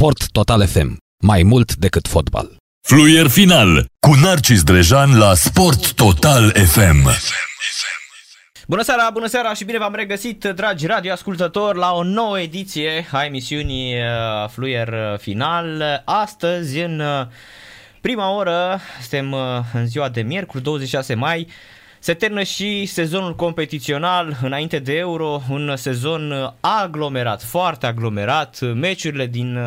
Sport Total FM. Mai mult decât fotbal. Fluier final cu Narcis Drejan la Sport Total FM. Bună seara, bună seara și bine v-am regăsit, dragi radioascultători, la o nouă ediție a emisiunii uh, Fluier uh, Final. Astăzi, în uh, prima oră, suntem în ziua de miercuri, 26 mai, se termină și sezonul competițional înainte de Euro, un sezon aglomerat, foarte aglomerat. Meciurile din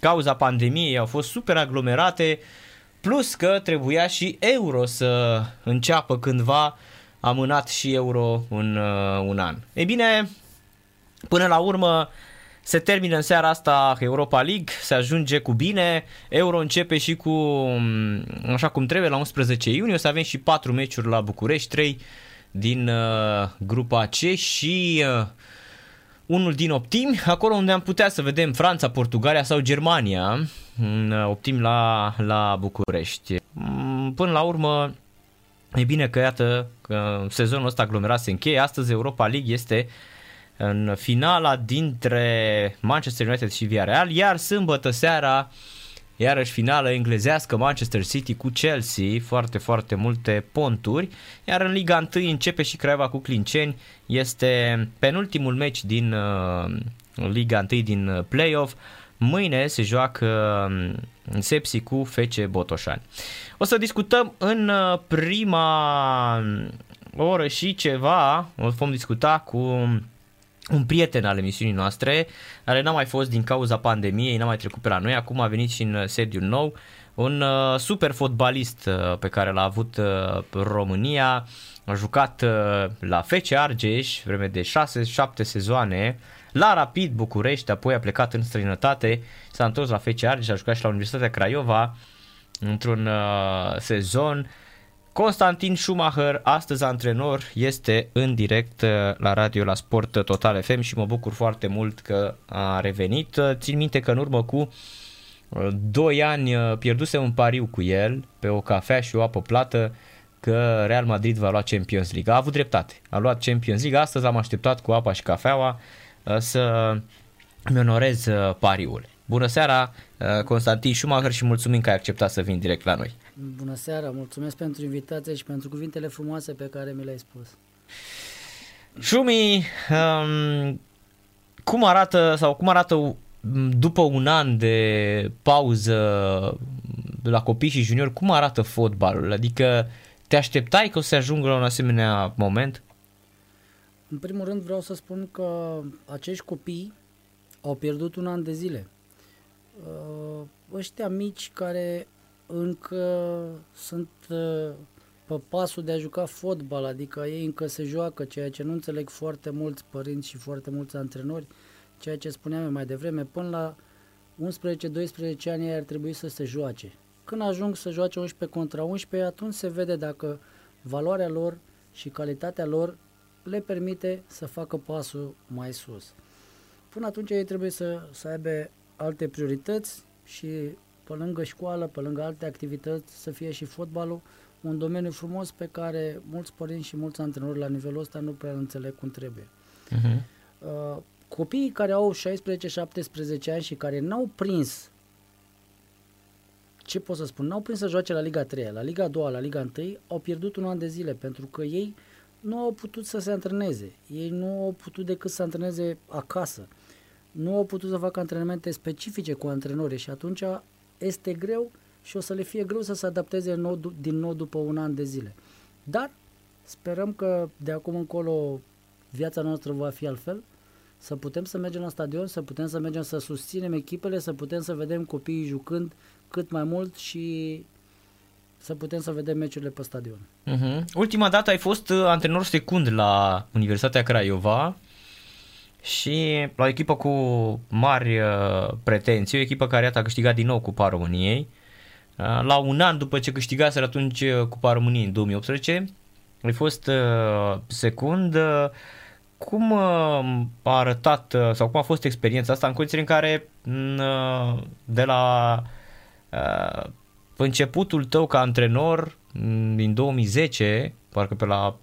cauza pandemiei au fost super aglomerate, plus că trebuia și Euro să înceapă cândva, amânat și Euro în uh, un an. Ei bine, până la urmă se termină în seara asta Europa League, se ajunge cu bine, Euro începe și cu, mm, așa cum trebuie, la 11 iunie, o să avem și 4 meciuri la București, 3 din uh, grupa C și uh, unul din optimi, acolo unde am putea să vedem Franța, Portugalia sau Germania, uh, optimi la, la București. Mm, până la urmă, e bine că iată că sezonul ăsta aglomerat se încheie, astăzi Europa League este în finala dintre Manchester United și Villarreal, iar sâmbătă seara iarăși finală englezească Manchester City cu Chelsea, foarte, foarte multe ponturi, iar în Liga 1 începe și Craiova cu Clinceni, este penultimul meci din uh, Liga 1 din uh, play-off, mâine se joacă uh, Sepsi cu FC Botoșani. O să discutăm în uh, prima oră și ceva, o vom discuta cu un prieten al emisiunii noastre, care n-a mai fost din cauza pandemiei, n-a mai trecut pe la noi, acum a venit și în sediu nou, un uh, super fotbalist uh, pe care l-a avut uh, România, a jucat uh, la FC Argeș vreme de 6-7 sezoane, la Rapid București, apoi a plecat în străinătate, s-a întors la FC Argeș, a jucat și la Universitatea Craiova într-un uh, sezon, Constantin Schumacher, astăzi antrenor, este în direct uh, la radio la Sport Total FM și mă bucur foarte mult că a revenit. Uh, țin minte că în urmă cu 2 uh, ani pierduse un pariu cu el pe o cafea și o apă plată că Real Madrid va lua Champions League. A avut dreptate. A luat Champions League. Astăzi am așteptat cu apa și cafeaua să mi onorez pariul. Bună seara, Constantin Schumacher și mulțumim că ai acceptat să vin direct la noi. Bună seara, mulțumesc pentru invitație și pentru cuvintele frumoase pe care mi le-ai spus. Șumi, um, cum arată sau cum arată după un an de pauză la copii și juniori, cum arată fotbalul? Adică te așteptai că o să ajungă la un asemenea moment? În primul rând vreau să spun că acești copii au pierdut un an de zile. Uh, ăștia mici care încă sunt uh, pe pasul de a juca fotbal, adică ei încă se joacă, ceea ce nu înțeleg foarte mulți părinți și foarte mulți antrenori, ceea ce spuneam mai devreme, până la 11-12 ani ar trebui să se joace. Când ajung să joace 11 contra 11, atunci se vede dacă valoarea lor și calitatea lor le permite să facă pasul mai sus. Până atunci ei trebuie să, să aibă alte priorități și pe lângă școală, pe lângă alte activități, să fie și fotbalul un domeniu frumos pe care mulți părinți și mulți antrenori la nivelul ăsta nu prea înțeleg cum trebuie. Uh-huh. Uh, copiii care au 16-17 ani și care n-au prins ce pot să spun, n-au prins să joace la Liga 3, la Liga 2, la Liga 1, au pierdut un an de zile pentru că ei nu au putut să se antreneze. Ei nu au putut decât să antreneze acasă. Nu au putut să facă antrenamente specifice cu antrenorii și atunci este greu și o să le fie greu să se adapteze nou, din nou după un an de zile. Dar sperăm că de acum încolo viața noastră va fi altfel, să putem să mergem la stadion, să putem să mergem să susținem echipele, să putem să vedem copiii jucând cât mai mult și să putem să vedem meciurile pe stadion. Uh-huh. Ultima dată ai fost uh, antrenor secund la Universitatea Craiova și la o echipă cu mari uh, pretenții, o echipă care a câștigat din nou Cupa României. Uh, la un an după ce câștigaseră atunci uh, Cupa României în 2018, ai fost uh, secund. Uh, cum uh, a arătat uh, sau cum a fost experiența asta în condiții în care uh, de la uh, începutul tău ca antrenor mm, din 2010, parcă pe la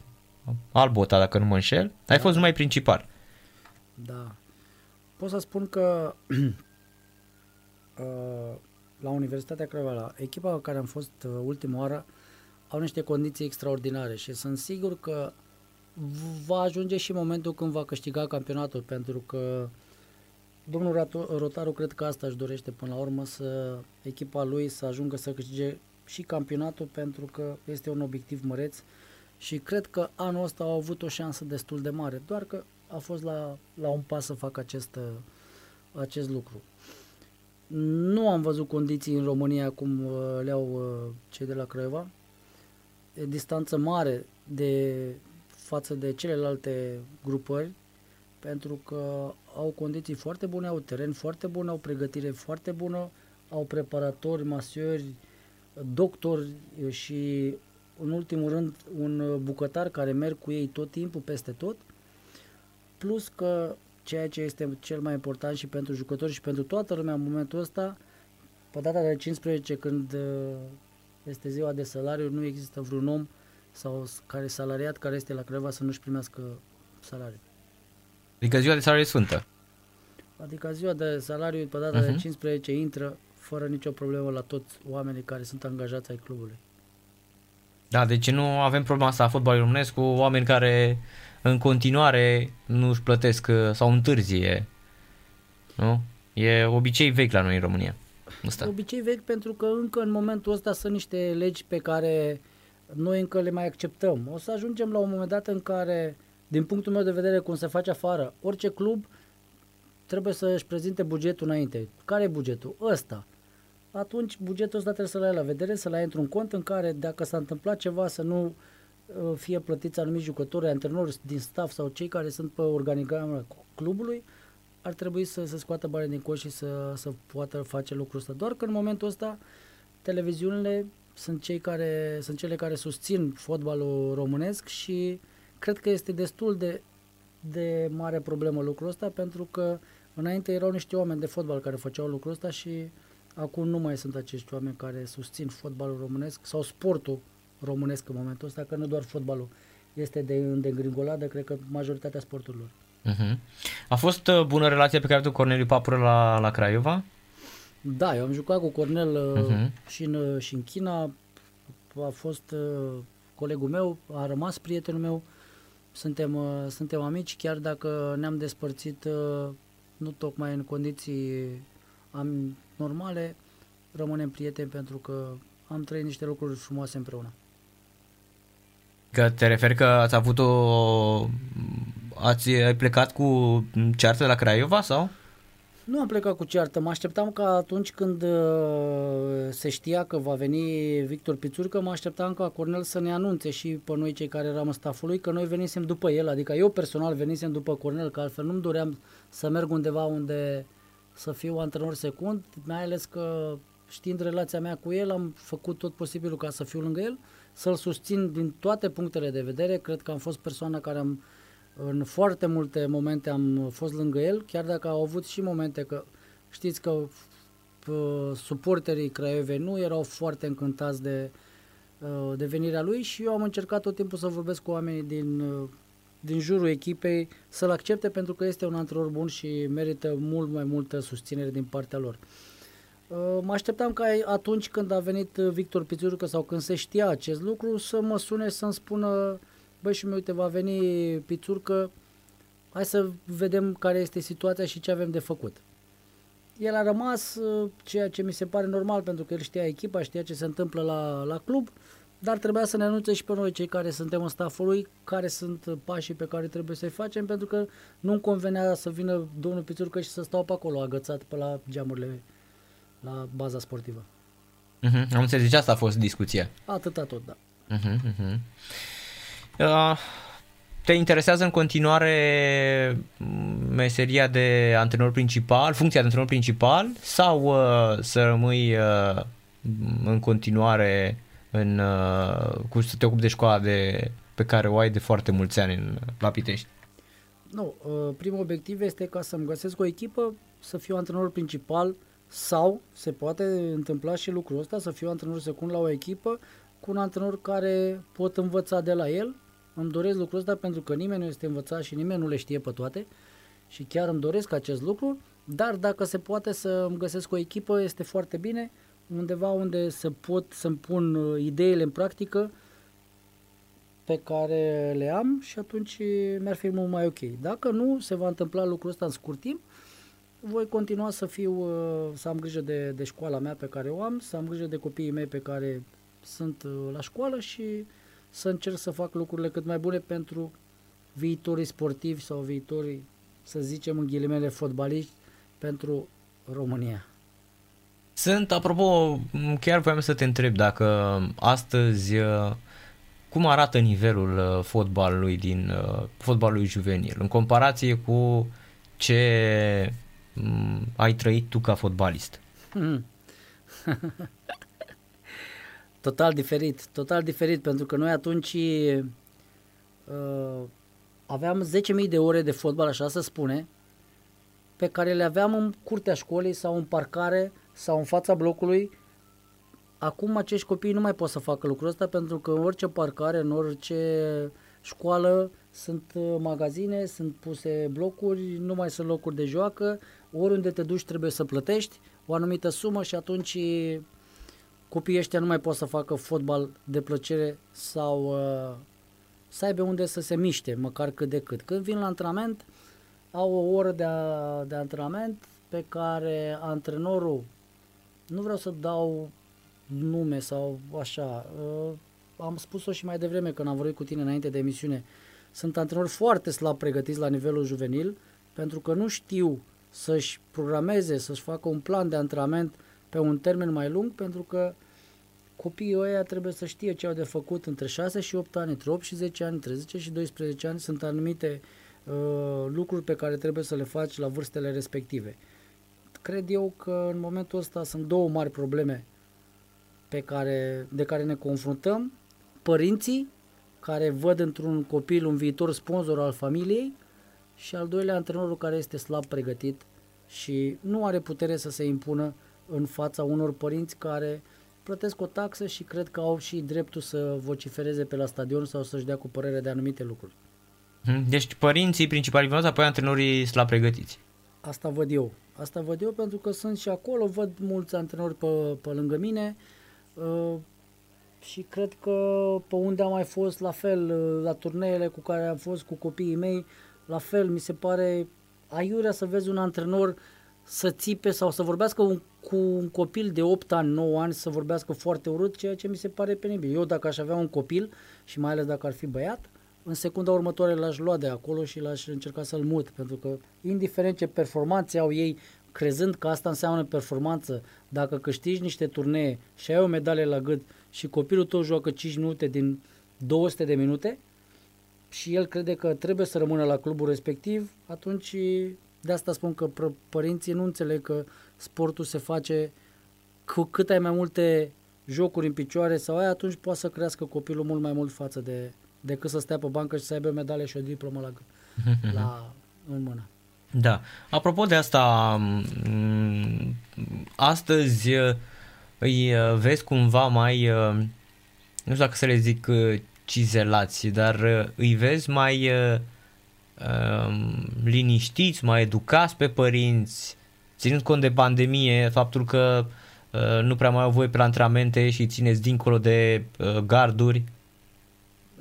Albota dacă nu mă înșel, ai da. fost numai principal. Da. Pot să spun că uh, la Universitatea Craiova, la echipa cu care am fost uh, ultima oară, au niște condiții extraordinare și sunt sigur că va ajunge și momentul când va câștiga campionatul, pentru că domnul Rotaru cred că asta își dorește până la urmă să echipa lui să ajungă să câștige și campionatul pentru că este un obiectiv măreț și cred că anul ăsta au avut o șansă destul de mare, doar că a fost la, la un pas să facă acest, acest lucru. Nu am văzut condiții în România cum uh, le-au uh, cei de la Craiova. E distanță mare de față de celelalte grupări pentru că au condiții foarte bune, au teren foarte bun, au pregătire foarte bună, au preparatori, masiori, doctori și în ultimul rând un bucătar care merg cu ei tot timpul peste tot, plus că ceea ce este cel mai important și pentru jucători și pentru toată lumea în momentul ăsta, pe data de 15 când uh, este ziua de salariu, nu există vreun om sau care salariat care este la Craiova să nu-și primească salariu. Adică ziua de salariu sfântă. Adică ziua de salariu pe data uh-huh. de 15 mhm. intră fără nicio problemă la toți oamenii care sunt angajați ai clubului. Da, deci nu avem problema asta a fotbalului românesc cu oameni care în continuare nu își plătesc uh, sau întârzie. Nu? E obicei vechi la noi în România. Asta. Obicei vechi pentru că încă în momentul ăsta sunt niște legi pe care noi încă le mai acceptăm. O să ajungem la un moment dat în care, din punctul meu de vedere, cum se face afară, orice club trebuie să își prezinte bugetul înainte. Care e bugetul? Ăsta atunci bugetul ăsta trebuie să-l ai la vedere, să-l ai într-un cont în care dacă s-a întâmplat ceva să nu uh, fie plătiți anumiți jucători, antrenori din staff sau cei care sunt pe organigramă clubului, ar trebui să se scoată bani din coș și să, să poată face lucrul ăsta. Doar că în momentul ăsta televiziunile sunt, cei care, sunt cele care susțin fotbalul românesc și cred că este destul de, de mare problemă lucrul ăsta pentru că înainte erau niște oameni de fotbal care făceau lucrul ăsta și Acum nu mai sunt acești oameni care susțin fotbalul românesc sau sportul românesc în momentul ăsta, că nu doar fotbalul este de, de îngringoladă, cred că majoritatea sporturilor. Uh-huh. A fost uh, bună relația pe care a avut Corneliu Papură la, la Craiova? Da, eu am jucat cu Cornel uh-huh. și, în, uh, și în China, a fost uh, colegul meu, a rămas prietenul meu, suntem, uh, suntem amici, chiar dacă ne-am despărțit uh, nu tocmai în condiții am, normale, rămânem prieteni pentru că am trăit niște lucruri frumoase împreună. Că te referi că ați avut o... Ați ai plecat cu ceartă la Craiova sau? Nu am plecat cu ceartă, mă așteptam ca atunci când uh, se știa că va veni Victor Pițurcă, mă așteptam ca Cornel să ne anunțe și pe noi cei care eram în staful lui că noi venisem după el, adică eu personal venisem după Cornel, că altfel nu-mi doream să merg undeva unde să fiu antrenor secund, mai ales că știind relația mea cu el, am făcut tot posibilul ca să fiu lângă el, să-l susțin din toate punctele de vedere. Cred că am fost persoana care am, în foarte multe momente am fost lângă el, chiar dacă au avut și momente că știți că suporterii Craiovei nu erau foarte încântați de, de venirea lui și eu am încercat tot timpul să vorbesc cu oamenii din din jurul echipei să-l accepte pentru că este un antrenor bun și merită mult mai multă susținere din partea lor. Uh, mă așteptam ca atunci când a venit Victor Pițurucă sau când se știa acest lucru să mă sune să-mi spună băi și mi uite va veni Pițurcă, hai să vedem care este situația și ce avem de făcut. El a rămas, uh, ceea ce mi se pare normal pentru că el știa echipa, știa ce se întâmplă la, la club, dar trebuia să ne anunțe și pe noi, cei care suntem în staful lui, care sunt pașii pe care trebuie să-i facem, pentru că nu-mi convenea să vină domnul Pițurcă și să stau pe acolo, agățat pe la geamurile, la baza sportivă. Uh-huh. Am înțeles, deci asta a fost discuția. Atâta tot, da. Uh-huh, uh-huh. Uh, te interesează în continuare meseria de antrenor principal, funcția de antrenor principal sau uh, să rămâi uh, în continuare în, uh, cu să te ocupi de școala de, pe care o ai de foarte mulți ani în, la Pitești? Nu, uh, primul obiectiv este ca să-mi găsesc o echipă, să fiu antrenor principal sau se poate întâmpla și lucrul ăsta, să fiu antrenor secund la o echipă cu un antrenor care pot învăța de la el. Îmi doresc lucrul ăsta pentru că nimeni nu este învățat și nimeni nu le știe pe toate și chiar îmi doresc acest lucru dar dacă se poate să îmi găsesc o echipă, este foarte bine, undeva unde să pot să-mi pun uh, ideile în practică pe care le am și atunci mi-ar fi mult mai ok. Dacă nu se va întâmpla lucrul ăsta în scurt timp, voi continua să fiu, uh, să am grijă de, de școala mea pe care o am, să am grijă de copiii mei pe care sunt uh, la școală și să încerc să fac lucrurile cât mai bune pentru viitorii sportivi sau viitorii, să zicem în ghilimele, fotbaliști pentru România. Sunt, apropo, chiar voiam să te întreb dacă astăzi uh, cum arată nivelul fotbalului din fotbalului juvenil în comparație cu ce mm, ai trăit tu ca fotbalist? Hmm. total diferit, total diferit, pentru că noi atunci uh, aveam 10.000 de ore de fotbal, așa se spune, pe care le aveam în curtea școlii sau în parcare sau în fața blocului. Acum acești copii nu mai pot să facă lucrul ăsta pentru că în orice parcare, în orice școală sunt uh, magazine, sunt puse blocuri, nu mai sunt locuri de joacă, oriunde te duci trebuie să plătești o anumită sumă și atunci copiii ăștia nu mai pot să facă fotbal de plăcere sau uh, să aibă unde să se miște, măcar cât de cât. Când vin la antrenament, au o oră de, a, de antrenament pe care antrenorul, nu vreau să dau nume sau așa, uh, am spus-o și mai devreme când am vorbit cu tine înainte de emisiune, sunt antrenori foarte slab pregătiți la nivelul juvenil pentru că nu știu să-și programeze, să-și facă un plan de antrenament pe un termen mai lung, pentru că copiii ăia trebuie să știe ce au de făcut între 6 și 8 ani, între 8 și 10 ani, între 10 și 12 ani, sunt anumite uh, lucruri pe care trebuie să le faci la vârstele respective. Cred eu că în momentul ăsta sunt două mari probleme pe care, de care ne confruntăm. Părinții, care văd într-un copil un viitor sponsor al familiei, și al doilea antrenorul care este slab pregătit și nu are putere să se impună în fața unor părinți care plătesc o taxă și cred că au și dreptul să vocifereze pe la stadion sau să-și dea cu părere de anumite lucruri. Mhm. Deci părinții principali vinovați, apoi antrenorii slab pregătiți. Asta văd eu. Asta văd eu pentru că sunt și acolo, văd mulți antrenori pe, pe lângă mine uh, și cred că pe unde am mai fost la fel, uh, la turneele cu care am fost cu copiii mei, la fel mi se pare aiurea să vezi un antrenor să țipe sau să vorbească un, cu un copil de 8 ani, 9 ani, să vorbească foarte urât, ceea ce mi se pare penibil. Eu dacă aș avea un copil și mai ales dacă ar fi băiat, în secunda următoare l-aș lua de acolo și l-aș încerca să-l mut, pentru că indiferent ce performanțe au ei, crezând că asta înseamnă performanță, dacă câștigi niște turnee și ai o medalie la gât și copilul tău joacă 5 minute din 200 de minute și el crede că trebuie să rămână la clubul respectiv, atunci de asta spun că părinții nu înțeleg că sportul se face cu cât ai mai multe jocuri în picioare sau ai, atunci poate să crească copilul mult mai mult față de decât să stea pe bancă și să aibă o medalie și o diplomă la, la, în mână. Da. Apropo de asta, astăzi îi vezi cumva mai, nu știu dacă să le zic cizelați, dar îi vezi mai Um, liniștiți, mai educați pe părinți, ținând cont de pandemie, faptul că uh, nu prea mai au voie pe la antrenamente și țineți dincolo de uh, garduri?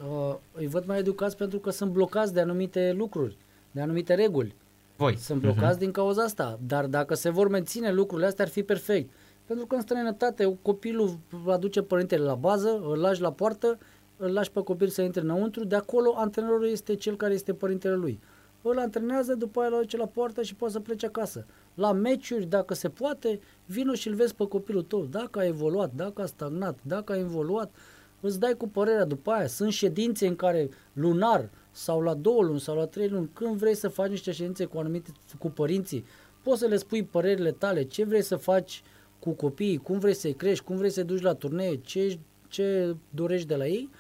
Uh, îi văd mai educați pentru că sunt blocați de anumite lucruri, de anumite reguli. Voi. Sunt blocați uh-huh. din cauza asta, dar dacă se vor menține lucrurile astea ar fi perfect. Pentru că în străinătate copilul aduce părintele la bază, îl lași la poartă îl lași pe copil să intre înăuntru, de acolo antrenorul este cel care este părintele lui. Îl antrenează, după aia îl aduce la poartă și poate să plece acasă. La meciuri, dacă se poate, vino și îl vezi pe copilul tău. Dacă a evoluat, dacă a stagnat, dacă a evoluat, îți dai cu părerea după aia. Sunt ședințe în care lunar sau la două luni sau la trei luni, când vrei să faci niște ședințe cu anumite, cu părinții, poți să le spui părerile tale, ce vrei să faci cu copiii, cum vrei să-i crești, cum vrei să-i duci la turnee, ce, ce dorești de la ei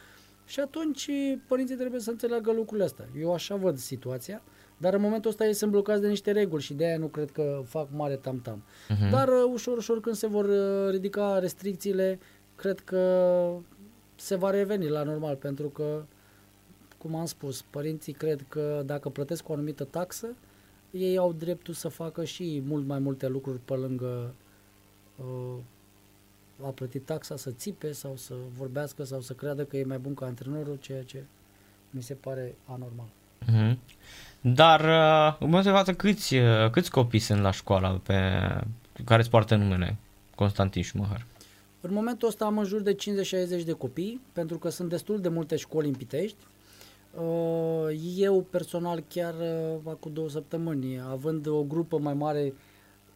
și atunci părinții trebuie să înțeleagă lucrurile astea. Eu așa văd situația, dar în momentul ăsta ei sunt blocați de niște reguli și de aia nu cred că fac mare tam-tam. Uh-huh. Dar uh, ușor, ușor când se vor uh, ridica restricțiile, cred că se va reveni la normal, pentru că, cum am spus, părinții cred că dacă plătesc o anumită taxă, ei au dreptul să facă și mult mai multe lucruri pe lângă uh, a plăti taxa, să țipe sau să vorbească sau să creadă că e mai bun ca antrenorul, ceea ce mi se pare anormal. Uh-huh. Dar uh, în momentul de față câți, uh, câți copii sunt la școală pe care îți poartă numele Constantin Schumacher? În momentul ăsta am în jur de 50-60 de copii, pentru că sunt destul de multe școli în Pitești. Uh, eu personal chiar uh, cu două săptămâni, având o grupă mai mare,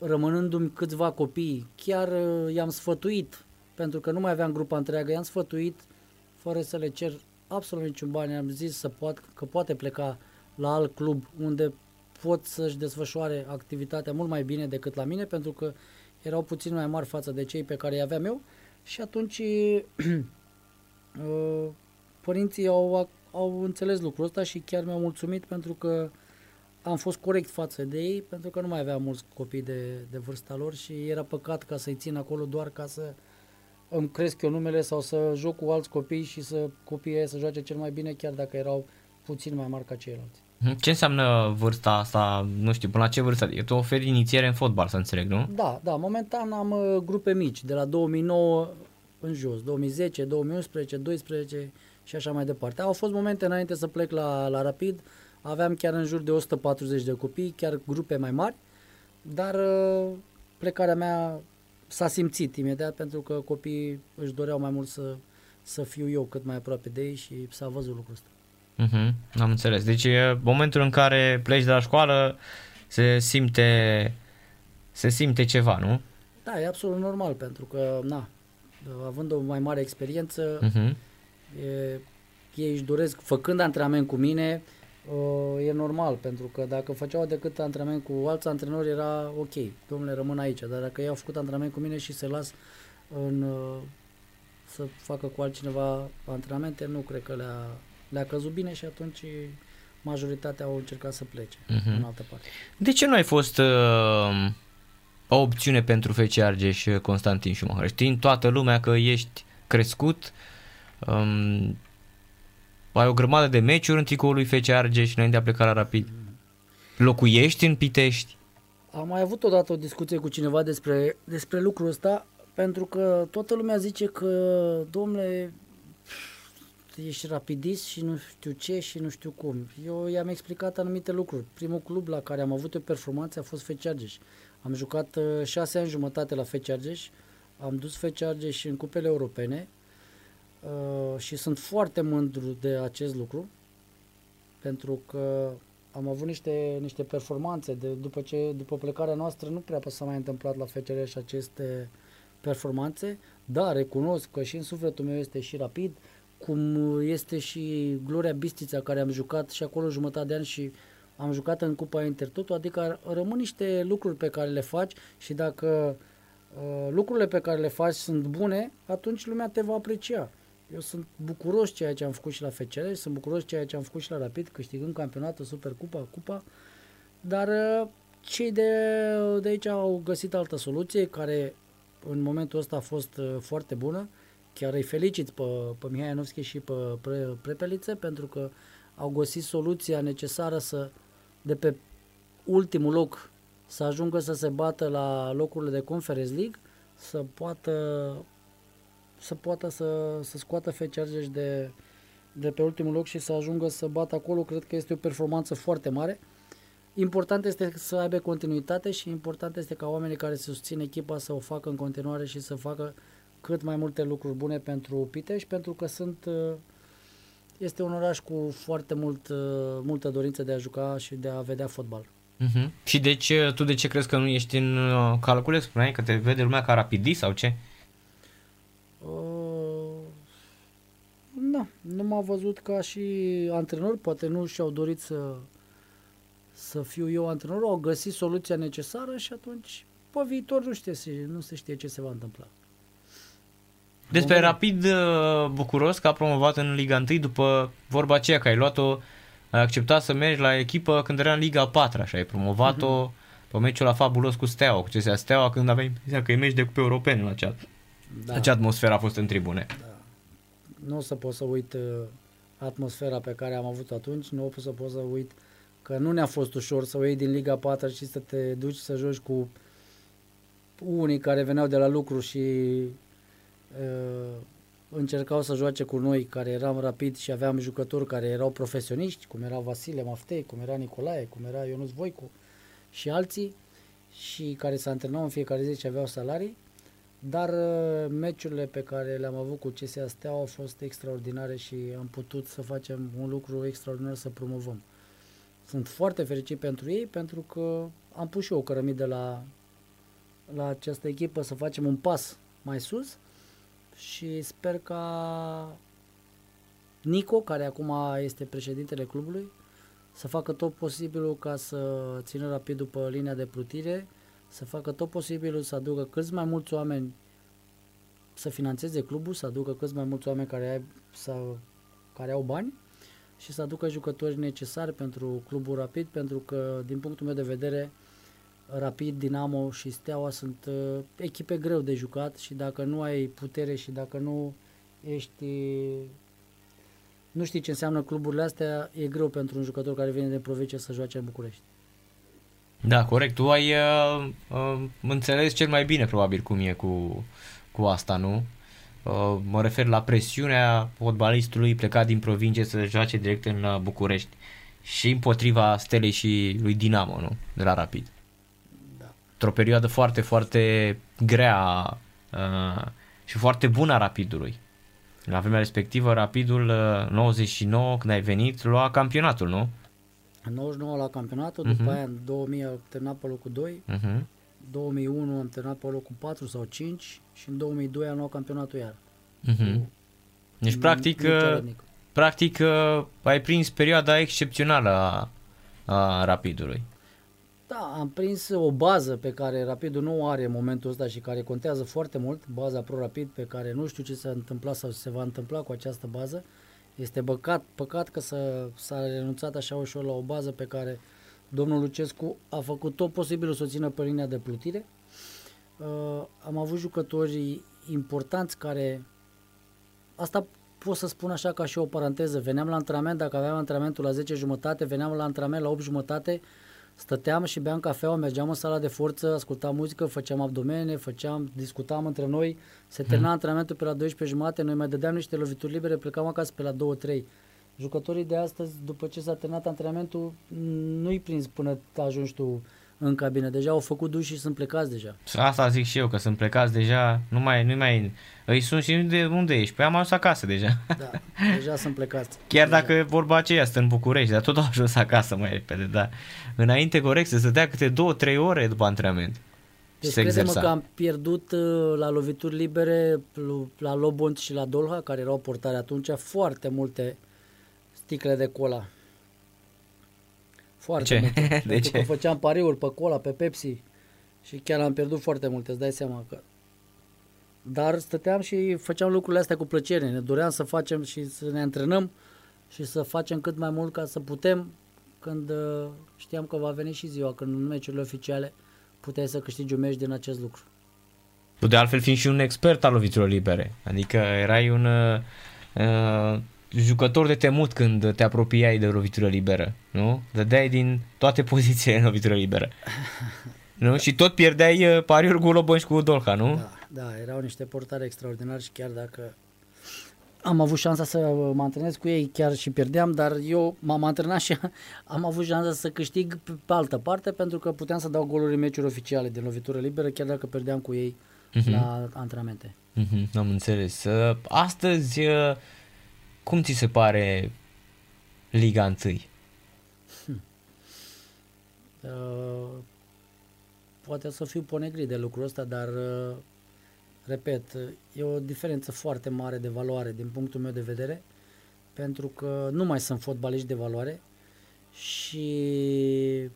rămânându-mi câțiva copii, chiar uh, i-am sfătuit, pentru că nu mai aveam grupa întreagă, i-am sfătuit fără să le cer absolut niciun bani, am zis să poat, că poate pleca la alt club unde pot să-și desfășoare activitatea mult mai bine decât la mine, pentru că erau puțin mai mari față de cei pe care îi aveam eu. Și atunci uh, părinții au, au înțeles lucrul ăsta și chiar mi-au mulțumit pentru că am fost corect față de ei, pentru că nu mai aveam mulți copii de, de vârsta lor și era păcat ca să-i țin acolo doar ca să îmi cresc eu numele sau să joc cu alți copii și să copiii să joace cel mai bine, chiar dacă erau puțin mai mari ca ceilalți. Mhm. Ce înseamnă vârsta asta, nu știu, până la ce vârstă? E tu oferi inițiere în fotbal, să înțeleg, nu? Da, da, momentan am uh, grupe mici, de la 2009 în jos, 2010, 2011, 2012 și așa mai departe. Au fost momente înainte să plec la, la Rapid, aveam chiar în jur de 140 de copii, chiar grupe mai mari, dar uh, plecarea mea s-a simțit imediat pentru că copiii își doreau mai mult să, să fiu eu cât mai aproape de ei și s-a văzut lucrul ăsta. Uh-huh, am înțeles. Deci e momentul în care pleci de la școală se simte, se simte ceva, nu? Da, e absolut normal pentru că, na, având o mai mare experiență, uh-huh. e, ei își doresc, făcând antrenament cu mine, uh, e normal, pentru că dacă făceau decât antrenament cu alți antrenori era ok, domnule rămân aici, dar dacă ei au făcut antrenament cu mine și se las în, uh, să facă cu altcineva antrenamente, nu cred că le-a, le-a căzut bine și atunci majoritatea au încercat să plece uh-huh. în altă parte. De ce nu ai fost uh, o opțiune pentru FC Argeș Constantin Schumacher? Știind toată lumea că ești crescut, um, ai o grămadă de meciuri în tricoul lui FC Argeș înainte de a pleca la Rapid. Locuiești în Pitești? Am mai avut odată o discuție cu cineva despre, despre lucrul ăsta, pentru că toată lumea zice că, domnule, ești rapidist și nu știu ce și nu știu cum. Eu i-am explicat anumite lucruri. Primul club la care am avut o performanță a fost FC Argeș. Am jucat uh, șase ani jumătate la FC Argeș, am dus FC Argeș în cupele europene uh, și sunt foarte mândru de acest lucru pentru că am avut niște, niște performanțe de, după, ce, după plecarea noastră nu prea s-a mai întâmplat la FCR și aceste performanțe, dar recunosc că și în sufletul meu este și rapid, cum este și Gloria Bistița care am jucat și acolo jumătate de ani și am jucat în Cupa Intertoto, adică rămân niște lucruri pe care le faci și dacă uh, lucrurile pe care le faci sunt bune, atunci lumea te va aprecia. Eu sunt bucuros ceea ce am făcut și la FCR, sunt bucuros ceea ce am făcut și la Rapid, câștigând campionatul, Supercupa, Cupa, dar uh, cei de, de aici au găsit altă soluție care în momentul ăsta a fost uh, foarte bună. Chiar îi felicit pe, pe Mihai Ianovski și pe Pre, Prepeliță pentru că au găsit soluția necesară să de pe ultimul loc să ajungă să se bată la locurile de Conference League, să poată să poată să, să scoată Fecergeș de, de pe ultimul loc și să ajungă să bată acolo, cred că este o performanță foarte mare. Important este să aibă continuitate și important este ca oamenii care susțin echipa să o facă în continuare și să facă cât mai multe lucruri bune pentru Pitești, pentru că sunt este un oraș cu foarte mult, multă dorință de a juca și de a vedea fotbal. Uh-huh. Și de ce, tu de ce crezi că nu ești în uh, calcule? Spuneai că te vede lumea ca rapidist sau ce? Uh, da, nu m-a văzut ca și antrenor, poate nu și-au dorit să, să fiu eu antrenor, au găsit soluția necesară și atunci pe viitor nu, știe, nu se știe ce se va întâmpla. Despre Rapid uh, Bucuros că a promovat în Liga 1 după vorba aceea că ai luat-o, ai acceptat să mergi la echipă când era în Liga 4 și ai promovat-o uh-huh. pe meciul la fabulos cu Steaua, cu CSA Steaua când aveai impresia că e meci de cupe europene la acea, da. acea atmosferă a fost în tribune. Da. Nu o să pot să uit uh, atmosfera pe care am avut atunci, nu o să pot să uit că nu ne-a fost ușor să o iei din Liga 4 și să te duci să joci cu unii care veneau de la lucru și uh, încercau să joace cu noi, care eram rapid și aveam jucători care erau profesioniști, cum era Vasile Maftei, cum era Nicolae, cum era Ionuț Voicu și alții, și care se antrenau în fiecare zi și aveau salarii, dar uh, meciurile pe care le-am avut cu CSA Steaua au fost extraordinare și am putut să facem un lucru extraordinar să promovăm. Sunt foarte fericit pentru ei pentru că am pus și eu o cărămidă la, la această echipă să facem un pas mai sus și sper ca Nico, care acum este președintele clubului, să facă tot posibilul ca să țină rapid după linia de plutire, să facă tot posibilul să aducă câți mai mulți oameni să financeze clubul, să aducă câți mai mulți oameni care, ai, să, care au bani și să aducă jucători necesari pentru clubul Rapid, pentru că, din punctul meu de vedere, Rapid, Dinamo și Steaua sunt uh, echipe greu de jucat și dacă nu ai putere și dacă nu ești nu știi ce înseamnă cluburile astea, e greu pentru un jucător care vine de provincie să joace în București. Da, corect. Tu ai uh, uh, înțeles cel mai bine probabil cum e cu, cu asta, nu? Uh, mă refer la presiunea fotbalistului plecat din provincie să joace direct în uh, București și împotriva Stelei și lui Dinamo, nu? De la Rapid. Da. Într-o perioadă foarte, foarte grea uh, și foarte bună a Rapidului. La vremea respectivă, Rapidul 99, uh, când ai venit, lua campionatul, nu? În 99 la campionatul, uh-huh. după mhm. aia în 2000 am terminat pe locul 2, uh-huh. 2001 am terminat pe locul 4 sau 5 și în 2002 am luat campionatul iar. Uh-huh. Deci, practic, uh, practic uh, ai prins perioada excepțională a, a Rapidului. Da, am prins o bază pe care Rapidul nu are în momentul ăsta și care contează foarte mult, baza Pro-Rapid pe care nu știu ce s-a întâmplat sau se va întâmpla cu această bază. Este băcat, păcat că s-a, s-a renunțat așa ușor la o bază pe care domnul Lucescu a făcut tot posibilul să o țină pe linia de plutire. Uh, am avut jucători importanți care, asta pot să spun așa ca și o paranteză, veneam la antrenament, dacă aveam antrenamentul la 10 jumătate, veneam la antrenament la 8 jumătate, Stăteam și beam cafea, mergeam în sala de forță, ascultam muzică, făceam abdomene, făceam, discutam între noi, se termina hmm. antrenamentul pe la 12 jumate, noi mai dădeam niște lovituri libere, plecam acasă pe la 2-3. Jucătorii de astăzi, după ce s-a terminat antrenamentul, nu-i prins până ajungi tu în cabină. Deja au făcut duș și sunt plecați deja. Asta zic și eu, că sunt plecați deja, nu mai, nu mai, îi sunt și de unde ești? Păi am ajuns acasă deja. Da, deja sunt plecați. Chiar deja. dacă vorba aceea stă în București, dar tot au ajuns acasă mai repede, da. Înainte, corect, să dea câte două, trei ore după antrenament. Deci crede-mă că am pierdut uh, la lovituri libere, la Lobont și la Dolha, care erau portare atunci, foarte multe sticle de cola. Foarte ce? multe. De Pentru ce? că făceam pariuri pe cola, pe Pepsi și chiar am pierdut foarte multe, îți dai seama că... Dar stăteam și făceam lucrurile astea cu plăcere. Ne doream să facem și să ne antrenăm și să facem cât mai mult ca să putem când uh, știam că va veni și ziua, când în meciurile oficiale puteai să câștigi un meci din acest lucru. Tu de altfel fiind și un expert al loviturilor libere, adică erai un uh, uh jucător de temut când te apropiai de lovitură liberă, nu? Dădeai din toate pozițiile în lovitură liberă. nu? Și tot pierdeai uh, pariuri cu Lobon și cu Dolca, nu? Da, da, erau niște portare extraordinari și chiar dacă am avut șansa să mă antrenez cu ei, chiar și pierdeam, dar eu m-am antrenat și am avut șansa să câștig pe altă parte pentru că puteam să dau goluri în meciuri oficiale de lovitură liberă, chiar dacă pierdeam cu ei uh-huh. la antrenamente. Uh-huh, am înțeles. Uh, astăzi uh, cum ți se pare Liga 1? Hmm. Uh, poate să fiu ponegrit de lucrul ăsta, dar uh, repet, e o diferență foarte mare de valoare din punctul meu de vedere, pentru că nu mai sunt fotbaliști de valoare și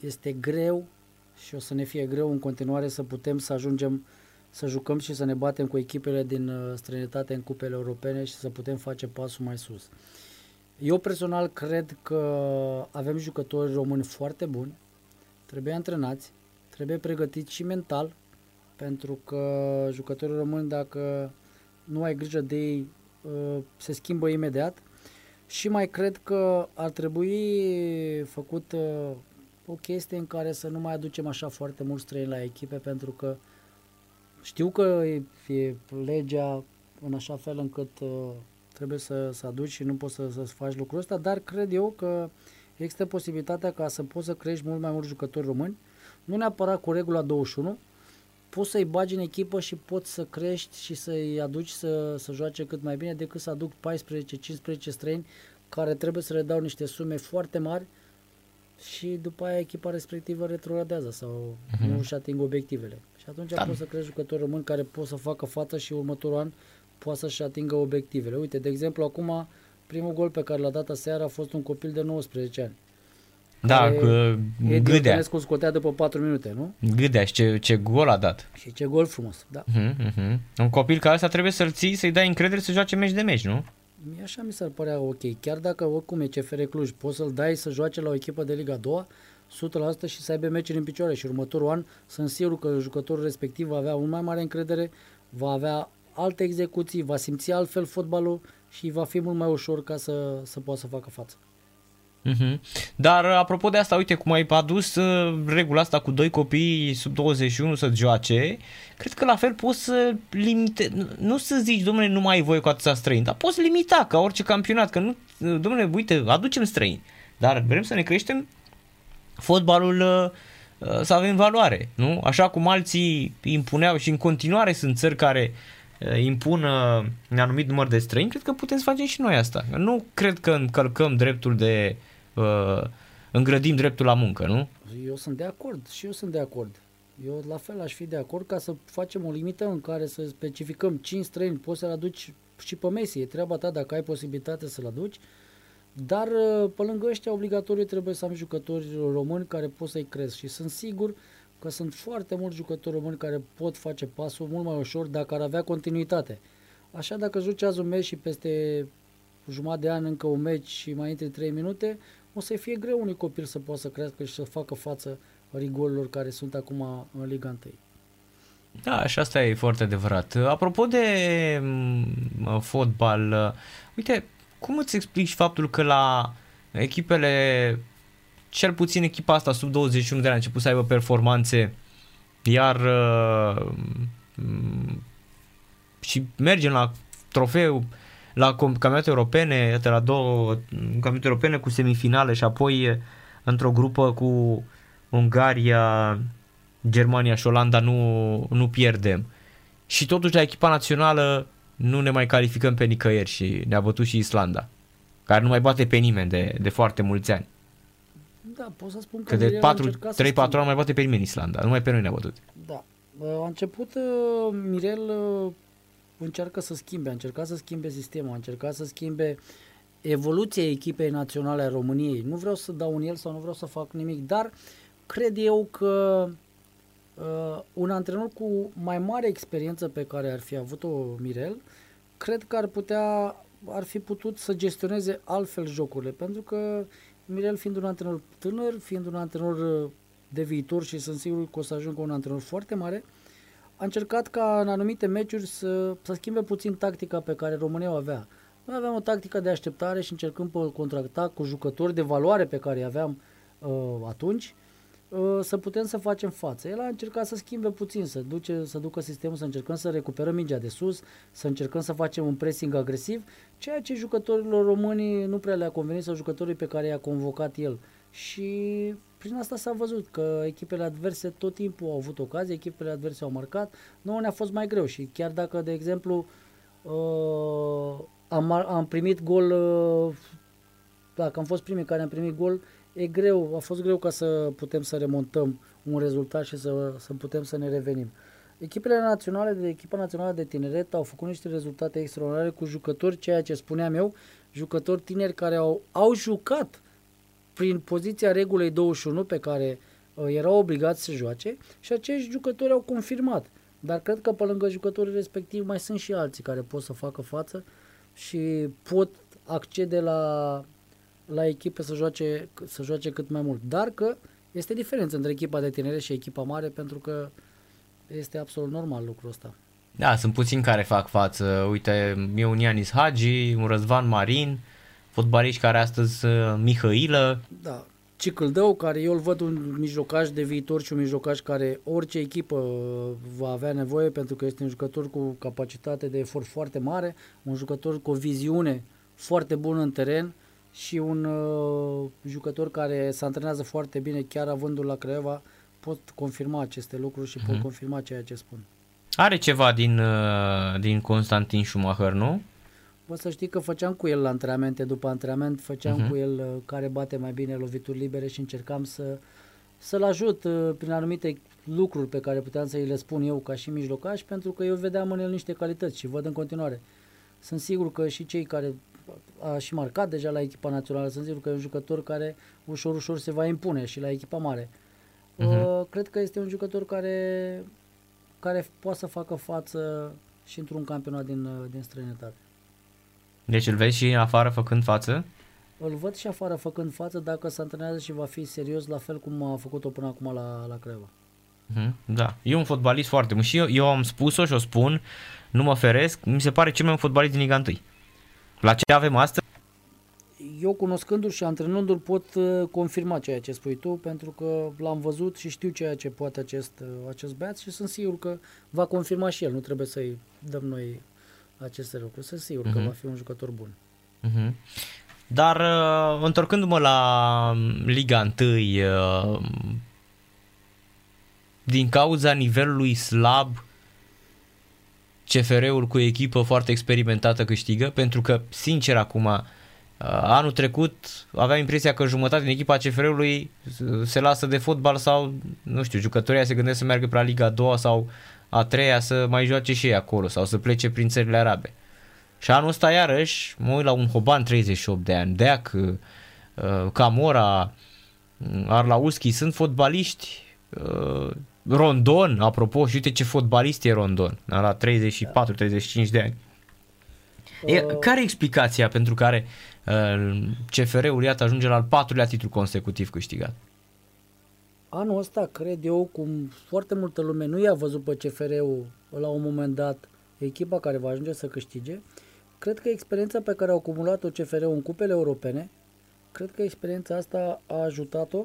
este greu și o să ne fie greu în continuare să putem să ajungem să jucăm și să ne batem cu echipele din uh, străinătate în cupele europene și să putem face pasul mai sus. Eu personal cred că avem jucători români foarte buni, trebuie antrenați, trebuie pregătiți și mental, pentru că jucătorii români, dacă nu ai grijă de ei, uh, se schimbă imediat Și mai cred că ar trebui făcut uh, o chestie în care să nu mai aducem așa foarte mulți străini la echipe, pentru că știu că e, e legea în așa fel încât uh, trebuie să, să aduci și nu poți să, să faci lucrul ăsta, dar cred eu că există posibilitatea ca să poți să crești mult mai mulți jucători români, nu neapărat cu regula 21, poți să-i bagi în echipă și poți să crești și să-i aduci să, să joace cât mai bine decât să aduc 14-15 străini care trebuie să le dau niște sume foarte mari și după aia echipa respectivă retrogradează sau uh-huh. nu își ating obiectivele. Și atunci da. poți să crești jucători români care pot să facă față și următorul an poate să-și atingă obiectivele. Uite, de exemplu, acum primul gol pe care l-a dat aseară a fost un copil de 19 ani. Da, cu Gâdea. Edi scotea după 4 minute, nu? Gâdea și ce, ce gol a dat. Și ce gol frumos, da. Uh-huh, uh-huh. Un copil ca ăsta trebuie să-l ții, să-i dai încredere să joace meci de meci, nu? Mie așa mi s-ar părea ok. Chiar dacă oricum e CFR Cluj, poți să-l dai să joace la o echipă de Liga 2 100% și să aibă meciuri în picioare și următorul an sunt sigur că jucătorul respectiv va avea un mai mare încredere, va avea alte execuții, va simți altfel fotbalul și va fi mult mai ușor ca să, să poată să facă față. Mm-hmm. Dar apropo de asta, uite cum ai adus uh, regula asta cu doi copii sub 21 să joace, cred că la fel poți să limite, nu să zici, domnule, nu mai ai voie cu atâția străini, dar poți limita ca orice campionat, că nu, domnule, uite, aducem străini, dar vrem să ne creștem fotbalul uh, uh, să avem valoare, nu? Așa cum alții impuneau și în continuare sunt țări care impun un anumit număr de străini, cred că putem să facem și noi asta. Nu cred că încălcăm dreptul de uh, îngrădim dreptul la muncă, nu? Eu sunt de acord și eu sunt de acord. Eu la fel aș fi de acord ca să facem o limită în care să specificăm 5 străini, poți să-l aduci și pe Messi, e treaba ta dacă ai posibilitate să-l aduci, dar uh, pe lângă ăștia obligatoriu trebuie să am jucători români care pot să-i cresc și sunt sigur că sunt foarte mulți jucători români care pot face pasul mult mai ușor dacă ar avea continuitate. Așa dacă joci azi un meci și peste jumătate de an încă un meci și mai intri 3 minute, o să fie greu unui copil să poată să crească și să facă față rigorilor care sunt acum în Liga 1. Da, și asta e foarte adevărat. Apropo de mm, fotbal, uite, cum îți explici faptul că la echipele, cel puțin echipa asta sub 21 de ani a început să aibă performanțe, iar mm, și mergem la trofeu la campionate europene, iată, la două campionate europene cu semifinale și apoi într-o grupă cu Ungaria, Germania și Olanda nu, nu pierdem. Și totuși la echipa națională nu ne mai calificăm pe nicăieri și ne-a bătut și Islanda, care nu mai bate pe nimeni de, de foarte mulți ani. Da, pot să spun că, că de 3-4 ani mai bate pe nimeni Islanda, numai pe noi ne-a bătut. Da. A început uh, Mirel uh, încearcă să schimbe, a încercat să schimbe sistemul, a încercat să schimbe evoluția echipei naționale a României. Nu vreau să dau un el sau nu vreau să fac nimic, dar cred eu că uh, un antrenor cu mai mare experiență pe care ar fi avut-o Mirel, cred că ar putea, ar fi putut să gestioneze altfel jocurile, pentru că Mirel fiind un antrenor tânăr, fiind un antrenor uh, de viitor și sunt sigur că o să ajungă un antrenor foarte mare, a încercat ca în anumite meciuri să, să schimbe puțin tactica pe care România o avea. Noi aveam o tactică de așteptare și încercăm pe contracta cu jucători de valoare pe care îi aveam uh, atunci uh, să putem să facem față. El a încercat să schimbe puțin, să, duce, să ducă sistemul, să încercăm să recuperăm mingea de sus, să încercăm să facem un pressing agresiv, ceea ce jucătorilor români nu prea le-a convenit sau jucătorii pe care i-a convocat el. Și prin asta s-a văzut că echipele adverse tot timpul au avut ocazie, echipele adverse au marcat, nouă ne-a fost mai greu și chiar dacă, de exemplu, uh, am, am primit gol, uh, dacă am fost primii care am primit gol, e greu, a fost greu ca să putem să remontăm un rezultat și să, să putem să ne revenim. Echipele naționale de echipa națională de tineret au făcut niște rezultate extraordinare cu jucători, ceea ce spuneam eu, jucători tineri care au, au jucat prin poziția regulei 21 pe care uh, erau obligați să joace și acești jucători au confirmat. Dar cred că pe lângă jucătorii respectivi mai sunt și alții care pot să facă față și pot accede la, la echipe să joace, să joace cât mai mult. Dar că este diferență între echipa de tinere și echipa mare pentru că este absolut normal lucrul ăsta. Da, sunt puțini care fac față. Uite, e un Ianis Hagi, un Răzvan Marin, fotbaliști care astăzi Mihailă. Da, Cicâldău, care eu îl văd un mijlocaș de viitor și un mijlocaș care orice echipă va avea nevoie pentru că este un jucător cu capacitate de efort foarte mare, un jucător cu o viziune foarte bună în teren și un uh, jucător care se antrenează foarte bine, chiar avându-l la Craiova, pot confirma aceste lucruri și uh-huh. pot mhm. confirma ceea ce spun. Are ceva din, uh, din Constantin Schumacher, nu? Vă să știi că făceam cu el la antrenamente, după antrenament făceam uh-huh. cu el uh, care bate mai bine lovituri libere și încercam să, să-l ajut uh, prin anumite lucruri pe care puteam să îi le spun eu ca și mijlocaș, pentru că eu vedeam în el niște calități și văd în continuare. Sunt sigur că și cei care a și marcat deja la echipa națională, sunt sigur că e un jucător care ușor, ușor se va impune și la echipa mare. Uh-huh. Uh, cred că este un jucător care, care poate să facă față și într-un campionat din, uh, din străinătate. Deci îl vezi și afară făcând față? Îl văd și afară făcând față dacă se antrenează și va fi serios la fel cum a făcut-o până acum la, la Creva. Mhm, da, e un fotbalist foarte bun și eu, eu am spus-o și o spun, nu mă feresc, mi se pare cel mai bun fotbalist din Liga 1. La ce avem astăzi? Eu cunoscându-l și antrenându-l pot uh, confirma ceea ce spui tu, pentru că l-am văzut și știu ceea ce poate acest, uh, acest băiat și sunt sigur că va confirma și el, nu trebuie să-i dăm noi aceste lucruri. Sunt sigur uh-huh. că mhm. va fi un jucător bun. Uh-huh. Dar uh, întorcându-mă la Liga 1, uh, din cauza nivelului slab, CFR-ul cu o echipă foarte experimentată câștigă, pentru că, sincer, acum, uh, anul trecut aveam impresia că jumătate din echipa CFR-ului se lasă de fotbal sau, nu știu, jucătorii se gândesc să meargă pe la Liga 2 sau a treia să mai joace și ei acolo sau să plece prin țările arabe. Și anul ăsta iarăși mă uit la un Hoban 38 de ani, Deac, uh, Camora, uh, Arlauschi, sunt fotbaliști, uh, Rondon, apropo, și uite ce fotbalist e Rondon, la 34-35 de ani. E, care e explicația pentru care uh, CFR-ul iată ajunge la al patrulea titlu consecutiv câștigat? Anul ăsta, cred eu, cum foarte multă lume nu i-a văzut pe CFR-ul la un moment dat, echipa care va ajunge să câștige, cred că experiența pe care a acumulat-o CFR-ul în cupele europene, cred că experiența asta a ajutat-o.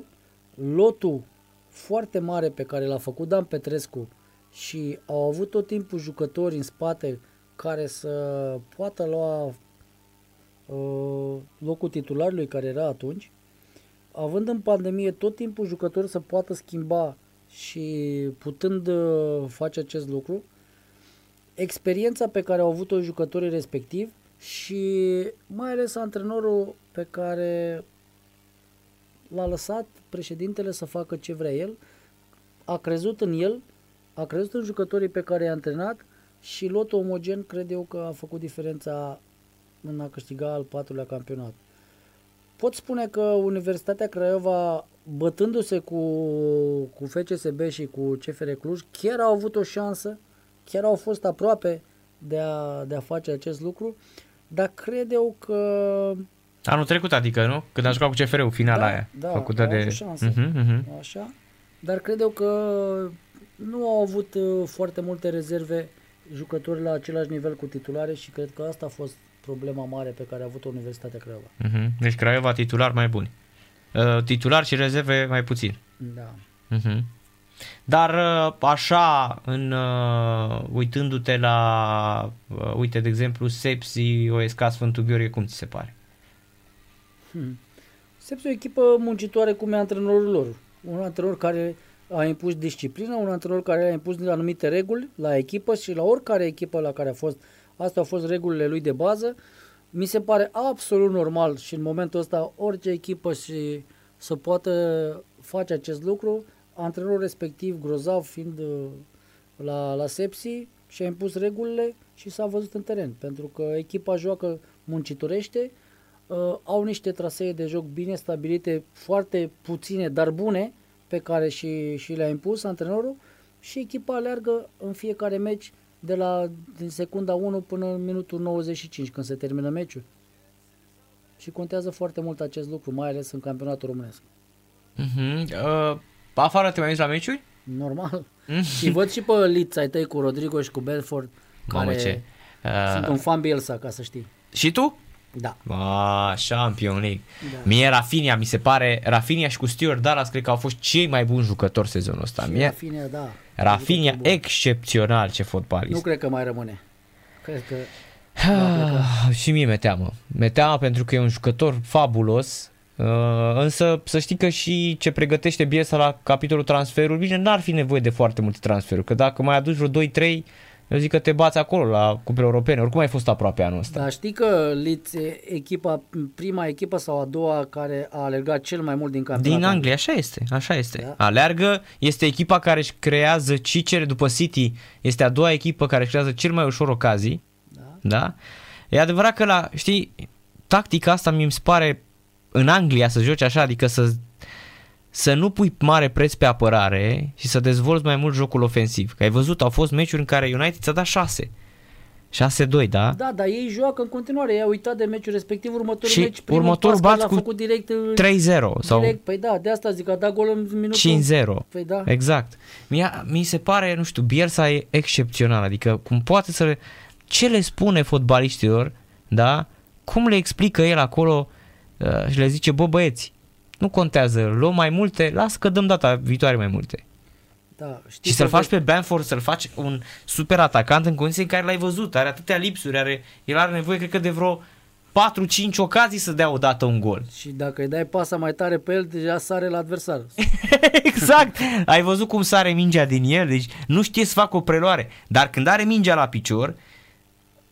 Lotul foarte mare pe care l-a făcut Dan Petrescu și au avut tot timpul jucători în spate care să poată lua uh, locul titularului care era atunci, având în pandemie tot timpul jucători să poată schimba și putând uh, face acest lucru, experiența pe care au avut-o jucătorii respectiv și mai ales antrenorul pe care l-a lăsat președintele să facă ce vrea el, a crezut în el, a crezut în jucătorii pe care i-a antrenat și lotul omogen cred eu că a făcut diferența în a câștiga al patrulea campionat. Pot spune că Universitatea Craiova, bătându-se cu, cu FCSB și cu CFR Cluj, chiar au avut o șansă, chiar au fost aproape de a, de a face acest lucru, dar cred eu că... Anul trecut, adică, nu? Când a jucat cu CFR-ul, finala da, aia. Da, făcută de... avut șansă. Uh-huh, uh-huh. Așa. Dar cred eu că nu au avut uh, foarte multe rezerve jucători la același nivel cu titulare și cred că asta a fost problema mare pe care a avut-o Universitatea Craiova. Uh-huh. Deci Craiova titular mai bun. Uh, titular și rezerve mai puțin. Da. Uh-huh. Dar uh, așa, în, uh, uitându-te la, uh, uite, de exemplu, Sepsi, OSK Sfântul Gheorghe, cum ți se pare? Hmm. Sepsi e o echipă muncitoare cum e antrenorul lor. Un antrenor care a impus disciplina, un antrenor care a impus anumite reguli la echipă și la oricare echipă la care a fost uh, Astea au fost regulile lui de bază. Mi se pare absolut normal și în momentul ăsta orice echipă și să poată face acest lucru. Antrenorul respectiv, grozav fiind uh, la, la Sepsi, și-a impus regulile și s-a văzut în teren. Pentru că echipa joacă muncitorește, uh, au niște trasee de joc bine stabilite, foarte puține, dar bune, pe care și, și le-a impus antrenorul și echipa aleargă în fiecare meci de la din secunda 1 până în minutul 95 când se termină meciul. Și contează foarte mult acest lucru, mai ales în campionatul românesc. Uh-huh. Uh, afară te mai la meciuri? Normal. Mm. și văd și pe lița ai tăi cu Rodrigo și cu Belfort, care ce? Uh... sunt un fan Bielsa, ca să știi. Și tu? Da. A, Champion League. Da. Mie Rafinha, mi se pare, Rafinha și cu Stuart Dallas cred că au fost cei mai buni jucători sezonul ăsta. Și Mie, Rafinha, da. Rafinha, Bun. excepțional ce fotbalist. Nu cred că mai rămâne. Cred că Ah, și mie mi-e teamă. Mi-e teamă pentru că e un jucător fabulos, uh, însă să știi că și ce pregătește Bielsa la capitolul transferuri, bine, n-ar fi nevoie de foarte multe transferuri, că dacă mai aduci vreo 2-3, eu zic că te bați acolo la cupele europene, oricum ai fost aproape anul ăsta. Dar știi că Leeds e echipa, prima echipă sau a doua care a alergat cel mai mult din campionat? Din Anglia, așa este, așa este. Da. Aleargă, este echipa care își creează cicere după City, este a doua echipă care își creează cel mai ușor ocazii, Da. da? E adevărat că la, știi, tactica asta mi se pare în Anglia să joci așa, adică să să nu pui mare preț pe apărare și să dezvolți mai mult jocul ofensiv. Că ai văzut, au fost meciuri în care United ți-a dat 6. 6-2, da? Da, dar ei joacă în continuare. Ei au uitat de meciul respectiv, următorul Și meci, primul următorul pas care bați l-a cu făcut direct, 3-0 sau direct, păi da, de asta zic, a dat gol în minutul 5-0. Păi da. Exact. Mie, mi se pare, nu știu, Bielsa e excepțional, adică cum poate să le, ce le spune fotbaliștilor, da? Cum le explică el acolo uh, și le zice, bă băieți, nu contează, luăm mai multe, las că dăm data viitoare mai multe. da știi Și să-l că faci pe Bamford, să-l faci un super atacant în condiții în care l-ai văzut, are atâtea lipsuri, are, el are nevoie, cred că, de vreo 4-5 ocazii să dea odată un gol. Și dacă îi dai pasa mai tare pe el, deja sare la adversar. exact. Ai văzut cum sare mingea din el, deci nu știe să facă o preluare. Dar când are mingea la picior,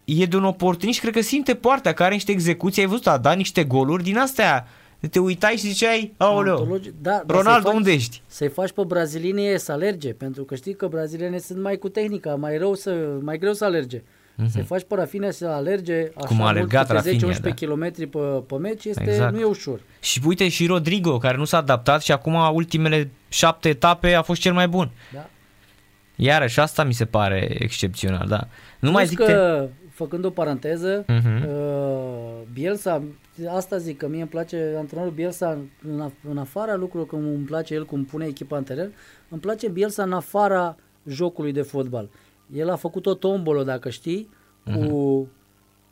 e de un oportunist, cred că simte poarta, care are niște execuții, ai văzut, a dat niște goluri din astea. Te uitai și ziceai, aoleo, Antologi- Da, dar Ronaldo, să-i faci- unde ești? Să-i faci pe brazilieni e să alerge, pentru că știi că brazilienii sunt mai cu tehnica, mai rău să, mai greu să alerge. Mm-hmm. Să-i faci pe Rafinha să alerge așa Mhm. Cum a mult, alergat câte 10-11 Rafinha, da. km pe, pe meci, este, Exact. nu e ușor. Și uite și Rodrigo, care nu s-a adaptat și acum ultimele șapte etape a fost cel mai bun. Da? Iarăși asta mi se pare excepțional, da. Nu mai Plus zic că... că, făcând o paranteză, Mhm. uh, Bielsa, asta zic, că mie îmi place antrenorul Bielsa în, af- în afara lucrurilor, cum îmi place el cum pune echipa în teren, îmi place Bielsa în afara jocului de fotbal. El a făcut o tombolă, dacă știi, cu Mhm.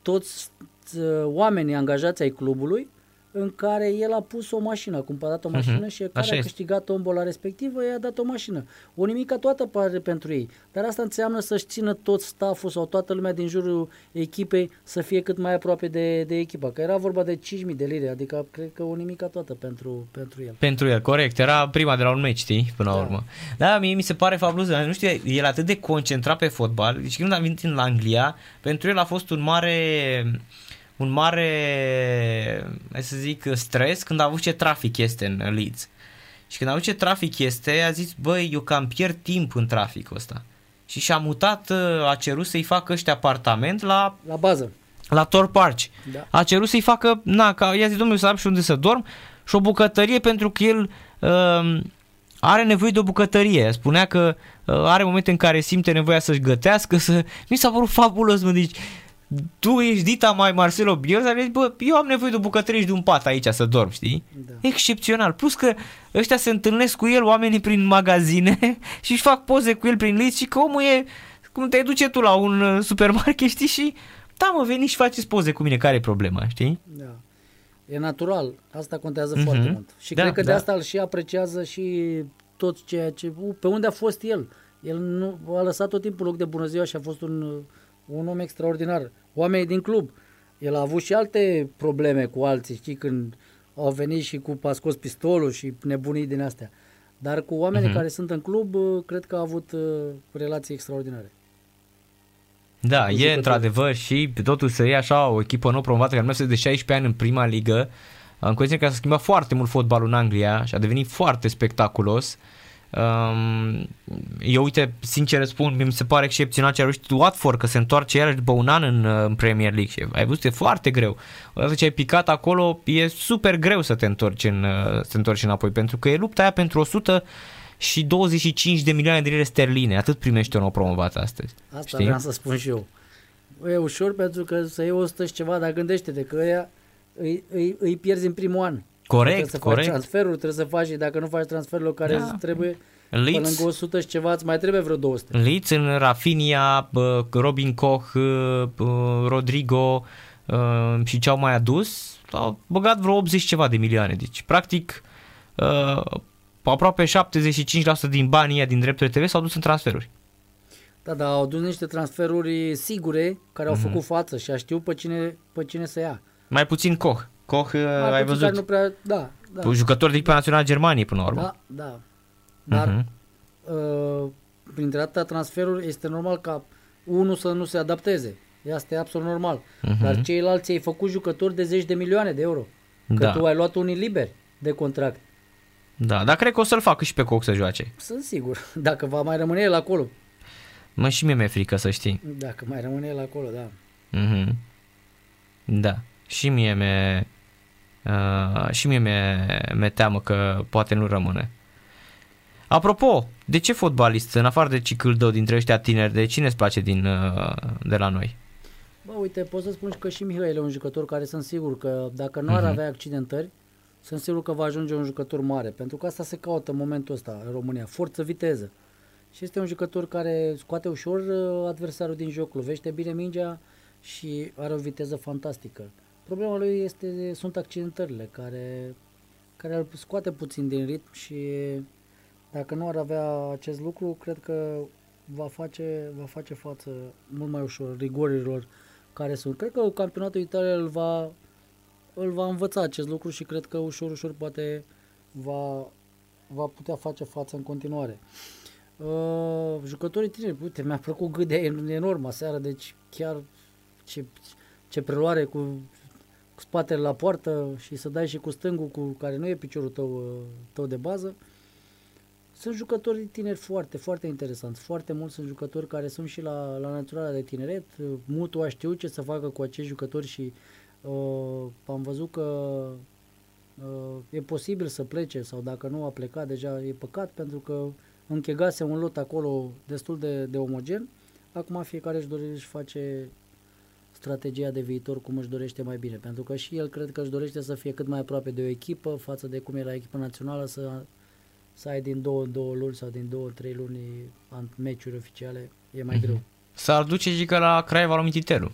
toți uh, oamenii angajați ai clubului, în care el a pus o mașină, a cumpărat o mașină Mhm. și care Așa a este. câștigat tombola respectivă, i-a dat o mașină. O nimica toată pare pentru ei. Dar asta înseamnă să-și țină tot stafful sau toată lumea din jurul echipei să fie cât mai aproape de, de echipa. Că era vorba de 5.000 de lire, adică cred că o nimica toată pentru, pentru el. Pentru el, corect. Era prima de la un meci, știi, până la Da. urmă. Da, mie mi se pare fabulos. dar Nu știu, el atât de concentrat pe fotbal. Deci când a venit în Anglia, pentru el a fost un mare un mare, hai să zic, stres când a avut ce trafic este în Leeds. Și când a avut ce trafic este, a zis, băi, eu cam pierd timp în traficul ăsta. Și și-a mutat, a cerut să-i facă ăștia apartament la La bază. la Tor Park. Da. A cerut să-i facă, na, ca, i-a zis, domnule, să am și unde să dorm și o bucătărie pentru că el uh, are nevoie de o bucătărie. Spunea că uh, are momente în care simte nevoia să-și gătească, să... Mi s-a părut fabulos, mă, deci tu ești dita mai Marcelo Bielsa, zici, bă, eu am nevoie de o bucătărie și de un pat aici să dorm, știi? Da. Excepțional. Plus că ăștia se întâlnesc cu el, oamenii prin magazine și își fac poze cu el prin list și că omul e, cum te duce tu la un uh, supermarket, știi, și da, mă, veniți și faceți poze cu mine, care e problema, știi? Da. E natural, asta contează Mhm. foarte mult. Și Da, cred că de da. asta îl și apreciază și tot ceea ce... U, pe unde a fost el? El nu a lăsat tot timpul loc de bună ziua și a fost un, un om extraordinar. Oamenii din club. El a avut și alte probleme cu alții, știi, când au venit și cu a scos pistolul și nebunii din astea. Dar cu oamenii Mhm. care sunt în club, uh, cred că a avut uh, relații extraordinare. Da, Cu e jucători. într-adevăr și totul să iei așa o echipă nou promovată care merge de 16 ani în prima ligă, în condiții că s-a schimbat foarte mult fotbalul în Anglia și a devenit foarte spectaculos. Um, eu uite, sincer spun, mi se pare excepțional ce a reușit Watford, că se întoarce iarăși după un an în, uh, în Premier League și ai văzut, e foarte greu. Odată ce ai picat acolo, e super greu să te întorci, în, uh, să te întorci înapoi, pentru că e lupta aia pentru 100 și 25 de milioane de lire sterline, atât primește un nou promovat astăzi. Asta Știi? vreau să spun și eu. E ușor pentru că să iei 100 și ceva, dar gândește-te că ăia îi, îi, îi pierzi în primul an. Corect, trebuie să corect. faci transferuri, trebuie să faci și dacă nu faci transferul care Da. îți trebuie, pe Leeds, lângă 100 și ceva, îți mai trebuie vreo 200. Leeds în Rafinha, bă, Robin Koch, bă, Rodrigo, uh, și ce au mai adus, au băgat vreo 80 ceva de milioane. Deci, practic, uh, aproape 75% din banii ăia din drepturile TV s-au dus în transferuri. Da, da, au dus niște transferuri sigure care au Mhm. făcut față și a știu pe cine, pe cine să ia. Mai puțin Koch. Koch, uh, Mai ai puțin văzut, care Nu prea, da, da, un jucător de echipa națională a Germaniei până la urmă. da, da. Dar Mhm. uh, printre atâtea transferuri este normal ca unul să nu se adapteze. Asta e absolut normal. Mhm. Dar ceilalți ai făcut jucători de zeci de milioane de euro. Că Da. tu ai luat unii liberi de contract. Da, dar cred că o să-l facă și pe Koch să joace. Sunt sigur. Dacă va mai rămâne el acolo. Mă, și mie mi-e frică să știi. Dacă mai rămâne el acolo, da. Mhm. Da. Și mie mi-e, uh, și mie mi-e, mi-e teamă că poate nu rămâne. Apropo, de ce fotbalist, în afară de Cicâldău, dintre ăștia tineri, de cine îți place din, uh, de la noi? Bă, uite, pot să spun și că și Mihail e un jucător care sunt sigur că dacă nu ar avea accidentări, sunt sigur că va ajunge un jucător mare. Pentru că asta se caută în momentul ăsta în România. Forță, viteză. Și este un jucător care scoate ușor uh, adversarul din joc, lovește bine mingea și are o viteză fantastică. Problema lui este, sunt accidentările care, care îl scoate puțin din ritm și dacă nu ar avea acest lucru, cred că va face, va face față mult mai ușor rigorilor care sunt. Cred că campionatul Italia îl va, îl va învăța acest lucru și cred că ușor, ușor poate va, va putea face față în continuare. Uh, jucătorii tineri, uite, mi-a plăcut gâdea enorm aseară, deci chiar ce, ce preluare cu, cu spatele la poartă și să dai și cu stângul, cu care nu e piciorul tău, uh, tău de bază. Sunt jucători tineri foarte, foarte interesanți. Foarte mulți sunt jucători care sunt și la, la naționala de tineret. Mutu a știut ce să facă cu acești jucători și uh, am văzut că uh, e posibil să plece sau dacă nu a plecat deja e păcat pentru că închegase un lot acolo destul de, de omogen. Acum fiecare își dorește își face strategia de viitor cum își dorește mai bine. Pentru că și el cred că își dorește să fie cât mai aproape de o echipă față de cum era echipa națională să să ai din două în două luni sau din două în trei luni an- meciuri oficiale, e mai greu. S-ar duce și că la Craiova la Mititelu.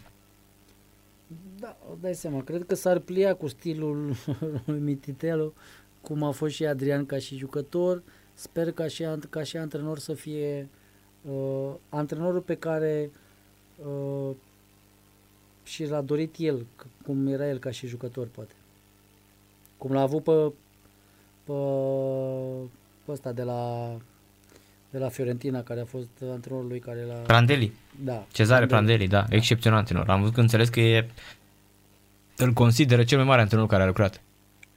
Da, îți dai seama, cred că s-ar plia cu stilul lui Mititelu, cum a fost și Adrian ca și jucător. Sper ca și, ant- ca și antrenor să fie uh, antrenorul pe care uh, și l-a dorit el, c- cum era el ca și jucător, poate. Cum l-a avut pe, pe, pe ăsta de la, de la Fiorentina, care a fost antrenorul lui care l-a... Prandelli. Da. Cezare Prandelli, da, excepțional antrenor. Am văzut că înțeles că e îl consideră cel mai mare antrenor care a lucrat.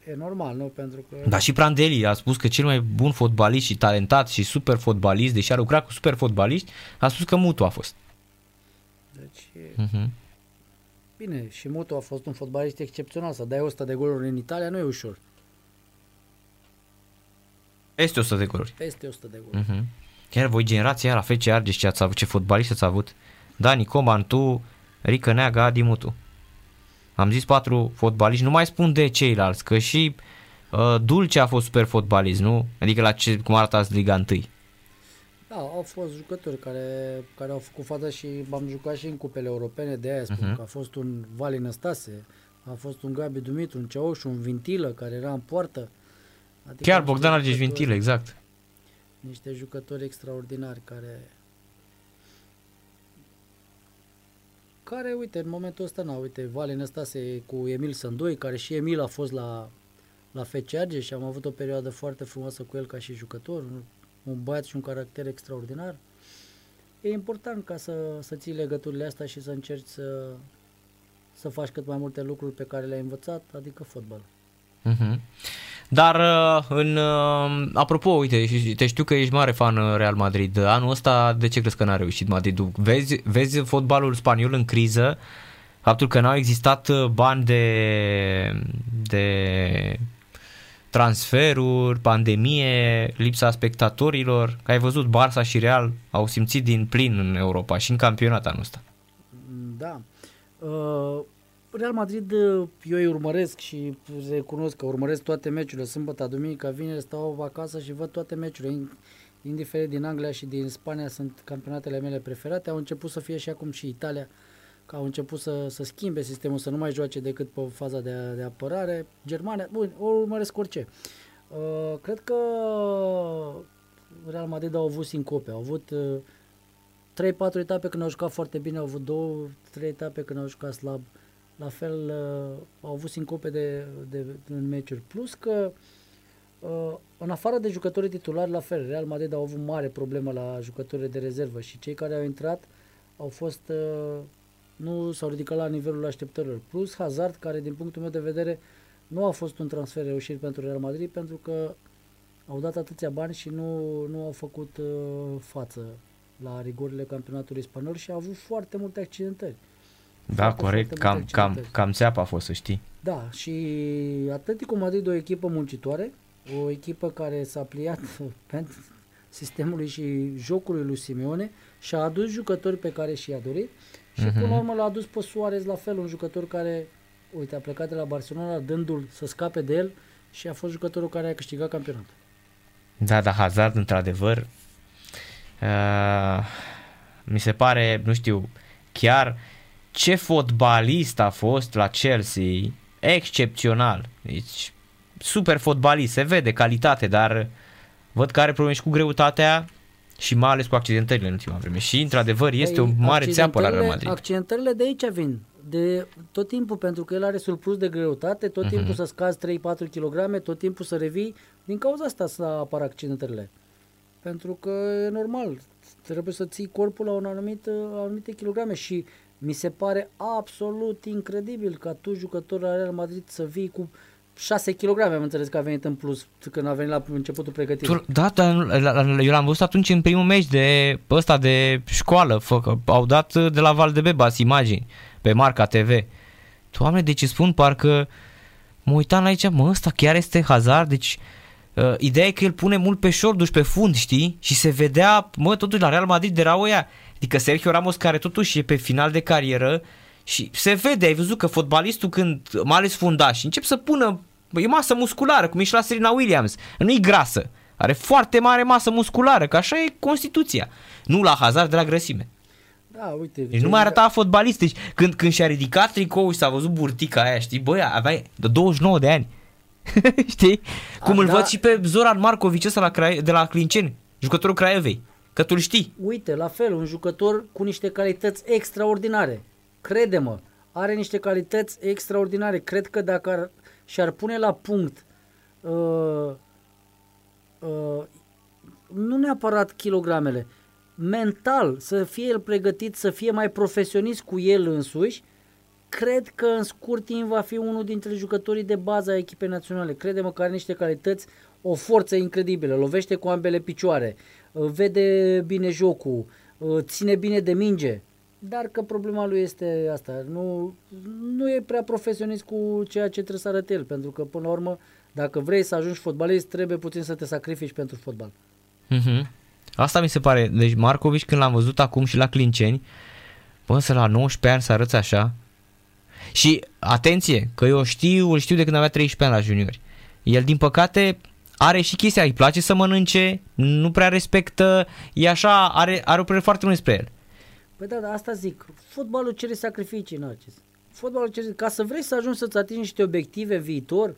E normal, nu? Pentru că... Dar și Prandelli a spus că cel mai bun fotbalist și talentat și super fotbalist, deși a lucrat cu super fotbaliști, a spus că Mutu a fost. Deci, e- Uh-huh. Bine, și Mutu a fost un fotbalist excepțional. Să dai 100 de goluri în Italia nu e ușor. Peste 100 de goluri. Peste 100 de goluri. Uh-huh. Chiar voi generația aia la FC Argeș ce ați avut, ce fotbaliști ați avut? Dani Coman, tu, Rică Neaga, Adi Mutu. Am zis patru fotbaliști, nu mai spun de ceilalți, că și uh, Dulce a fost super fotbalist, nu? Adică la ce, cum arată azi Liga 1. Da, au fost jucători care, care au făcut față și am jucat și în cupele europene, de aia spun Mhm. că a fost un Vali Năstase, a fost un Gabi Dumitru, un Ceaușu, un Vintilă care era în poartă. Adică Chiar niște Bogdan Argeș jucători- Vintile, exact. Niște jucători extraordinari care care, uite, în momentul ăsta, na, uite, Vali Năstase cu Emil Sândoi, care și Emil a fost la, la FC Argeș și am avut o perioadă foarte frumoasă cu el ca și jucător, un, un băiat și un caracter extraordinar. E important ca să, să ții legăturile astea și să încerci să, să faci cât mai multe lucruri pe care le-ai învățat, adică fotbal. Uh-huh. Dar uh, în uh, apropo, uite, și- te știu că ești mare fan uh, Real Madrid. Anul ăsta de ce crezi că n-a reușit Madridul? Vezi, vezi fotbalul spaniol în criză? Faptul că n-au existat uh, bani de, de transferuri, pandemie, lipsa spectatorilor. Că ai văzut Barça și Real au simțit din plin în Europa și în campionat anul ăsta. Da. Uh, Real Madrid, uh, eu îi urmăresc și recunosc că urmăresc toate meciurile, sâmbătă, duminica, vineri, stau acasă și văd toate meciurile. In- Indiferent din Anglia și din Spania sunt campionatele mele preferate. Au început să fie și acum și Italia că au început să, să schimbe sistemul, să nu mai joace decât pe faza de, de apărare. Germania, bun, o urmăresc orice. Uh, cred că Real Madrid au avut sincope, au avut uh, 3-4 etape când au jucat foarte bine, au avut 2-3 etape când au jucat slab. La fel uh, au avut sincope de, de, de în meciuri. Plus că uh, în afară de jucătorii titulari, la fel, Real Madrid au avut mare problemă la jucătorii de rezervă și cei care au intrat au fost uh, nu s-au ridicat la nivelul așteptărilor. Plus Hazard, care din punctul meu de vedere nu a fost un transfer reușit pentru Real Madrid pentru că au dat atâția bani și nu, nu au făcut uh, față la rigorile campionatului spaniol și a avut foarte multe accidentări. Da, foarte, corect, foarte cam, cam, cam țeapă a fost, să știi. Da, și Atletico Madrid o echipă muncitoare, o echipă care s-a pliat pentru sistemului și jocului lui Simeone și a adus jucători pe care și-a dorit și uh-huh. până la urmă l-a adus pe Suarez la fel, un jucător care, uite, a plecat de la Barcelona dându-l să scape de el și a fost jucătorul care a câștigat campionatul. Da, da, Hazard, într-adevăr, uh, mi se pare, nu știu, chiar ce fotbalist a fost la Chelsea, excepțional. Deci, super fotbalist, se vede calitate, dar văd că are probleme și cu greutatea și mai ales cu accidentările în ultima vreme. Și, într-adevăr, este o mare țeapă la Real Madrid. Accidentările de aici vin. De tot timpul, pentru că el are surplus de greutate, tot uh-huh. timpul să scazi 3-4 kg, tot timpul să revii. Din cauza asta să apară accidentările. Pentru că e normal, trebuie să ții corpul la un anumit, anumite kilograme și mi se pare absolut incredibil ca tu, jucător la Real Madrid, să vii cu 6 kg am înțeles că a venit în plus când a venit la începutul pregătirii. Da, dar eu l-am văzut atunci în primul meci de ăsta de școală, fă, au dat de la Valdebebas imagini pe Marca TV. Doamne, deci spun parcă mă uitam aici, mă, ăsta chiar este Hazard, deci uh, ideea e că el pune mult pe șorduș, pe fund, știi? Și se vedea, mă, totuși la Real Madrid era oia. Adică Sergio Ramos care totuși e pe final de carieră, și se vede, ai văzut că fotbalistul când, mai ales fundaș, încep să pună, e masă musculară, cum e și la Serena Williams, nu e grasă, are foarte mare masă musculară, că așa e Constituția. Nu la hazard de la grăsime. Da, uite. Deci nu mai arăta fotbalist. Deci când, când și-a ridicat tricoul și s-a văzut burtica aia, știi, băi, avea de 29 de ani. știi? Cum A, îl da. văd și pe Zoran Marcovici ăsta la Cra- de la Clinceni, jucătorul Craiovei. Că tu știi. Uite, la fel, un jucător cu niște calități extraordinare crede-mă, are niște calități extraordinare. Cred că dacă ar, și-ar pune la punct uh, uh, nu neapărat kilogramele, mental, să fie el pregătit, să fie mai profesionist cu el însuși, cred că în scurt timp va fi unul dintre jucătorii de bază a echipei naționale. Crede-mă că are niște calități, o forță incredibilă, lovește cu ambele picioare, uh, vede bine jocul, uh, ține bine de minge, dar că problema lui este asta, nu, nu e prea profesionist cu ceea ce trebuie să arate el, pentru că până la urmă, dacă vrei să ajungi fotbalist, trebuie puțin să te sacrifici pentru fotbal. Mm-hmm. Asta mi se pare, deci Marcovici când l-am văzut acum și la Clinceni, până să la 19 ani să arăți așa, și atenție, că eu știu, îl știu de când avea 13 ani la juniori. El, din păcate, are și chestia, îi place să mănânce, nu prea respectă, e așa, are, are o părere foarte mult despre el. Păi da, da, asta zic. Fotbalul cere sacrificii, Narcis. Fotbalul cere, ca să vrei să ajungi să-ți atingi niște obiective viitor,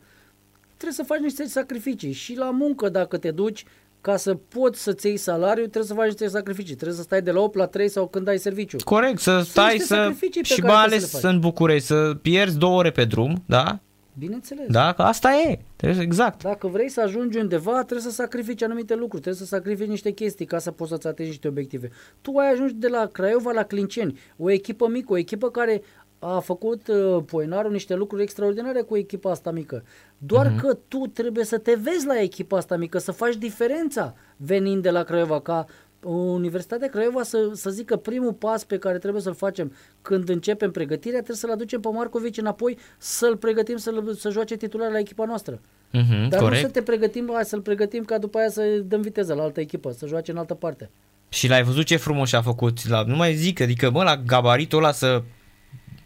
trebuie să faci niște sacrificii. Și la muncă, dacă te duci, ca să poți să-ți iei salariu, trebuie să faci niște sacrificii. Trebuie să stai de la 8 la 3 sau când ai serviciu. Corect, să stai să... Și mai ales să în București, să pierzi două ore pe drum, da? Bineînțeles. Da, că asta e. Exact. Dacă vrei să ajungi undeva, trebuie să sacrifici anumite lucruri, trebuie să sacrifici niște chestii ca să poți să-ți atingi niște obiective. Tu ai ajuns de la Craiova la Clinceni, o echipă mică, o echipă care a făcut uh, Poenarul niște lucruri extraordinare cu echipa asta mică. Doar uh-huh. că tu trebuie să te vezi la echipa asta mică, să faci diferența venind de la Craiova, ca Universitatea Craiova să, să zică primul pas pe care trebuie să-l facem când începem pregătirea, trebuie să-l aducem pe Marcovici înapoi, să-l pregătim să, să joace titular la echipa noastră. Uh-huh, Dar corect. nu să te pregătim, hai să-l pregătim ca după aia să dăm viteză la altă echipă, să joace în altă parte. Și l-ai văzut ce frumos a făcut, la, nu mai zic, adică mă, la gabaritul ăla să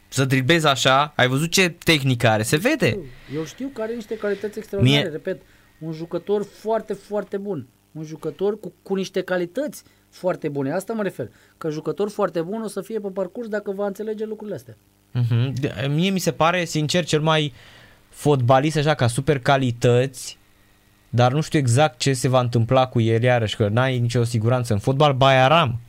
să driblezi așa, ai văzut ce tehnică are, se vede. Eu știu că are niște calități extraordinare, Mie... repet, un jucător foarte, foarte bun un jucător cu, cu niște calități foarte bune. Asta mă refer. Că jucător foarte bun o să fie pe parcurs dacă va înțelege lucrurile astea. Uh-huh. Mie mi se pare, sincer, cel mai fotbalist așa ca super calități, dar nu știu exact ce se va întâmpla cu el iarăși, că n-ai nicio siguranță în fotbal, Bayaram.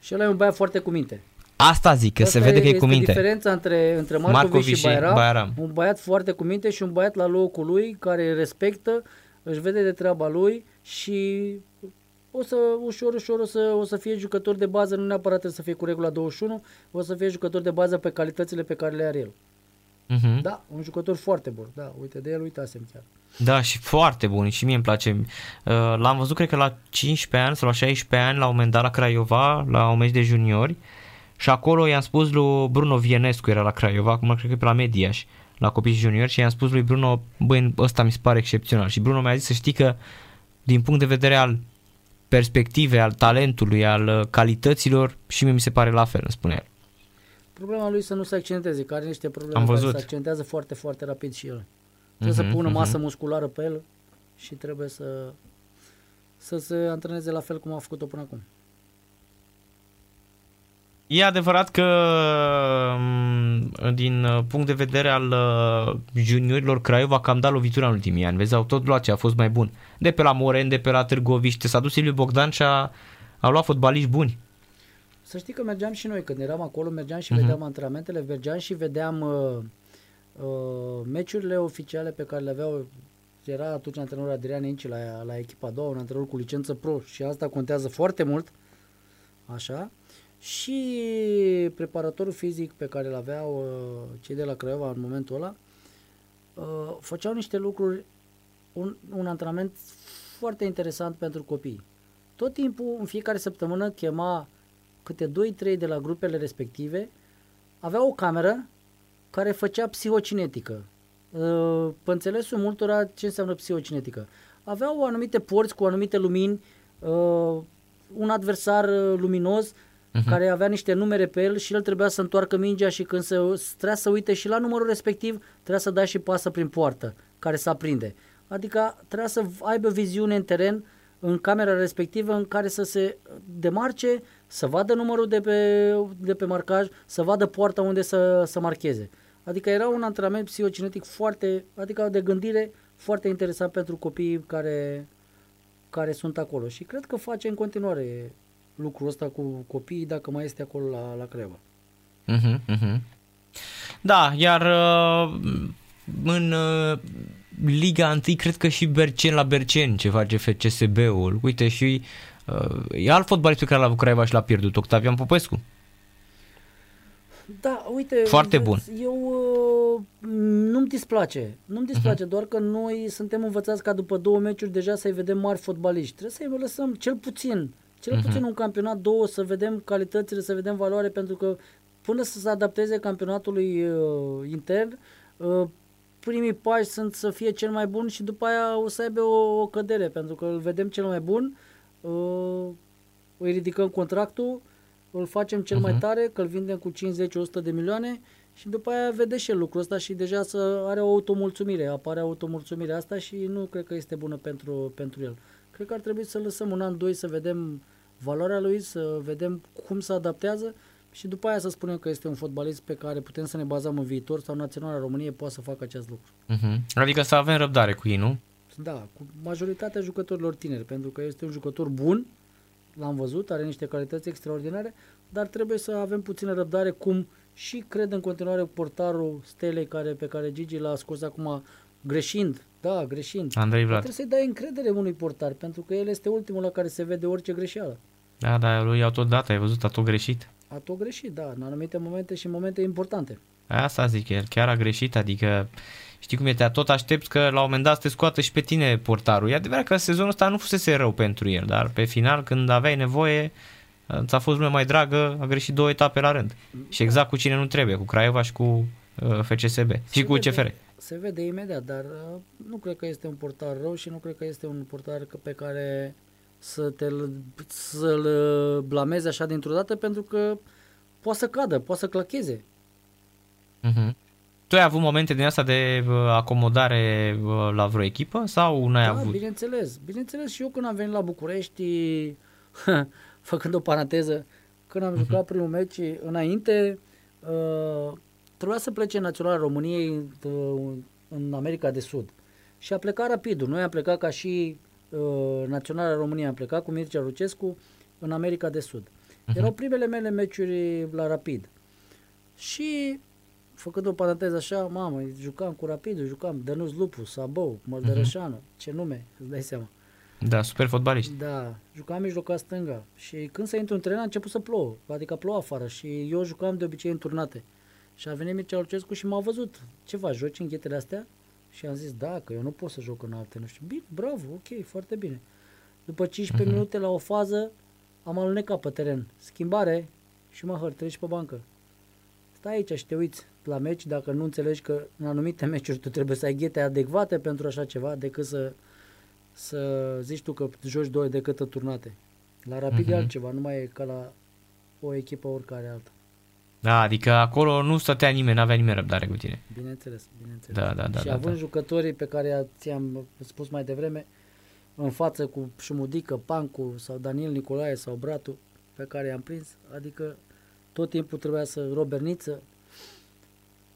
Și ăla e un băiat foarte cu minte. Asta zic, că Asta se vede că e este cu minte. diferența între, între Marcovici, Marcovici și și Baieram, Baieram. Un băiat foarte cu minte și un băiat la locul lui care respectă, își vede de treaba lui și o să ușor, ușor o să, o să fie jucător de bază, nu neapărat trebuie să fie cu regula 21, o să fie jucător de bază pe calitățile pe care le are el. Uh-huh. Da, un jucător foarte bun. Da, uite, de el uitasem chiar. Da, și foarte bun și mie îmi place. Uh, L-am văzut, cred că la 15 ani sau la 16 ani, la un moment dat la Craiova, la un meci de juniori și acolo i-am spus lui Bruno Vienescu, era la Craiova, acum cred că e pe la Mediaș, la copii și juniori și i-am spus lui Bruno, băi, ăsta mi se pare excepțional și Bruno mi-a zis să știi că din punct de vedere al perspective, al talentului, al uh, calităților și mie mi se pare la fel, îmi spune el. Problema lui să nu se accenteze, că are niște probleme Am care văzut. se accentează foarte, foarte rapid și el. Trebuie Mhm, să pună mhm. masă musculară pe el și trebuie să, să se antreneze la fel cum a făcut-o până acum. E adevărat că m, din uh, punct de vedere al uh, juniorilor Craiova cam dat lovitura în ultimii ani. Vezi, au tot luat ce a fost mai bun. De pe la Moren, de pe la Târgoviște, s-a dus Silviu Bogdan și a, a luat fotbaliști buni. Să știi că mergeam și noi, când eram acolo, mergeam și Mhm. vedeam antrenamentele, mergeam și vedeam uh, uh, meciurile oficiale pe care le aveau era atunci antrenorul Adrian Inci la, la echipa a doua, un antrenor cu licență pro și asta contează foarte mult, așa, și preparatorul fizic pe care îl aveau uh, cei de la Craiova în momentul ăla, uh, făceau niște lucruri, un, un antrenament foarte interesant pentru copii. Tot timpul, în fiecare săptămână, chema câte 2-3 de la grupele respective, avea o cameră care făcea psihocinetică. Uh, Pe înțelesul multora ce înseamnă psihocinetică. Aveau anumite porți cu anumite lumini, uh, un adversar uh, luminos uh-huh. care avea niște numere pe el și el trebuia să întoarcă mingea și când se, trebuia să uite și la numărul respectiv, trebuia să dea și pasă prin poartă care să aprinde. Adică trebuia să aibă viziune în teren în camera respectivă în care să se demarce, să vadă numărul de pe, de pe marcaj, să vadă poarta unde să, să marcheze. Adică era un antrenament psihocinetic foarte, adică de gândire foarte interesant pentru copiii care, care sunt acolo. Și cred că face în continuare lucrul ăsta cu copiii dacă mai este acolo la, la Creva. Uh-huh, uh-huh. Da, iar uh, în uh, Liga 1 cred că și Bercen la Bercen ce face FCSB-ul. Uite și uh, e alt fotbalist pe care l-a avut Craiova și l-a pierdut, Octavian Popescu. Da, uite, Foarte bun. Eu uh, nu-mi displace. Nu-mi displace, uh-huh. doar că noi suntem învățați ca după două meciuri deja să-i vedem mari fotbaliști. Trebuie să-i lăsăm cel puțin, cel uh-huh. puțin un campionat, două, să vedem calitățile, să vedem valoare, pentru că până să se adapteze campionatului uh, intern, uh, primii pași sunt să fie cel mai bun și după aia o să aibă o, o cădere, pentru că îl vedem cel mai bun, uh, îi ridicăm contractul, îl facem cel uh-huh. mai tare, că îl vindem cu 50-100 de milioane și după aia vede și el lucrul ăsta și deja să are o automulțumire, apare automulțumirea asta și nu cred că este bună pentru, pentru el. Cred că ar trebui să lăsăm un an, doi să vedem valoarea lui, să vedem cum se adaptează și după aia să spunem că este un fotbalist pe care putem să ne bazăm în viitor sau Naționala României poate să facă acest lucru. Uh-huh. Adică să avem răbdare cu ei, nu? Da, cu majoritatea jucătorilor tineri, pentru că este un jucător bun, l-am văzut, are niște calități extraordinare, dar trebuie să avem puțină răbdare cum și cred în continuare portarul Stelei care, pe care Gigi l-a scos acum greșind, da, greșind. Andrei Vlad. Trebuie să-i dai încredere unui portar, pentru că el este ultimul la care se vede orice greșeală. Da, da, lui i-au tot dat, ai văzut, a tot greșit. A tot greșit, da, în anumite momente și în momente importante. Asta zic, el chiar a greșit, adică știi cum e, te tot aștepți că la un moment dat să te scoată și pe tine portarul. E adevărat că sezonul ăsta nu fusese rău pentru el, dar pe final când aveai nevoie, ți-a fost lumea mai dragă, a greșit două etape la rând. Și exact cu cine nu trebuie, cu Craiova și cu uh, FCSB Se și cu vede, CFR. Se vede imediat, dar uh, nu cred că este un portar rău și nu cred că este un portar că- pe care să te, să-l uh, blamezi așa dintr-o dată pentru că poate să cadă, poate să clacheze. Uh-huh. Tu ai avut momente din asta de uh, acomodare uh, la vreo echipă sau n-ai Da, avut? bineînțeles. Bineînțeles și eu când am venit la București făcând o paranteză, când am jucat primul meci înainte, uh, trebuia să plece Naționala României uh, în America de Sud. Și a plecat rapidul. Noi am plecat ca și uh, Naționala României, am plecat cu Mircea Lucescu în America de Sud. Uh-huh. Erau primele mele meciuri la Rapid. Și făcând o paranteză așa, mamă, jucam cu Rapidul, jucam Dănuț Lupu, Sabou, Mărdărășanu, uh-huh. ce nume, îți dai seama. Da, super fotbaliști. Da, jucam mijloca stânga și când să intru în teren a început să plouă, adică plouă afară și eu jucam de obicei în turnate. Și a venit Mircea Lucescu și m-a văzut, ce faci, joci în ghetele astea? Și am zis, da, că eu nu pot să joc în alte, nu știu. Bine, bravo, ok, foarte bine. După 15 uh-huh. minute la o fază, am alunecat pe teren. Schimbare și mă hărtreci pe bancă. Stai aici și te uiți la meci dacă nu înțelegi că în anumite meciuri tu trebuie să ai ghete adecvate pentru așa ceva decât să, să zici tu că joci două decât turnate. La rapid uh-huh. e altceva, nu mai e ca la o echipă oricare altă. Da, adică acolo nu stătea nimeni, n-avea nimeni răbdare cu tine. Bineînțeles, bineînțeles. Da, da, da. Și da, având da. jucătorii pe care ți-am spus mai devreme, în față cu Șumudică, Pancu sau Daniel Nicolae sau Bratu, pe care i-am prins, adică tot timpul trebuia să Roberniță,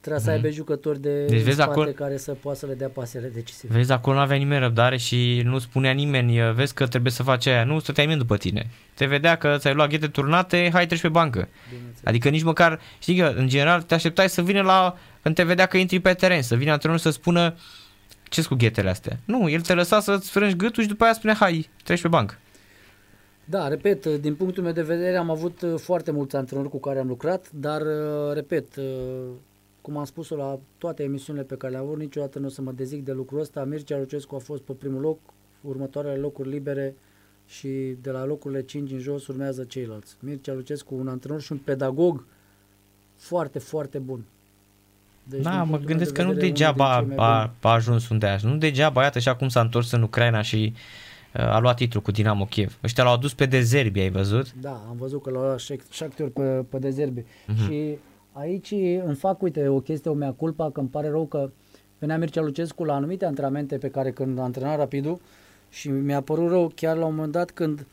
trebuia să Mhm. aibă jucători de Deci vezi spate acolo- care să poată să le dea pasele decisive. Vezi, acolo nu avea nimeni răbdare și nu spunea nimeni, vezi că trebuie să faci aia. Nu stătea nimeni după tine. Te vedea că ți-ai luat ghete turnate, hai treci pe bancă. Bineînțeles. Adică nici măcar, știi că în general te așteptai să vină la, când te vedea că intri pe teren, să vină antrenorul să spună ce cu ghetele astea. Nu, el te lăsa să-ți frângi gâtul și după aia spune hai, treci pe bancă. Da, repet, din punctul meu de vedere am avut uh, foarte mulți antrenori cu care am lucrat, dar, uh, repet, uh, cum am spus-o la toate emisiunile pe care le-am avut, niciodată nu o să mă dezic de lucrul ăsta. Mircea Lucescu a fost pe primul loc, următoarele locuri libere și de la locurile 5 în jos urmează ceilalți. Mircea Lucescu, un antrenor și un pedagog foarte, foarte bun. Deci, da, din mă punctul meu gândesc de că nu vedere, unul degeaba dintre cei mai a, buni. a ajuns unde a ajuns. Nu degeaba, iată, și acum s-a întors în Ucraina și uh, a luat titlul cu Dinamo Kiev. Ăștia l-au adus pe dezerbi, ai văzut? Da, am văzut că l-au luat Shac- Shakhtar pe, pe dezerbe. Mhm. Și aici îmi fac, uite, o chestie, o mea culpa, că îmi pare rău că venea Mircea Lucescu la anumite antrenamente pe care când antrena Rapidul și mi-a părut rău chiar la un moment dat când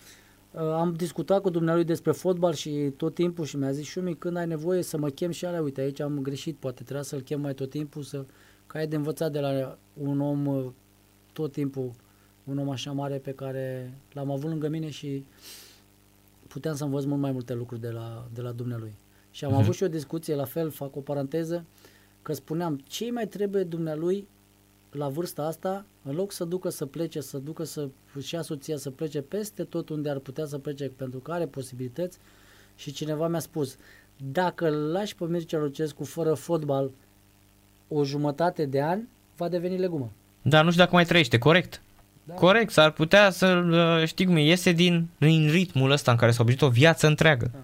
uh, am discutat cu dumnealui despre fotbal și tot timpul și mi-a zis Șumi, când ai nevoie să mă chem și alea, uite, aici am greșit, poate trebuia să-l chem mai tot timpul, să, că ai de învățat de la un om uh, tot timpul, un om așa mare pe care l-am avut lângă mine și puteam să învăț mult mai multe lucruri de la, de la dumnealui. Și am Mhm. uh-huh. avut și o discuție, la fel, fac o paranteză, că spuneam, ce mai trebuie dumnealui la vârsta asta, în loc să ducă să plece, să ducă să și ia soția să plece peste tot unde ar putea să plece pentru că are posibilități și cineva mi-a spus, dacă îl lași pe Mircea Lucescu fără fotbal o jumătate de ani, va deveni legumă. Da, nu știu dacă mai trăiește, corect. Da. Corect, s-ar putea să, uh, știi cum e, iese din, din ritmul ăsta în care s-a obișnuit o viață întreagă. Da.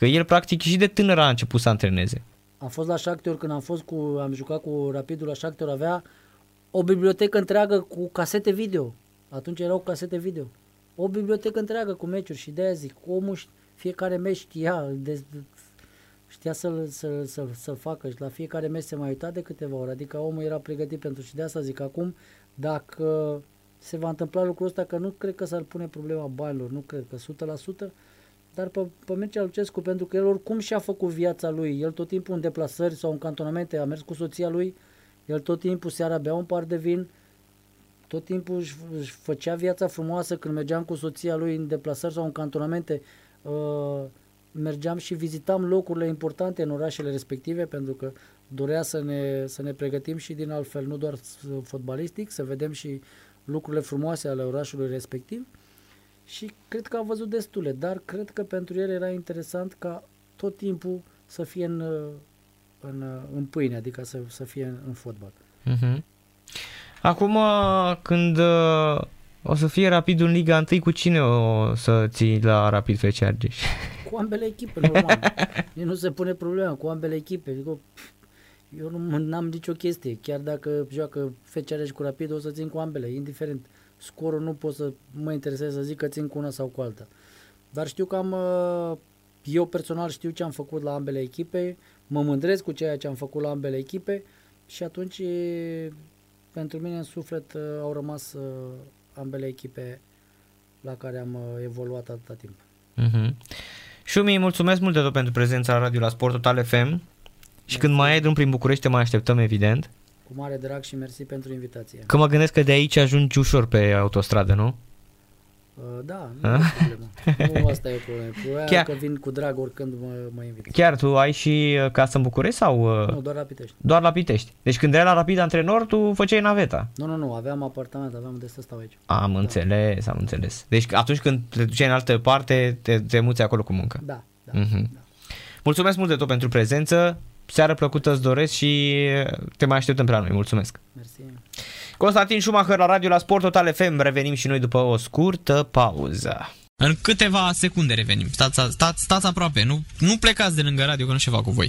Că el practic și de tânăr a început să antreneze. Am fost la Shakhtar când am fost cu, am jucat cu Rapidul la Shakhtar, avea o bibliotecă întreagă cu casete video. Atunci erau casete video. O bibliotecă întreagă cu meciuri și de aia zic, omul ș- fiecare meci știa, de, știa să-l, să-l, să-l, să-l facă și la fiecare meci se mai uita de câteva ore, adică omul era pregătit pentru și de asta zic acum, dacă se va întâmpla lucrul ăsta, că nu cred că s-ar pune problema banilor, nu cred că 100%, dar pe, pe Mircea Lucescu, pentru că el oricum și-a făcut viața lui, el tot timpul în deplasări sau în cantonamente a mers cu soția lui, el tot timpul seara bea un par de vin, tot timpul își, își făcea viața frumoasă când mergeam cu soția lui în deplasări sau în cantonamente, uh, mergeam și vizitam locurile importante în orașele respective pentru că dorea să ne, să ne pregătim și din altfel, nu doar s- fotbalistic, să vedem și lucrurile frumoase ale orașului respectiv și cred că a văzut destule, dar cred că pentru el era interesant ca tot timpul să fie în, uh, în, uh, în pâine, adică să, să fie în, în fotbal. Mhm. Acum, uh, când uh, o să fie Rapid în Liga 1, cu cine o să ții la Rapid FC Argeș? Cu ambele echipe, normal. Nici nu se pune problema cu ambele echipe. Adică, pf, eu nu am nicio chestie. Chiar dacă joacă FCR și cu Rapid, o să țin cu ambele, indiferent. Scorul nu pot să mă intereseze să zic că țin cu una sau cu alta. Dar știu că am, uh, eu personal știu ce am făcut la ambele echipe, mă mândresc cu ceea ce am făcut la ambele echipe și atunci e, pentru mine în suflet uh, au rămas uh, ambele echipe la care am uh, evoluat atâta timp. Uh-huh. Șumi, mulțumesc mult de tot pentru prezența la radio la Sport Total FM. Și când mai ai drum prin București, te mai așteptăm, evident. Cu mare drag și mersi pentru invitație. Că mă gândesc că de aici ajungi ușor pe autostradă, nu? Uh, da, nu e problemă. Nu asta e problema. Problema Chiar- că vin cu drag oricând mă, mă invit. Chiar tu ai și uh, casă în București sau uh, Nu, doar la Pitești. doar la Pitești? Deci când erai la Rapid Antrenor, tu făceai naveta. Nu, nu, nu, aveam apartament, aveam de să stau aici. Am înțeles, am înțeles. Deci atunci când te duceai în altă parte, te, te muți acolo cu muncă. Da, da. Mhm. Mulțumesc mult de tot pentru prezență. Seară plăcută îți doresc și te mai așteptăm pe la noi. Mulțumesc. Mersi. Constantin Schumacher la radio la Sport Total FM. Revenim și noi după o scurtă pauză. În câteva secunde revenim. Stați, stați, stați aproape, nu, nu plecați de lângă radio că nu știu ce fac cu voi.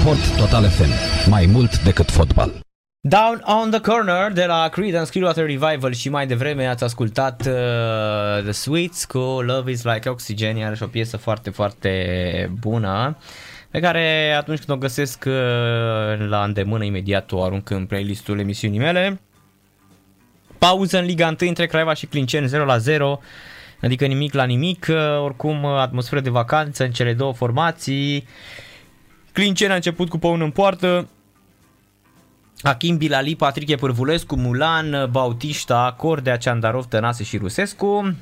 Sport Total FM. Mai mult decât fotbal. Down on the Corner de la Creedence Clearwater Revival și mai devreme ați ascultat uh, The Sweets cu Love is Like Oxygen, iarăși o piesă foarte, foarte bună pe care atunci când o găsesc uh, la îndemână imediat o arunc în playlistul emisiunii mele. Pauză în Liga 1 între Craiova și Clinceni 0 la 0, adică nimic la nimic, uh, oricum uh, atmosferă de vacanță în cele două formații. Clinceni a început cu păun în poartă, Achim Bilali, Patrick Pârvulescu, Mulan, Bautista, Cordea, Ciandarov, Tănase și Rusescu.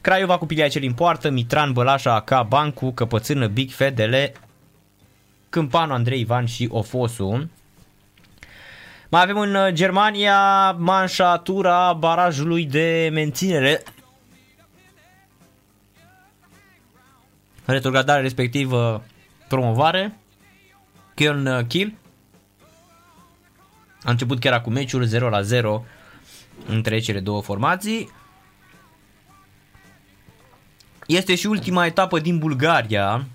Craiova cu Piliacel în poartă, Mitran, Bălașa, Aca, Bancu, Căpățână, Big Fedele, Câmpanu, Andrei Ivan și Ofosu. Mai avem în uh, Germania manșatura barajului de menținere. Retrogradare respectiv uh, promovare. Köln uh, Kiel. A început chiar acum meciul 0 la 0 între cele două formații. Este și ultima etapă din Bulgaria,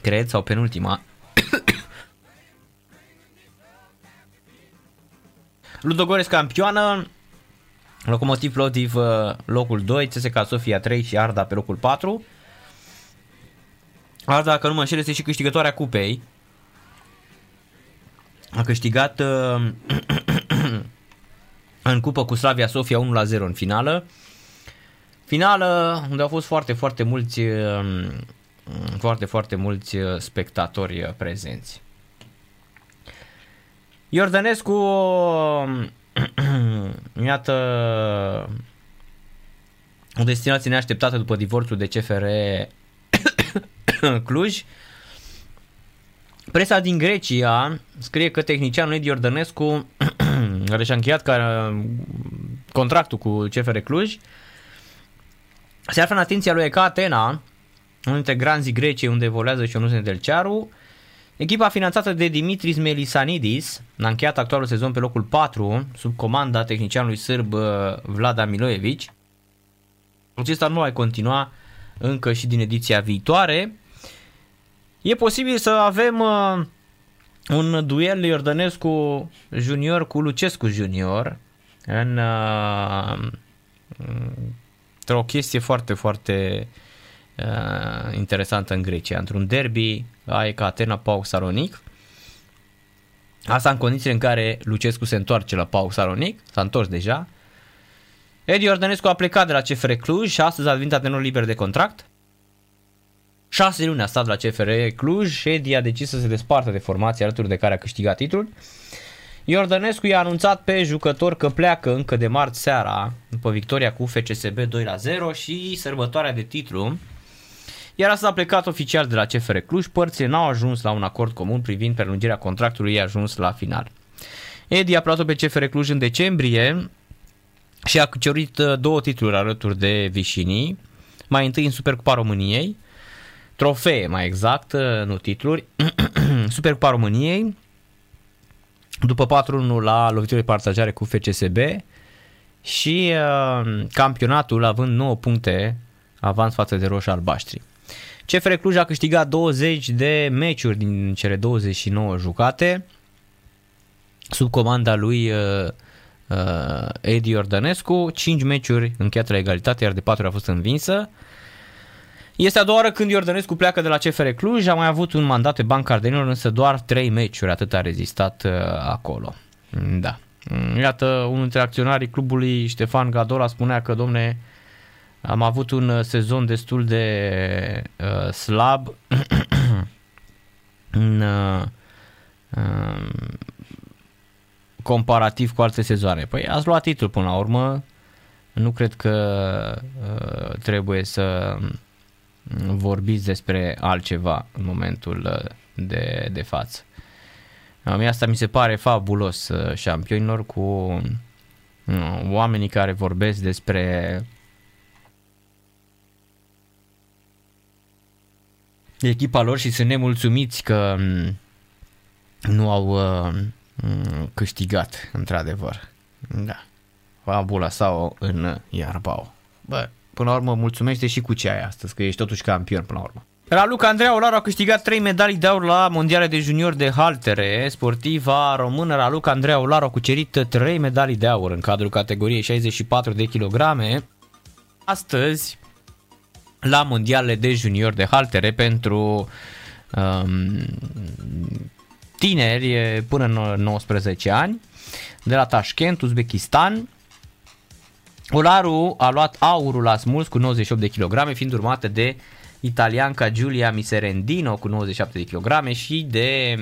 cred, sau penultima. Ludogorets campioană, Locomotiv Plovdiv uh, locul 2, CSKA Sofia 3 și Arda pe locul 4. Arda, dacă nu mă înșel, este și câștigătoarea cupei. A câștigat uh, în cupă cu Slavia Sofia 1 la 0 în finală. Finală unde au fost foarte, foarte mulți uh, foarte, foarte mulți uh, spectatori uh, prezenți. Iordănescu uh, iată o destinație neașteptată după divorțul de CFR Cluj. Presa din Grecia scrie că tehnicianul Edi Iordănescu care și-a încheiat ca, contractul cu CFR Cluj se află în atenția lui ECA Atena, unul dintre granzii Greciei unde evoluează și Ionus Nedelcearu. Echipa finanțată de Dimitris Melisanidis a încheiat actualul sezon pe locul 4 sub comanda tehnicianului sârb uh, Vlada Miloevic. Acesta nu va continua încă și din ediția viitoare. E posibil să avem uh, un duel Iordănescu junior cu Lucescu junior în uh, într-o chestie foarte, foarte uh, interesantă în Grecia, într-un derby ai ca Atena Pau Salonic. Asta în condițiile în care Lucescu se întoarce la Pau Salonic, s-a întors deja. Edi Ordănescu a plecat de la CFR Cluj și astăzi a devenit antrenor liber de contract. Șase luni a stat la CFR Cluj și Edi a decis să se despartă de formație alături de care a câștigat titlul. Iordănescu i-a anunțat pe jucător că pleacă încă de marți seara după victoria cu FCSB 2 la 0 și sărbătoarea de titlu. Iar asta a plecat oficial de la CFR Cluj, părțile n-au ajuns la un acord comun privind prelungirea contractului, i-a ajuns la final. Edi a plătit pe CFR Cluj în decembrie și a cucerit două titluri alături de Vișinii, mai întâi în Supercupa României, trofee mai exact, nu titluri, Supercupa României, după 4-1 la lovituri partajare cu FCSB și uh, campionatul având 9 puncte avans față de roșii albaștri. CFR Cluj a câștigat 20 de meciuri din cele 29 jucate sub comanda lui uh, uh, Edi Ordănescu, 5 meciuri încheiate la egalitate, iar de 4 a fost învinsă. Este a doua oară când Iordănescu pleacă de la CFR Cluj, a mai avut un mandat pe Banca Ardenilor, însă doar 3 meciuri, atât a rezistat uh, acolo. Da. Iată, unul dintre acționarii clubului, Ștefan Gadola, spunea că, domne, am avut un uh, sezon destul de uh, slab în, uh, uh, comparativ cu alte sezoane. Păi ați luat titlul până la urmă, nu cred că uh, trebuie să vorbiți despre altceva în momentul uh, de, de față. Mie asta mi se pare fabulos uh, șampionilor cu uh, oamenii care vorbesc despre echipa lor și sunt nemulțumiți că mm, nu au uh, mm, câștigat, într-adevăr. Da. Fabula sau în Iarbao. Bă, până la urmă mulțumește și cu ce ai astăzi, că ești totuși campion până la urmă. Raluca Andreea Olaru a câștigat 3 medalii de aur la mondiale de junior de haltere. Sportiva română Raluca Andreea Olaru a cucerit 3 medalii de aur în cadrul categoriei 64 de kilograme. Astăzi, la mondiale de junior de haltere pentru um, tineri până în 19 ani de la Tashkent, Uzbekistan. Olaru a luat aurul la smuls cu 98 de kg, fiind urmată de italianca Giulia Miserendino cu 97 de kg și de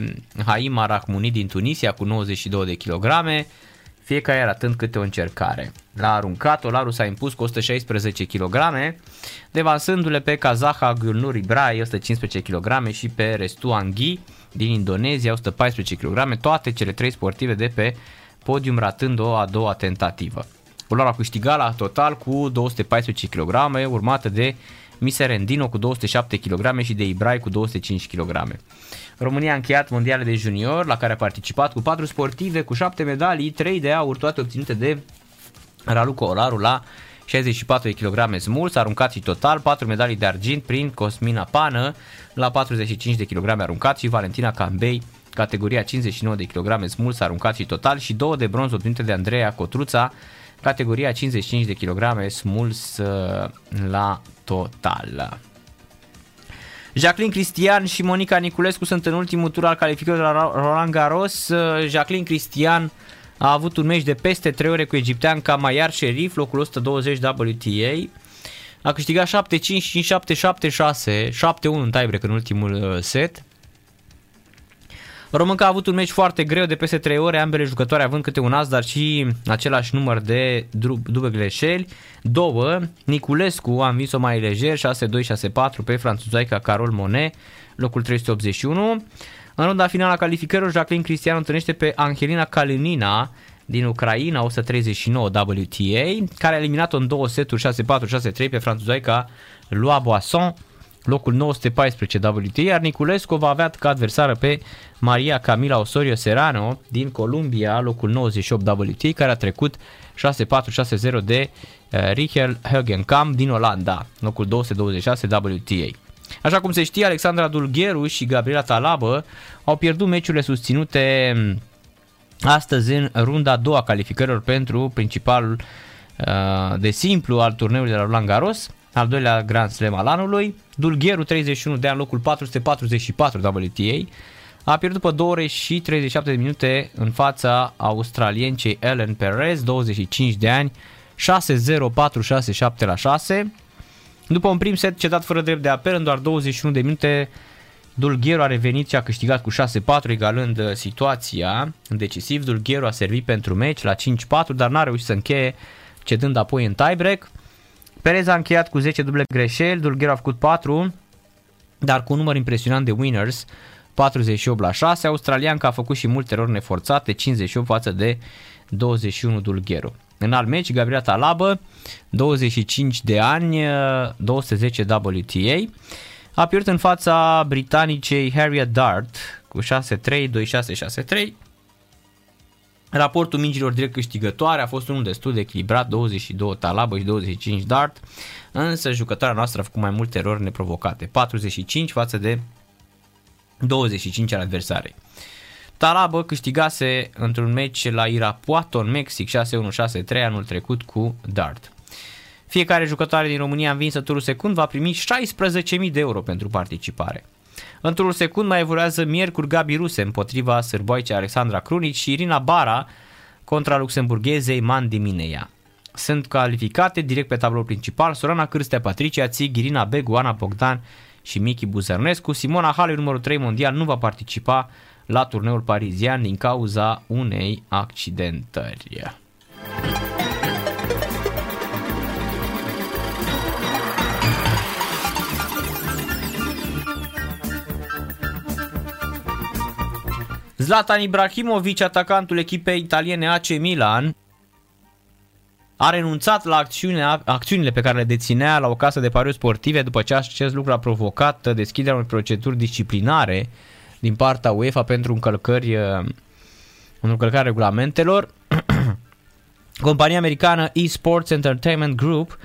Haima Rahmouni din Tunisia cu 92 de kg, fiecare arătând câte o încercare. La aruncat, Olaru s-a impus cu 116 kg, devansându-le pe Kazaha Gulnur Ibrahim 115 kg și pe Restu Anghi din Indonezia 114 kg, toate cele trei sportive de pe podium ratând o a doua tentativă. Olaru a câștigat la total cu 214 kg, urmată de Miserendino cu 207 kg și de Ibrai cu 205 kg. România a încheiat mondiale de junior la care a participat cu 4 sportive cu 7 medalii, 3 de aur, toate obținute de Raluca Olaru la 64 kg smuls, aruncat și total, 4 medalii de argint prin Cosmina Pană la 45 de kg aruncat și Valentina Cambei categoria 59 de kg smuls, aruncat și total și 2 de bronz obținute de Andreea Cotruța categoria 55 de kg smuls uh, la total. Jacqueline Cristian și Monica Niculescu sunt în ultimul tur al calificării la Roland Garros. Uh, Jacqueline Cristian a avut un meci de peste 3 ore cu egiptean Kamayar Sherif, locul 120 WTA. A câștigat 7-5, 5-7, 7-6, 7-1 în tiebreak în ultimul uh, set. Românca a avut un meci foarte greu de peste 3 ore, ambele jucătoare având câte un as, dar și același număr de duble greșeli. Două, Niculescu a învins-o mai lejer, 6-2, 6-4 pe franțuzaica Carol Monet, locul 381. În runda finală a calificărilor, Jacqueline Cristiano întâlnește pe Angelina Kalinina din Ucraina, 139 WTA, care a eliminat-o în două seturi 6-4, 6-3 pe franțuzaica Lua Boisson, locul 914 WTA, iar Niculescu va avea ca adversară pe Maria Camila Osorio Serrano din Columbia, locul 98 WTA, care a trecut 6-4-6-0 de uh, Richel Högenkamp din Olanda, locul 226 WTA. Așa cum se știe, Alexandra Dulgheru și Gabriela Talabă au pierdut meciurile susținute mm, astăzi în runda a doua calificărilor pentru principalul uh, de simplu al turneului de la Roland Garros, al doilea Grand Slam al anului. Dulgheru, 31 de ani, locul 444 WTA, a pierdut după 2 ore și 37 de minute în fața australiencei Ellen Perez, 25 de ani, 6-0-4-6-7 la 6. După un prim set cedat fără drept de apel, în doar 21 de minute, Dulgheru a revenit și a câștigat cu 6-4, egalând uh, situația în decisiv. Dulgheru a servit pentru meci la 5-4, dar n-a reușit să încheie, cedând apoi în tiebreak. Perez a încheiat cu 10 duble greșeli, Dulgheru a făcut 4, dar cu un număr impresionant de winners, 48 la 6. Australianca a făcut și multe erori neforțate, 58 față de 21 Dulgheru. În alt meci, Gabriela Talabă, 25 de ani, 210 WTA, a pierdut în fața britanicei Harriet Dart cu 6-3, 2-6, 6-3. Raportul mingilor direct câștigătoare a fost unul destul de echilibrat, 22 Talabă și 25 Dart, însă jucătoarea noastră a făcut mai multe erori neprovocate, 45 față de 25 al adversarei. Talabă câștigase într-un meci la Irapuato în Mexic 6-1-6-3 anul trecut cu Dart. Fiecare jucătoare din România învinsă în turul secund va primi 16.000 de euro pentru participare. În turul secund mai evoluează miercuri Gabi Ruse împotriva sârboicei Alexandra Crunic și Irina Bara contra luxemburghezei Mandi Minea. Sunt calificate direct pe tabloul principal Sorana Cârstea, Patricia Țig, Irina Begu, Ana Bogdan și Miki Buzărnescu. Simona Halep, numărul 3 mondial, nu va participa la turneul parizian din cauza unei accidentări. Zlatan Ibrahimovic, atacantul echipei italiene AC Milan, a renunțat la acțiune, acțiunile pe care le deținea la o casă de pariuri sportive după ce acest lucru a provocat deschiderea unei proceduri disciplinare din partea UEFA pentru încălcări, uh, încălcarea regulamentelor. Compania americană eSports Entertainment Group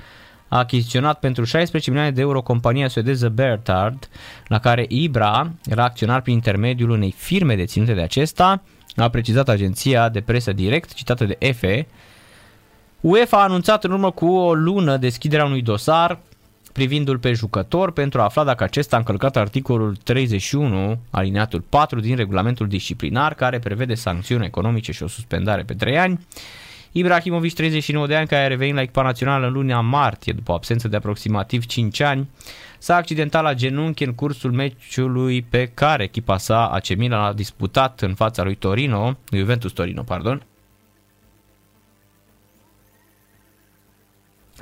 a achiziționat pentru 16 milioane de euro compania suedeză Bertard, la care Ibra era acționar prin intermediul unei firme deținute de acesta, a precizat agenția de presă direct, citată de EFE. UEFA a anunțat în urmă cu o lună deschiderea unui dosar privindu-l pe jucător pentru a afla dacă acesta a încălcat articolul 31, alineatul 4 din regulamentul disciplinar, care prevede sancțiuni economice și o suspendare pe 3 ani. Ibrahimovic, 39 de ani, care a revenit la echipa națională în luna martie după o absență de aproximativ 5 ani, s-a accidentat la genunchi în cursul meciului pe care echipa sa AC Milan a disputat în fața lui Torino, Juventus Torino, pardon,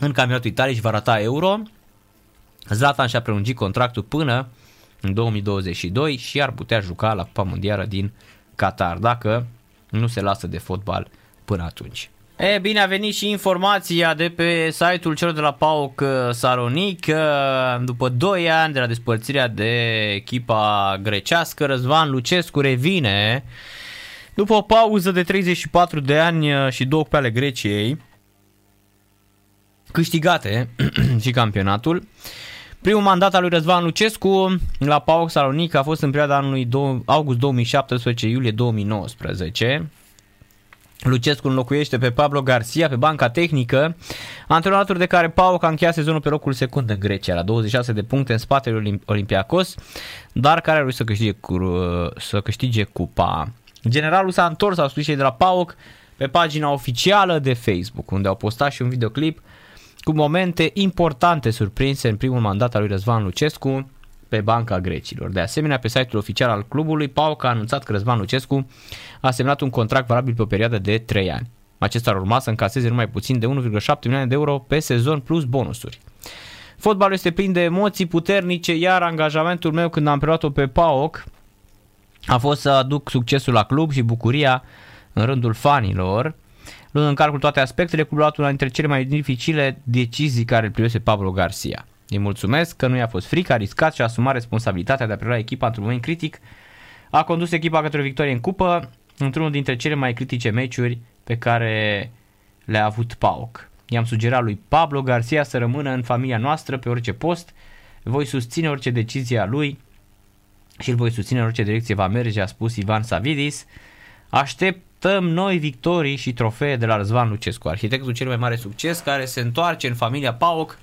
în campionatul Italiei și va rata Euro. Zlatan și-a prelungit contractul până în 2022 și ar putea juca la Cupa Mondială din Qatar, dacă nu se lasă de fotbal până atunci. E bine, a venit și informația de pe site-ul celor de la PAOK uh, Saronic. Uh, după 2 ani de la despărțirea de echipa grecească, Răzvan Lucescu revine după o pauză de 34 de ani uh, și două pe ale Greciei, câștigate și campionatul. Primul mandat al lui Răzvan Lucescu la PAOK Salonic a fost în perioada anului august 2017-iulie 2019. Lucescu înlocuiește pe Pablo Garcia pe banca tehnică, antrenator de care Pau a încheiat sezonul pe locul secund în Grecia, la 26 de puncte în spatele Olympiacos, dar care ar să câștige, să câștige cupa. Generalul s-a întors, au spus de la PAOK, pe pagina oficială de Facebook, unde au postat și un videoclip cu momente importante surprinse în primul mandat al lui Răzvan Lucescu pe banca grecilor. De asemenea, pe site-ul oficial al clubului, PAOK a anunțat că Răzvan Lucescu a semnat un contract valabil pe o perioadă de 3 ani. Acesta ar urma să încaseze numai puțin de 1,7 milioane de euro pe sezon plus bonusuri. Fotbalul este plin de emoții puternice, iar angajamentul meu când am preluat-o pe PAOK a fost să aduc succesul la club și bucuria în rândul fanilor. Luând în calcul toate aspectele, clubul a luat una dintre cele mai dificile decizii care îl privese Pablo Garcia. Îi mulțumesc că nu i-a fost frică, a riscat și a asumat responsabilitatea de a prelua echipa într-un moment critic. A condus echipa către o victorie în cupă, într-unul dintre cele mai critice meciuri pe care le-a avut PAOK. I-am sugerat lui Pablo Garcia să rămână în familia noastră pe orice post, voi susține orice decizie a lui și îl voi susține în orice direcție va merge, a spus Ivan Savidis. Așteptăm noi victorii și trofee de la Răzvan Lucescu, arhitectul cel mai mare succes care se întoarce în familia PAOK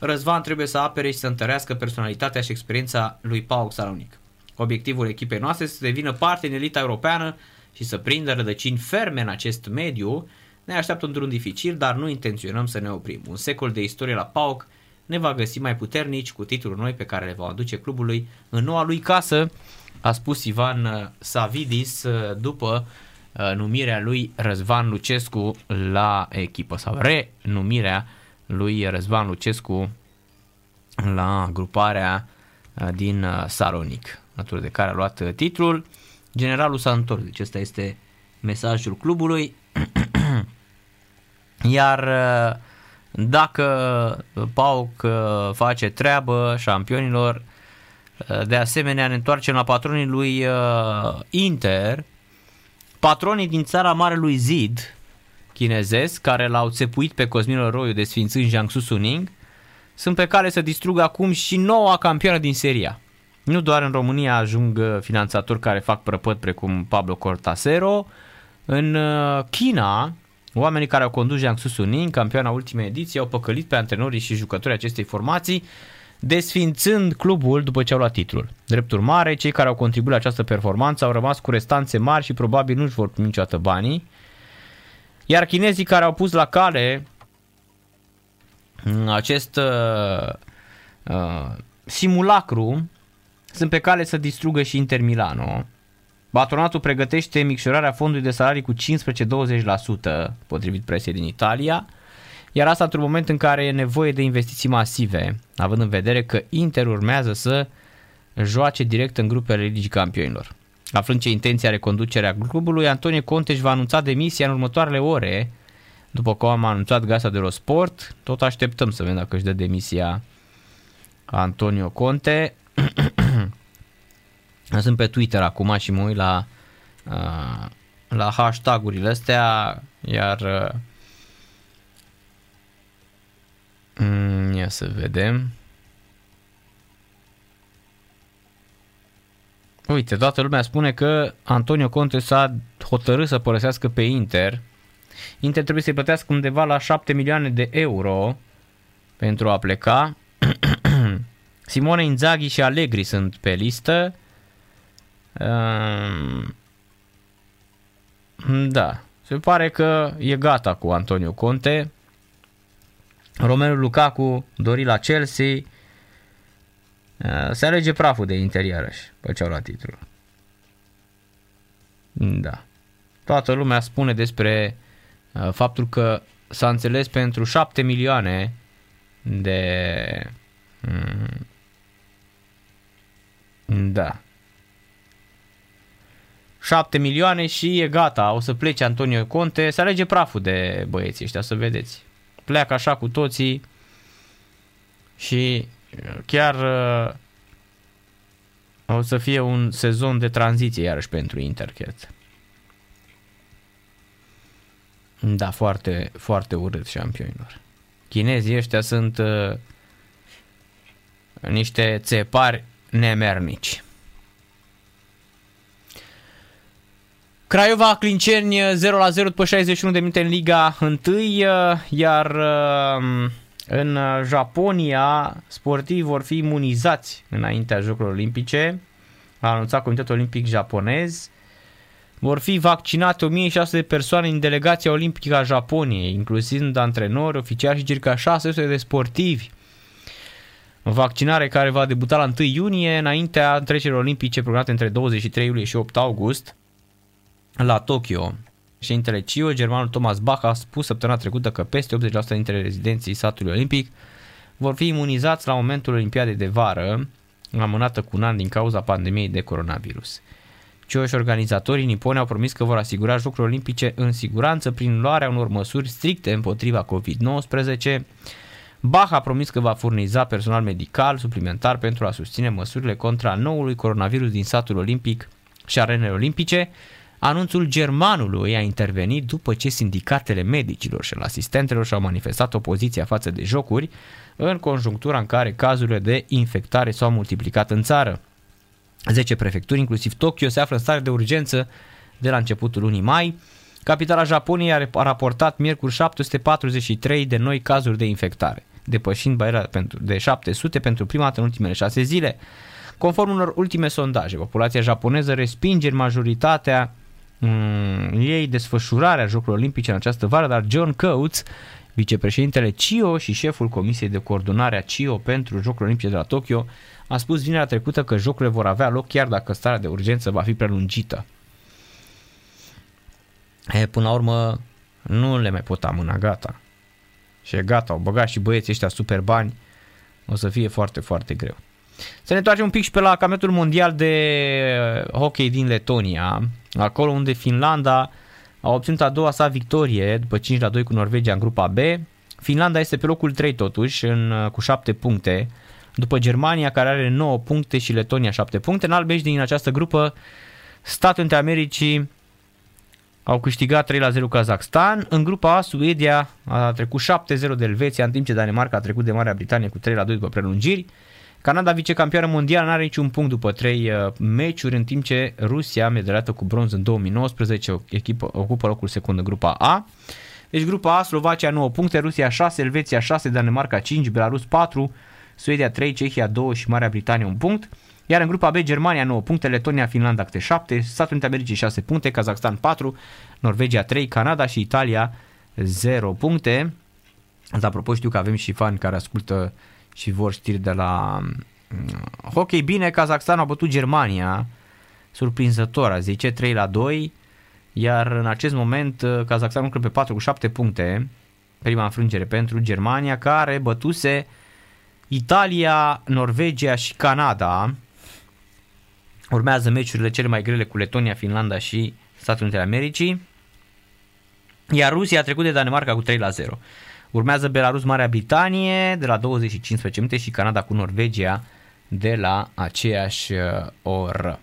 Răzvan trebuie să apere și să întărească personalitatea și experiența lui Pauk Salonic. Obiectivul echipei noastre este să devină parte din elita europeană și să prindă rădăcini ferme în acest mediu. Ne așteaptă un drum dificil, dar nu intenționăm să ne oprim. Un secol de istorie la PAOK ne va găsi mai puternici cu titluri noi pe care le va aduce clubului în noua lui casă, a spus Ivan Savidis după uh, numirea lui Răzvan Lucescu la echipă sau renumirea lui Răzvan Lucescu la gruparea uh, din uh, Saronic, alături de care a luat uh, titlul. Generalul s-a întors, deci ăsta este mesajul clubului. Iar dacă PAOK face treabă șampionilor, de asemenea ne întoarcem la patronii lui Inter, patronii din țara Marelui Zid, chinezesc care l-au țepuit pe Cosmin Roiu desfințând Jiangsu Suning sunt pe care să distrugă acum și noua campioană din seria. Nu doar în România ajung uh, finanțatori care fac prăpăt precum Pablo Cortasero, în uh, China Oamenii care au condus Jiangsu Suning, campioana ultimei ediții, au păcălit pe antrenorii și jucătorii acestei formații, desfințând clubul după ce au luat titlul. Drept urmare, cei care au contribuit la această performanță au rămas cu restanțe mari și probabil nu-și vor primi niciodată banii. Iar chinezii care au pus la cale acest uh, uh, simulacru sunt pe cale să distrugă și Inter Milano. Patronatul pregătește micșorarea fondului de salarii cu 15-20%, potrivit presiei din Italia, iar asta într-un moment în care e nevoie de investiții masive, având în vedere că Inter urmează să joace direct în grupele Ligii Campionilor. Aflând ce intenție are conducerea clubului, Antonio Conte își va anunța demisia în următoarele ore, după cum am anunțat Gasa de la Sport, tot așteptăm să vedem dacă își dă demisia Antonio Conte. Sunt pe Twitter acum și mă uit la, uh, la hashtag-urile astea, iar uh, ia să vedem. Uite, toată lumea spune că Antonio Conte s-a hotărât să părăsească pe Inter. Inter trebuie să-i plătească undeva la 7 milioane de euro pentru a pleca. Simone Inzaghi și Allegri sunt pe listă. Ehm, da, se pare că e gata cu Antonio Conte. Romelu Lukaku dori la Chelsea. Ehm, se alege praful de Inter iarăși, pe ce au luat titlul. Da. Toată lumea spune despre uh, faptul că s-a înțeles pentru 7 milioane de... Mm, da, 7 milioane și e gata, o să plece Antonio Conte, să alege praful de băieții ăștia, să vedeți. Pleacă așa cu toții și chiar uh, o să fie un sezon de tranziție iarăși pentru Inter, cred. Da, foarte, foarte urât șampionilor. Chinezii ăștia sunt uh, niște țepari nemernici. Craiova Clinceni 0 la 0 după 61 de minute în Liga 1, iar um, în Japonia sportivii vor fi imunizați înaintea Jocurilor Olimpice, a anunțat Comitetul Olimpic Japonez. Vor fi vaccinate 1600 de persoane în delegația olimpică a Japoniei, inclusiv antrenori, oficiali și circa 600 de sportivi. Vaccinare care va debuta la 1 iunie, înaintea trecerilor olimpice programate între 23 iulie și 8 august la Tokyo. Președintele CIO, germanul Thomas Bach, a spus săptămâna trecută că peste 80% dintre rezidenții satului olimpic vor fi imunizați la momentul Olimpiadei de vară, amânată cu un an din cauza pandemiei de coronavirus. CIO și organizatorii niponi au promis că vor asigura Jocurile Olimpice în siguranță prin luarea unor măsuri stricte împotriva COVID-19. Bach a promis că va furniza personal medical suplimentar pentru a susține măsurile contra noului coronavirus din satul olimpic și arenele olimpice, Anunțul germanului a intervenit după ce sindicatele medicilor și al asistentelor și-au manifestat opoziția față de jocuri în conjunctura în care cazurile de infectare s-au multiplicat în țară. 10 prefecturi, inclusiv Tokyo, se află în stare de urgență de la începutul lunii mai. Capitala Japoniei a raportat miercuri 743 de noi cazuri de infectare, depășind bariera de 700 pentru prima dată în ultimele 6 zile. Conform unor ultime sondaje, populația japoneză respinge în majoritatea mm, ei desfășurarea Jocurilor Olimpice în această vară, dar John Coates, vicepreședintele CIO și șeful Comisiei de Coordonare a CIO pentru Jocurile Olimpice de la Tokyo, a spus vinerea trecută că jocurile vor avea loc chiar dacă starea de urgență va fi prelungită. E, până la urmă, nu le mai pot amâna, gata. Și e gata, au băgat și băieții ăștia super bani, o să fie foarte, foarte greu. Să ne întoarcem un pic și pe la campionatul mondial de hockey din Letonia, acolo unde Finlanda a obținut a doua sa victorie după 5 la 2 cu Norvegia în grupa B. Finlanda este pe locul 3 totuși, în, cu 7 puncte, după Germania care are 9 puncte și Letonia 7 puncte. În albești din această grupă, Statele Unite Americii au câștigat 3 la 0 Kazakhstan. În grupa A, Suedia a trecut 7-0 de Elveția, în timp ce Danemarca a trecut de Marea Britanie cu 3 la 2 după prelungiri. Canada, vicecampioană mondială, nu are niciun punct după 3 uh, meciuri, în timp ce Rusia, medaliată cu bronz în 2019, o echipă, ocupă locul secund în grupa A. Deci grupa A, Slovacia 9 puncte, Rusia 6, Elveția 6, Danemarca 5, Belarus 4, Suedia 3, Cehia 2 și Marea Britanie 1 punct. Iar în grupa B, Germania 9 puncte, Letonia, Finlanda câte 7, Statele Unite Americii 6 puncte, Kazakhstan 4, Norvegia 3, Canada și Italia 0 puncte. Asta apropo știu că avem și fani care ascultă și vor știri de la mm, hockey. Bine, Kazakhstan a bătut Germania, surprinzător, a zice 3 la 2, iar în acest moment uh, Kazakhstan lucră pe 4 cu 7 puncte, prima înfrângere pentru Germania, care bătuse Italia, Norvegia și Canada. Urmează meciurile cele mai grele cu Letonia, Finlanda și Statele Unite ale Americii. Iar Rusia a trecut de Danemarca cu 3 la 0. Urmează Belarus, Marea Britanie de la 20 și 15 minute și Canada cu Norvegia de la aceeași uh, oră.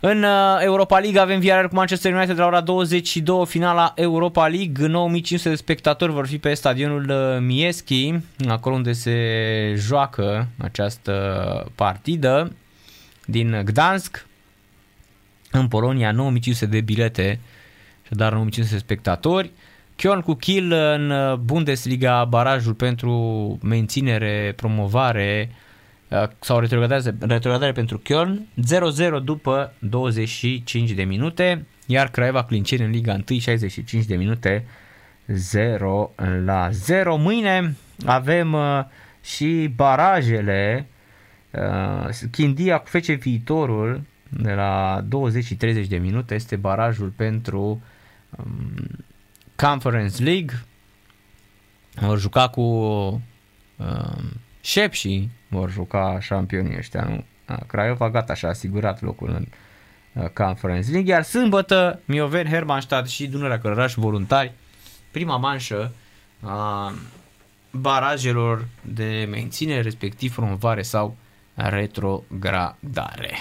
În uh, Europa League avem Villarreal cu Manchester United de la ora 22, finala Europa League. 9500 de spectatori vor fi pe stadionul uh, Mieschi, acolo unde se joacă această partidă din Gdansk. În Polonia 9500 de bilete și dar 9500 de spectatori. Köln cu Kiel în uh, Bundesliga, barajul pentru menținere, promovare uh, sau retrogradare, retrogradare pentru Köln, 0-0 după 25 de minute, iar Craiova Clinceni în Liga 1, 65 de minute, 0 la 0. Mâine avem uh, și barajele, Chindia cu fece viitorul, de la 20 și 30 de minute, este barajul pentru um, Conference League, vor juca cu um, și vor juca șampionii ăștia, nu? Craiova gata și-a asigurat locul în uh, Conference League, iar sâmbătă Mioven, Hermannstadt și Dunărea Călăraș voluntari, prima manșă a barajelor de menținere, respectiv promovare sau retrogradare.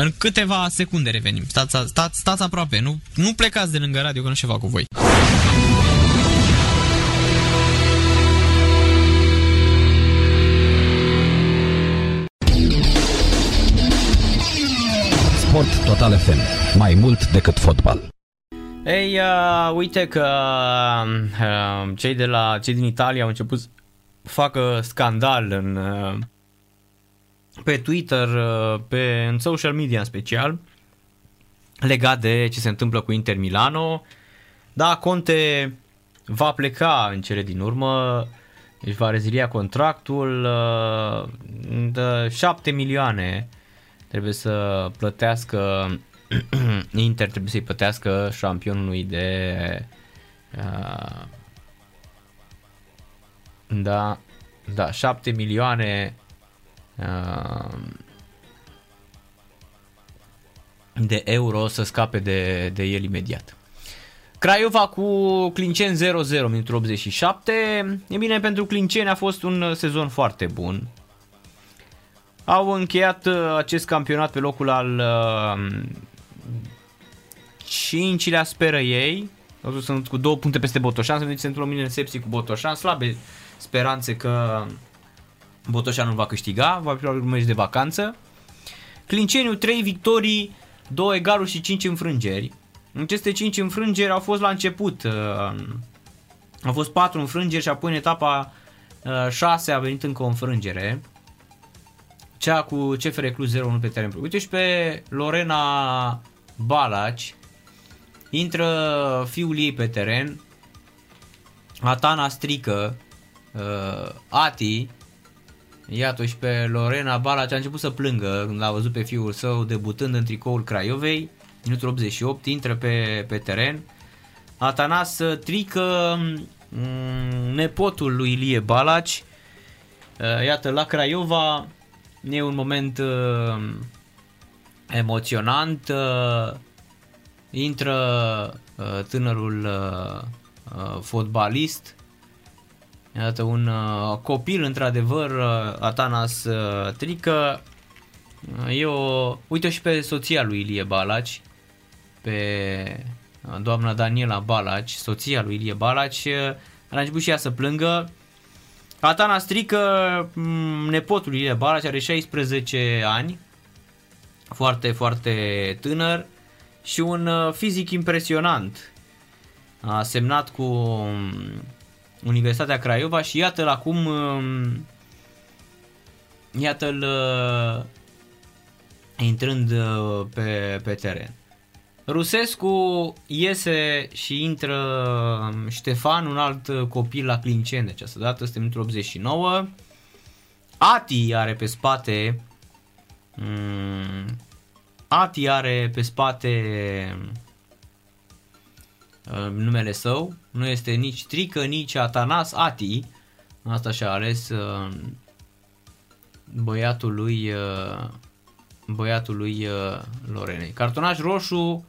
În câteva secunde revenim. Stați, stați, stați aproape, nu, nu plecați de lângă radio că nu ceva cu voi. Sport Total FM. Mai mult decât fotbal. Ei, uh, uite că uh, cei de la cei din Italia au început să facă scandal în uh, pe Twitter, uh, pe, în social media în special, legat de ce se întâmplă cu Inter Milano. Da, Conte va pleca în cele din urmă, își va rezilia contractul, uh, de 7 milioane trebuie să plătească Inter trebuie să-i plătească șampionului de uh, da, da, 7 milioane de euro să scape de, de el imediat. Craiova cu Clincen 0-0 minutul 87. E bine, pentru Clinceni a fost un sezon foarte bun. Au încheiat uh, acest campionat pe locul al uh, cincilea speră ei. Sunt cu două puncte peste Botoșan, se întâmplă o mine sepsi cu Botoșan, slabe speranțe că Botoșanu va câștiga, va fi un meci de vacanță. Clinceniu 3 victorii, 2 egaluri și 5 înfrângeri. Aceste 5 înfrângeri au fost la început. Uh, au fost 4 înfrângeri și apoi în etapa 6 uh, a venit încă o înfrângere. Cea cu CFR Cluj 0-1 pe teren. Uite și pe Lorena Balaci. Intră fiul ei pe teren. Atana strică. Uh, Ati Iată și pe Lorena Balaci a început să plângă când l-a văzut pe fiul său debutând în tricoul Craiovei. Minutul 88, intră pe, pe teren. Atanas Trică, mm, nepotul lui Ilie Balaci. Uh, iată, la Craiova e un moment uh, emoționant. Uh, intră tânărul fotbalist Iată un uh, copil, într-adevăr, uh, Atanas uh, Trică. Uh, e o... Uite și pe soția lui Ilie Balaci, pe uh, doamna Daniela Balaci, soția lui Ilie Balaci, uh, a început și ea să plângă. Atana strică mm, nepotul lui Ilie Balaci, are 16 ani, foarte, foarte tânăr și un uh, fizic impresionant. a semnat cu um, Universitatea Craiova și iată-l acum, um, iată-l uh, intrând uh, pe, pe teren. Rusescu iese și intră um, Ștefan, un alt copil la Clinceni de această dată, este minutul 89. Ati are pe spate um, Ati are pe spate uh, numele său, nu este nici Trică, nici Atanas Ati, asta și-a ales uh, băiatul lui uh, băiatul lui uh, Lorenei. Cartonaj roșu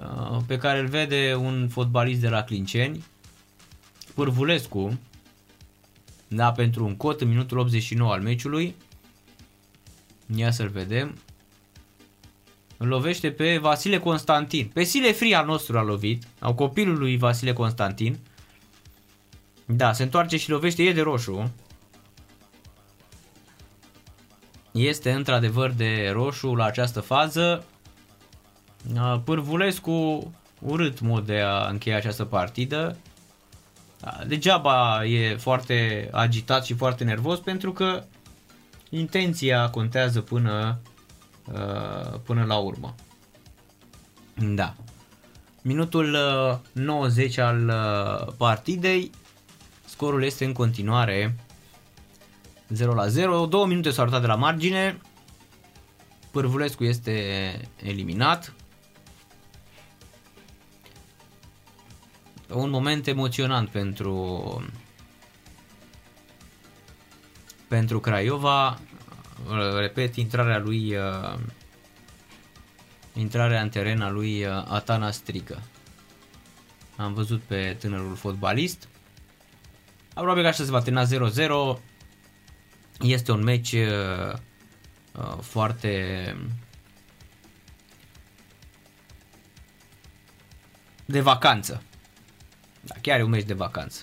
uh, pe care îl vede un fotbalist de la Clinceni, Pârvulescu, da, pentru un cot în minutul 89 al meciului. Ia să-l vedem. Îl lovește pe Vasile Constantin. Pe Sile Fri al nostru a lovit, au copilul lui Vasile Constantin. Da, se întoarce și lovește, e de roșu. Este într-adevăr de roșu la această fază. Pârvulescu urât mod de a încheia această partidă. Degeaba e foarte agitat și foarte nervos pentru că intenția contează până, până la urmă. Da. Minutul 90 al partidei. Scorul este în continuare 0 la 0. Două minute s-au arătat de la margine. Pârvulescu este eliminat. Un moment emoționant pentru pentru Craiova. Repet, intrarea lui uh, intrarea în teren a lui uh, Atana Strică. Am văzut pe tânărul fotbalist. Aproape că așa se va termina 0-0. Este un meci uh, uh, foarte de vacanță. Da, chiar e un meci de vacanță.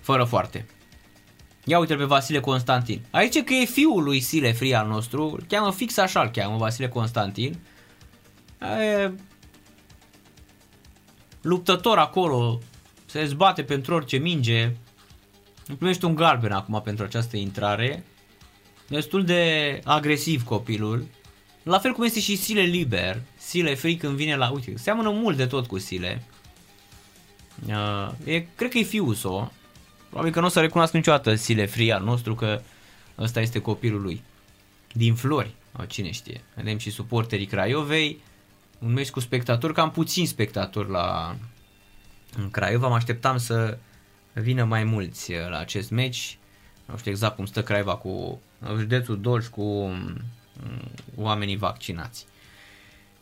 Fără foarte. Ia uite pe Vasile Constantin. Aici că e fiul lui Sile Fri al nostru, îl cheamă fix așa, îl cheamă Vasile Constantin. E... Luptător acolo, se zbate pentru orice minge, Primește un galben acum pentru această intrare. Destul de agresiv copilul. La fel cum este și Sile liber. Sile free când vine la... Uite, seamănă mult de tot cu Sile. Uh, e, cred că e fiul său. Probabil că nu o să recunoască niciodată Sile free al nostru că ăsta este copilul lui. Din flori. O, cine știe. Vedem și suporterii Craiovei. Un meci cu spectatori, cam puțin spectatori la în Craiova. Mă așteptam să vină mai mulți uh, la acest meci. Nu știu exact cum stă Craiova cu uh, județul Dolj cu um, oamenii vaccinați.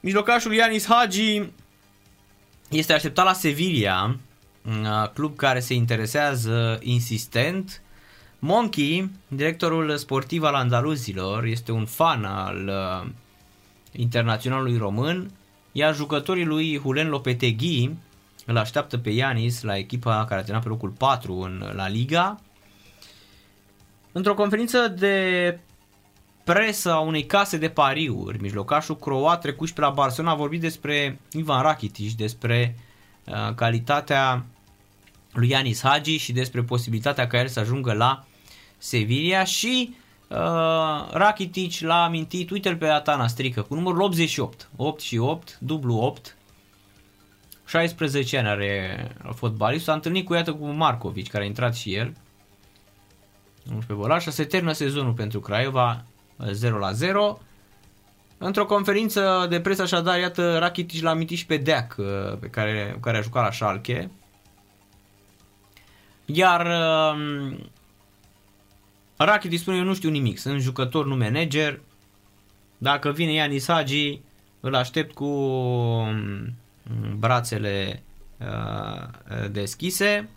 Mijlocașul Ianis Hagi este așteptat la Sevilla, uh, club care se interesează insistent. Monkey, directorul sportiv al andaluzilor, este un fan al internaționalului român, iar jucătorii lui Hulen Lopetegui îl așteaptă pe Ianis la echipa care a terminat pe locul 4 în La Liga. Într-o conferință de presă a unei case de pariuri, mijlocașul croat trecut și pe la Barcelona a vorbit despre Ivan Rakitic, despre uh, calitatea lui Ianis Hagi și despre posibilitatea ca el să ajungă la Sevilla și uh, Rakitic l-a amintit, uite-l pe Atana strică cu numărul 88, 8 și 8, dublu 8, 16 ani are fotbalist, s-a întâlnit cu iată cu Marcovici, care a intrat și el. 11 bolașa, se termină sezonul pentru Craiova 0 la 0. Într-o conferință de presă așadar, iată, Rakitic l-a amintit și pe Deac, uh, pe care, care a jucat la Schalke. Iar um, Rakitic spune, eu nu știu nimic, sunt jucător, nu manager. Dacă vine Ianis Hagi, îl aștept cu um, brațele uh, deschise.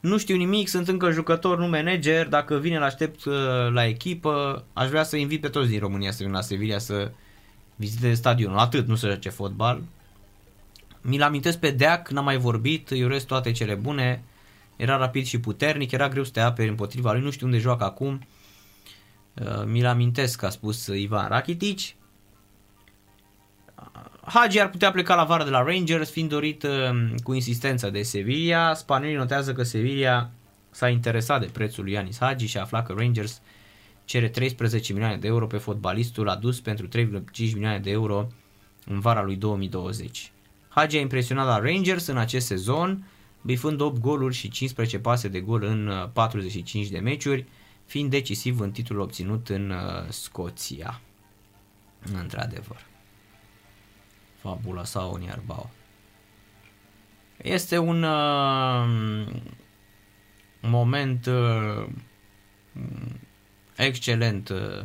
Nu știu nimic, sunt încă jucător, nu manager, dacă vine, îl aștept uh, la echipă. Aș vrea să invit pe toți din România să vină la Sevilla să viziteze stadionul. Atât, nu să joace fotbal. Mi-l amintesc pe Deac, n-am mai vorbit, îi urez toate cele bune. Era rapid și puternic, era greu să te aperi împotriva lui, nu știu unde joacă acum. Uh, mi-l amintesc, a spus Ivan Rakitic Hagi ar putea pleca la vară de la Rangers, fiind dorit uh, cu insistență de Sevilla. Spaniolii notează că Sevilla s-a interesat de prețul lui Ianis Hagi și a aflat că Rangers cere 13 milioane de euro pe fotbalistul adus pentru 3,5 milioane de euro în vara lui 2020. Hagi a impresionat la Rangers în acest sezon, bifând 8 goluri și 15 pase de gol în 45 uh, de meciuri, fiind decisiv în titlul obținut în uh, Scoția. Într-adevăr. Fabula sau Uniarbao. Este un uh, moment uh, excelent uh,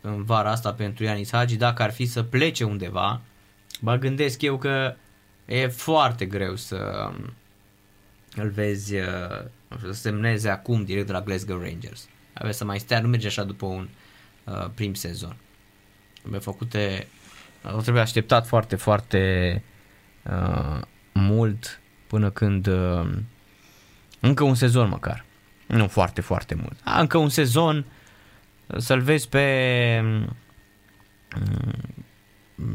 în vara asta pentru Ianis Hagi. Dacă ar fi să plece undeva, mă gândesc eu că e foarte greu să um, îl vezi uh, să semneze acum direct de la Glasgow Rangers. Avea să mai stea, nu merge așa după un uh, prim sezon. Trebuie făcute, uh, trebuie așteptat foarte, foarte uh, mult până când uh, încă un sezon măcar. Nu foarte, foarte mult. A, încă un sezon să-l vezi pe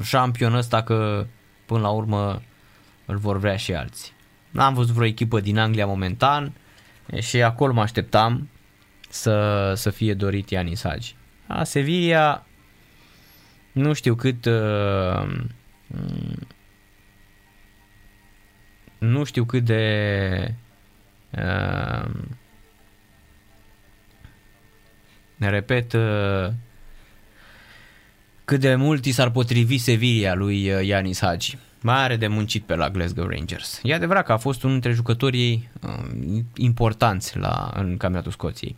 șampion ăsta că până la urmă îl vor vrea și alții. N-am văzut vreo echipă din Anglia momentan și acolo mă așteptam să, să fie dorit Ianis Hagi. A, Sevilla nu știu cât uh, nu știu cât de uh, repet uh, cât de mult i s-ar potrivi Sevilla lui uh, Ianis Hagi. Mai are de muncit pe la Glasgow Rangers. E adevărat că a fost unul dintre jucătorii uh, importanți la, în campionatul Scoției.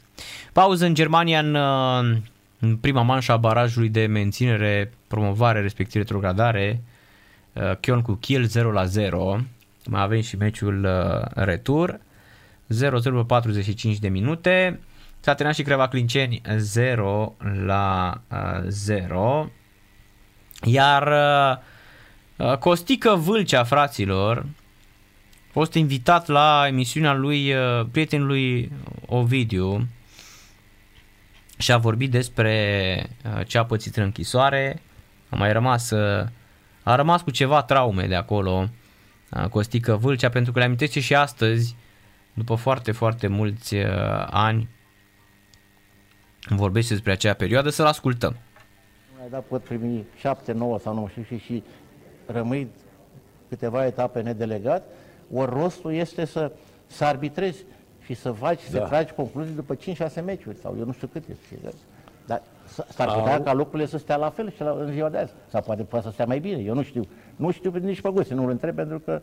Pauză în Germania în, uh, în prima manșă a barajului de menținere, promovare, respectiv retrogradare. Uh, Kion cu Kiel 0 la 0. Mai avem și meciul uh, retur. 0-0 45 de minute. S-a terminat și Creva Clinceni 0 la uh, 0. Iar uh, Costică Vâlcea, fraților, a fost invitat la emisiunea lui uh, prietenului Ovidiu și a vorbit despre uh, ce a pățit în închisoare. A mai rămas, uh, a rămas cu ceva traume de acolo uh, Costică Vâlcea pentru că le amintește și astăzi, după foarte, foarte mulți uh, ani, vorbește despre acea perioadă, să-l ascultăm. Da, pot primi 7, 9 sau nu știu și, și rămâi câteva etape nedelegat, ori rostul este să, să arbitrezi și să faci, da. să tragi concluzii după 5-6 meciuri sau eu nu știu cât este. Dar s-ar putea ca lucrurile să stea la fel și la, în ziua de azi. Sau poate poate să stea mai bine, eu nu știu. Nu știu nici pe gust, nu-l întreb pentru că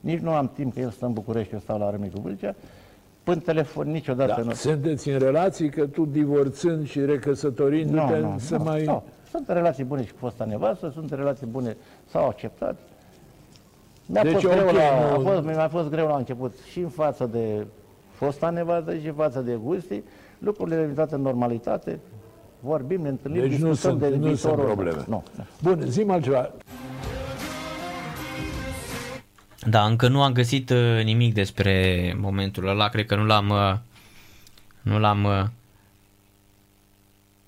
nici nu am timp că el stă în București, eu stau la Râmnicu Vâlcea până telefon niciodată da. nu. Sunteți în relații că tu divorțând și recăsătorindu-te nu, nu, să nu, mai... Nu. Sunt în relații bune și cu fosta nevastă, sunt în relații bune, s-au acceptat. Mi-a Deci, fost greu ok, la, a nu- fost, mi-a fost greu la început și în față de fosta nevastă și în față de Gusti. Lucrurile au intrat în normalitate, vorbim, ne întâlnim, Deci nu discutăm sunt, de nu sunt viitorul. probleme. Nu, nu. Bun, zi altceva. Da, încă nu am găsit uh, nimic despre momentul ăla, cred că nu l-am uh, nu l-am uh,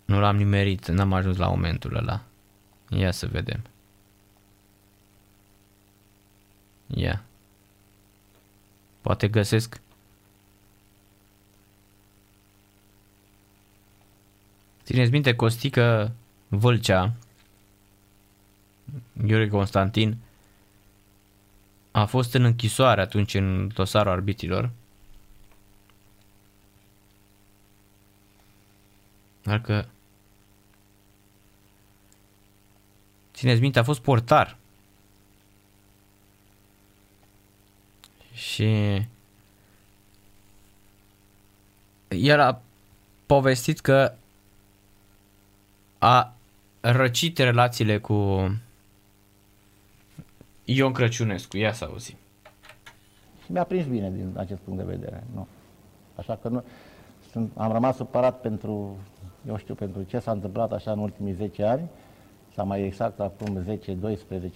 nu l-am nimerit, n-am ajuns la momentul ăla. Ia să vedem. Ia. Poate găsesc Țineți minte, Costică Vâlcea, Gheorghe Constantin, a fost în închisoare atunci în dosarul arbitrilor. Dacă Țineți minte, a fost portar. Și el a povestit că a răcit relațiile cu Ion Crăciunescu. Ia să auzim. Și mi-a prins bine din acest punct de vedere. Nu. Așa că nu, sunt, am rămas supărat pentru, eu știu, pentru ce s-a întâmplat așa în ultimii 10 ani, sau mai exact acum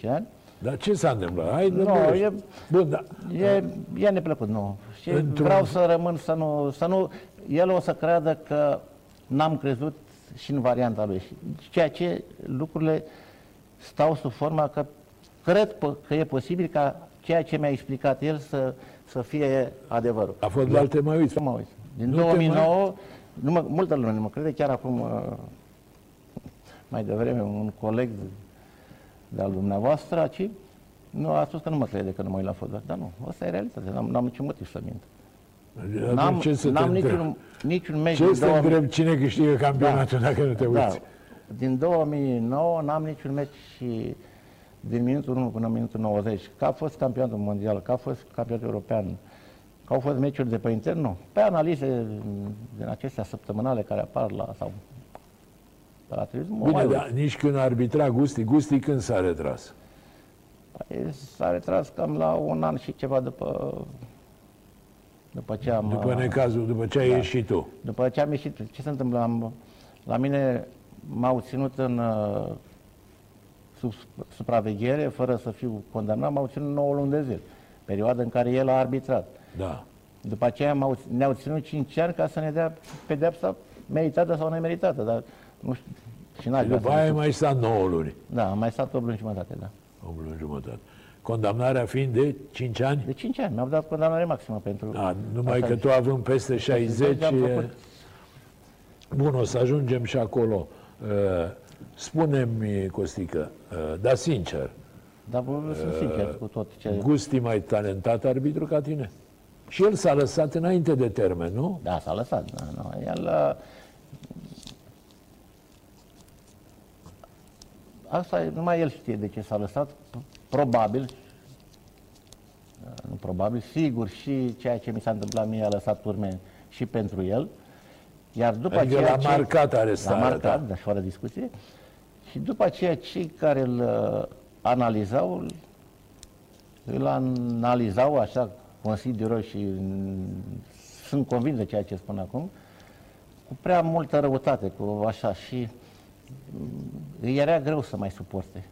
10-12 ani. Dar ce s-a întâmplat? Hai, Nu, lămurește. e- Bun, da. E, e neplăcut, nu. Și Într-un- vreau să rămân, să nu, să nu... El o să creadă că n-am crezut și în varianta lui. Și Ceea ce lucrurile stau sub forma că cred p- că e posibil ca ceea ce mi-a explicat el să, să fie adevărul. La fotbal te mai uiți? Să mă uit. Din Nu te 2009, nu mă, multă lume nu mă crede, chiar acum, uh, mai devreme, un coleg de-al dumneavoastră aici, nu a spus că nu mă crede că nu mă uit la fotbal. Dar nu, asta e realitatea, n-am, n-am niciun motiv să mint. N-am, ce să n-am te întreb? niciun, niciun meci Ce din să te 2000 întreb cine câștigă campionatul dacă nu te da, uiți? din 2009 n-am niciun meci și din minutul 1 până în minutul 90. Că a fost campionatul mondial, că a fost campionatul european, că au fost meciuri de pe intern, nu. Pe analize din acestea săptămânale care apar la sau pe la televizor, mă Bine, mai uit. dar nici când arbitra Gusti, Gusti când s-a retras? Păi, S-a retras cam la un an și ceva după după ce am După necazul, după ce ai Da. ieșit tu. După ce am ieșit, ce se întâmplă? Am, la mine m-au ținut în uh, sub supraveghere, fără să fiu condamnat, m-au ținut 9 luni de zile, perioada în care el a arbitrat. Da. După aceea m-au, ne-au ținut 5 ani ca să ne dea pedeapsa meritată sau nemeritată, dar nu știu, și n-aș Și vrea după să aia ai discut. mai stat 9 luni, Da, am mai stat 8 luni jumătate, da. 8 luni jumătate. Condamnarea fiind de 5 ani? De 5 ani, mi-au dat condamnare maximă pentru... A, numai Așa că zic. tu având peste 60... am e- făcut. Bun, o să ajungem și acolo. Uh, Spune-mi, Costică, uh, dar sincer, Dar vă sunt sincer cu tot ce... Gusti mai talentat arbitru ca tine? Și el s-a lăsat înainte de termen, nu? Da, s-a lăsat. Da, nu. El, uh, asta e- numai el știe de ce s-a lăsat. Probabil, uh, nu probabil, sigur și ceea ce mi s-a întâmplat mie a lăsat urme și pentru el. Iar după Adică aceea l-a ce- marcat L-a arestarea marcat, ta. dar și fără discuție. Și după aceea cei care îl uh, analizau, îl- îl analizau așa, consider eu și mm, sunt convins de ceea ce spun acum, cu prea multă răutate, cu așa și mm, îi era greu să mai suporte.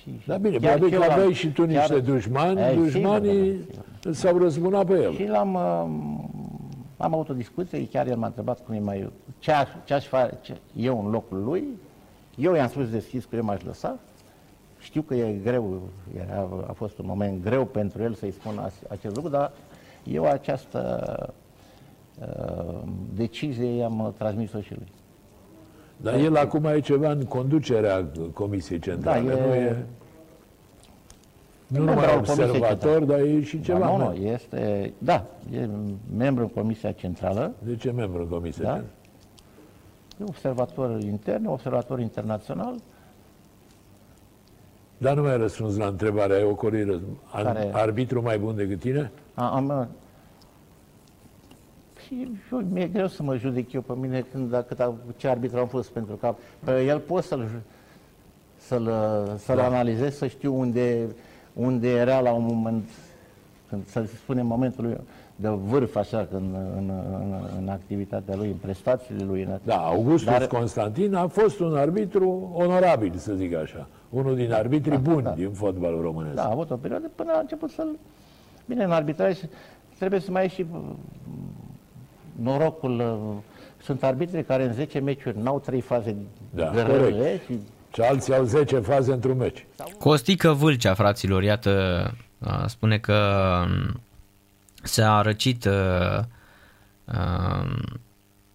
Și, și Da, bine, chiar probabil eu că l-am- aveai și tu niște chiar- dușmani, Ei, sigur, dușmanii da, da, sigur. s-au răzbunat pe el. Și l-am, uh, am avut o discuție, chiar el m-a întrebat cum e mai, ce, aș, ce aș face eu în locul lui. Eu i-am spus deschis că eu m-aș lăsa. Știu că e greu, era, a fost un moment greu pentru el să-i spun as- acest lucru, dar eu această uh, decizie i-am transmis-o și lui. Dar el acum e ceva în conducerea Comisiei Centrale, Da, e- nu e... Nu membru numai al Comisiei observator, Centrale. dar e și ceva. da, nu, nu? nu, este, da, e membru în Comisia Centrală, De ce membru în Comisia Da? Centrală? e observator intern, observator internațional, Dar nu mai răspuns la întrebarea, ai ocolit răzb- Ar- Care- arbitru mai bun decât tine? A- Am, și eu, mi-e greu să mă judec eu pe mine când, da, cât, a- ce arbitru am fost, pentru că pe el pot să-l, ju- să-l, să-l Da. analizez, să știu unde, unde era la un moment, când, să spunem, momentul lui de vârf, așa, când, în, în, în activitatea lui, în prestațiile lui. În, Da, Augustus Dar- Constantin a fost un arbitru onorabil, să zic așa. Unul din arbitrii buni da. din fotbalul românesc. Da, a avut o perioadă până a început să-l... Bine, în arbitraj trebuie să mai ai și uh, norocul. uh, Sunt arbitri care în 10 meciuri n-au trei faze Da, grele corect. și Și alții au 10 faze într-un meci. Costică Vâlcea, fraților, iată, a, spune că m, s-a răcit uh, uh,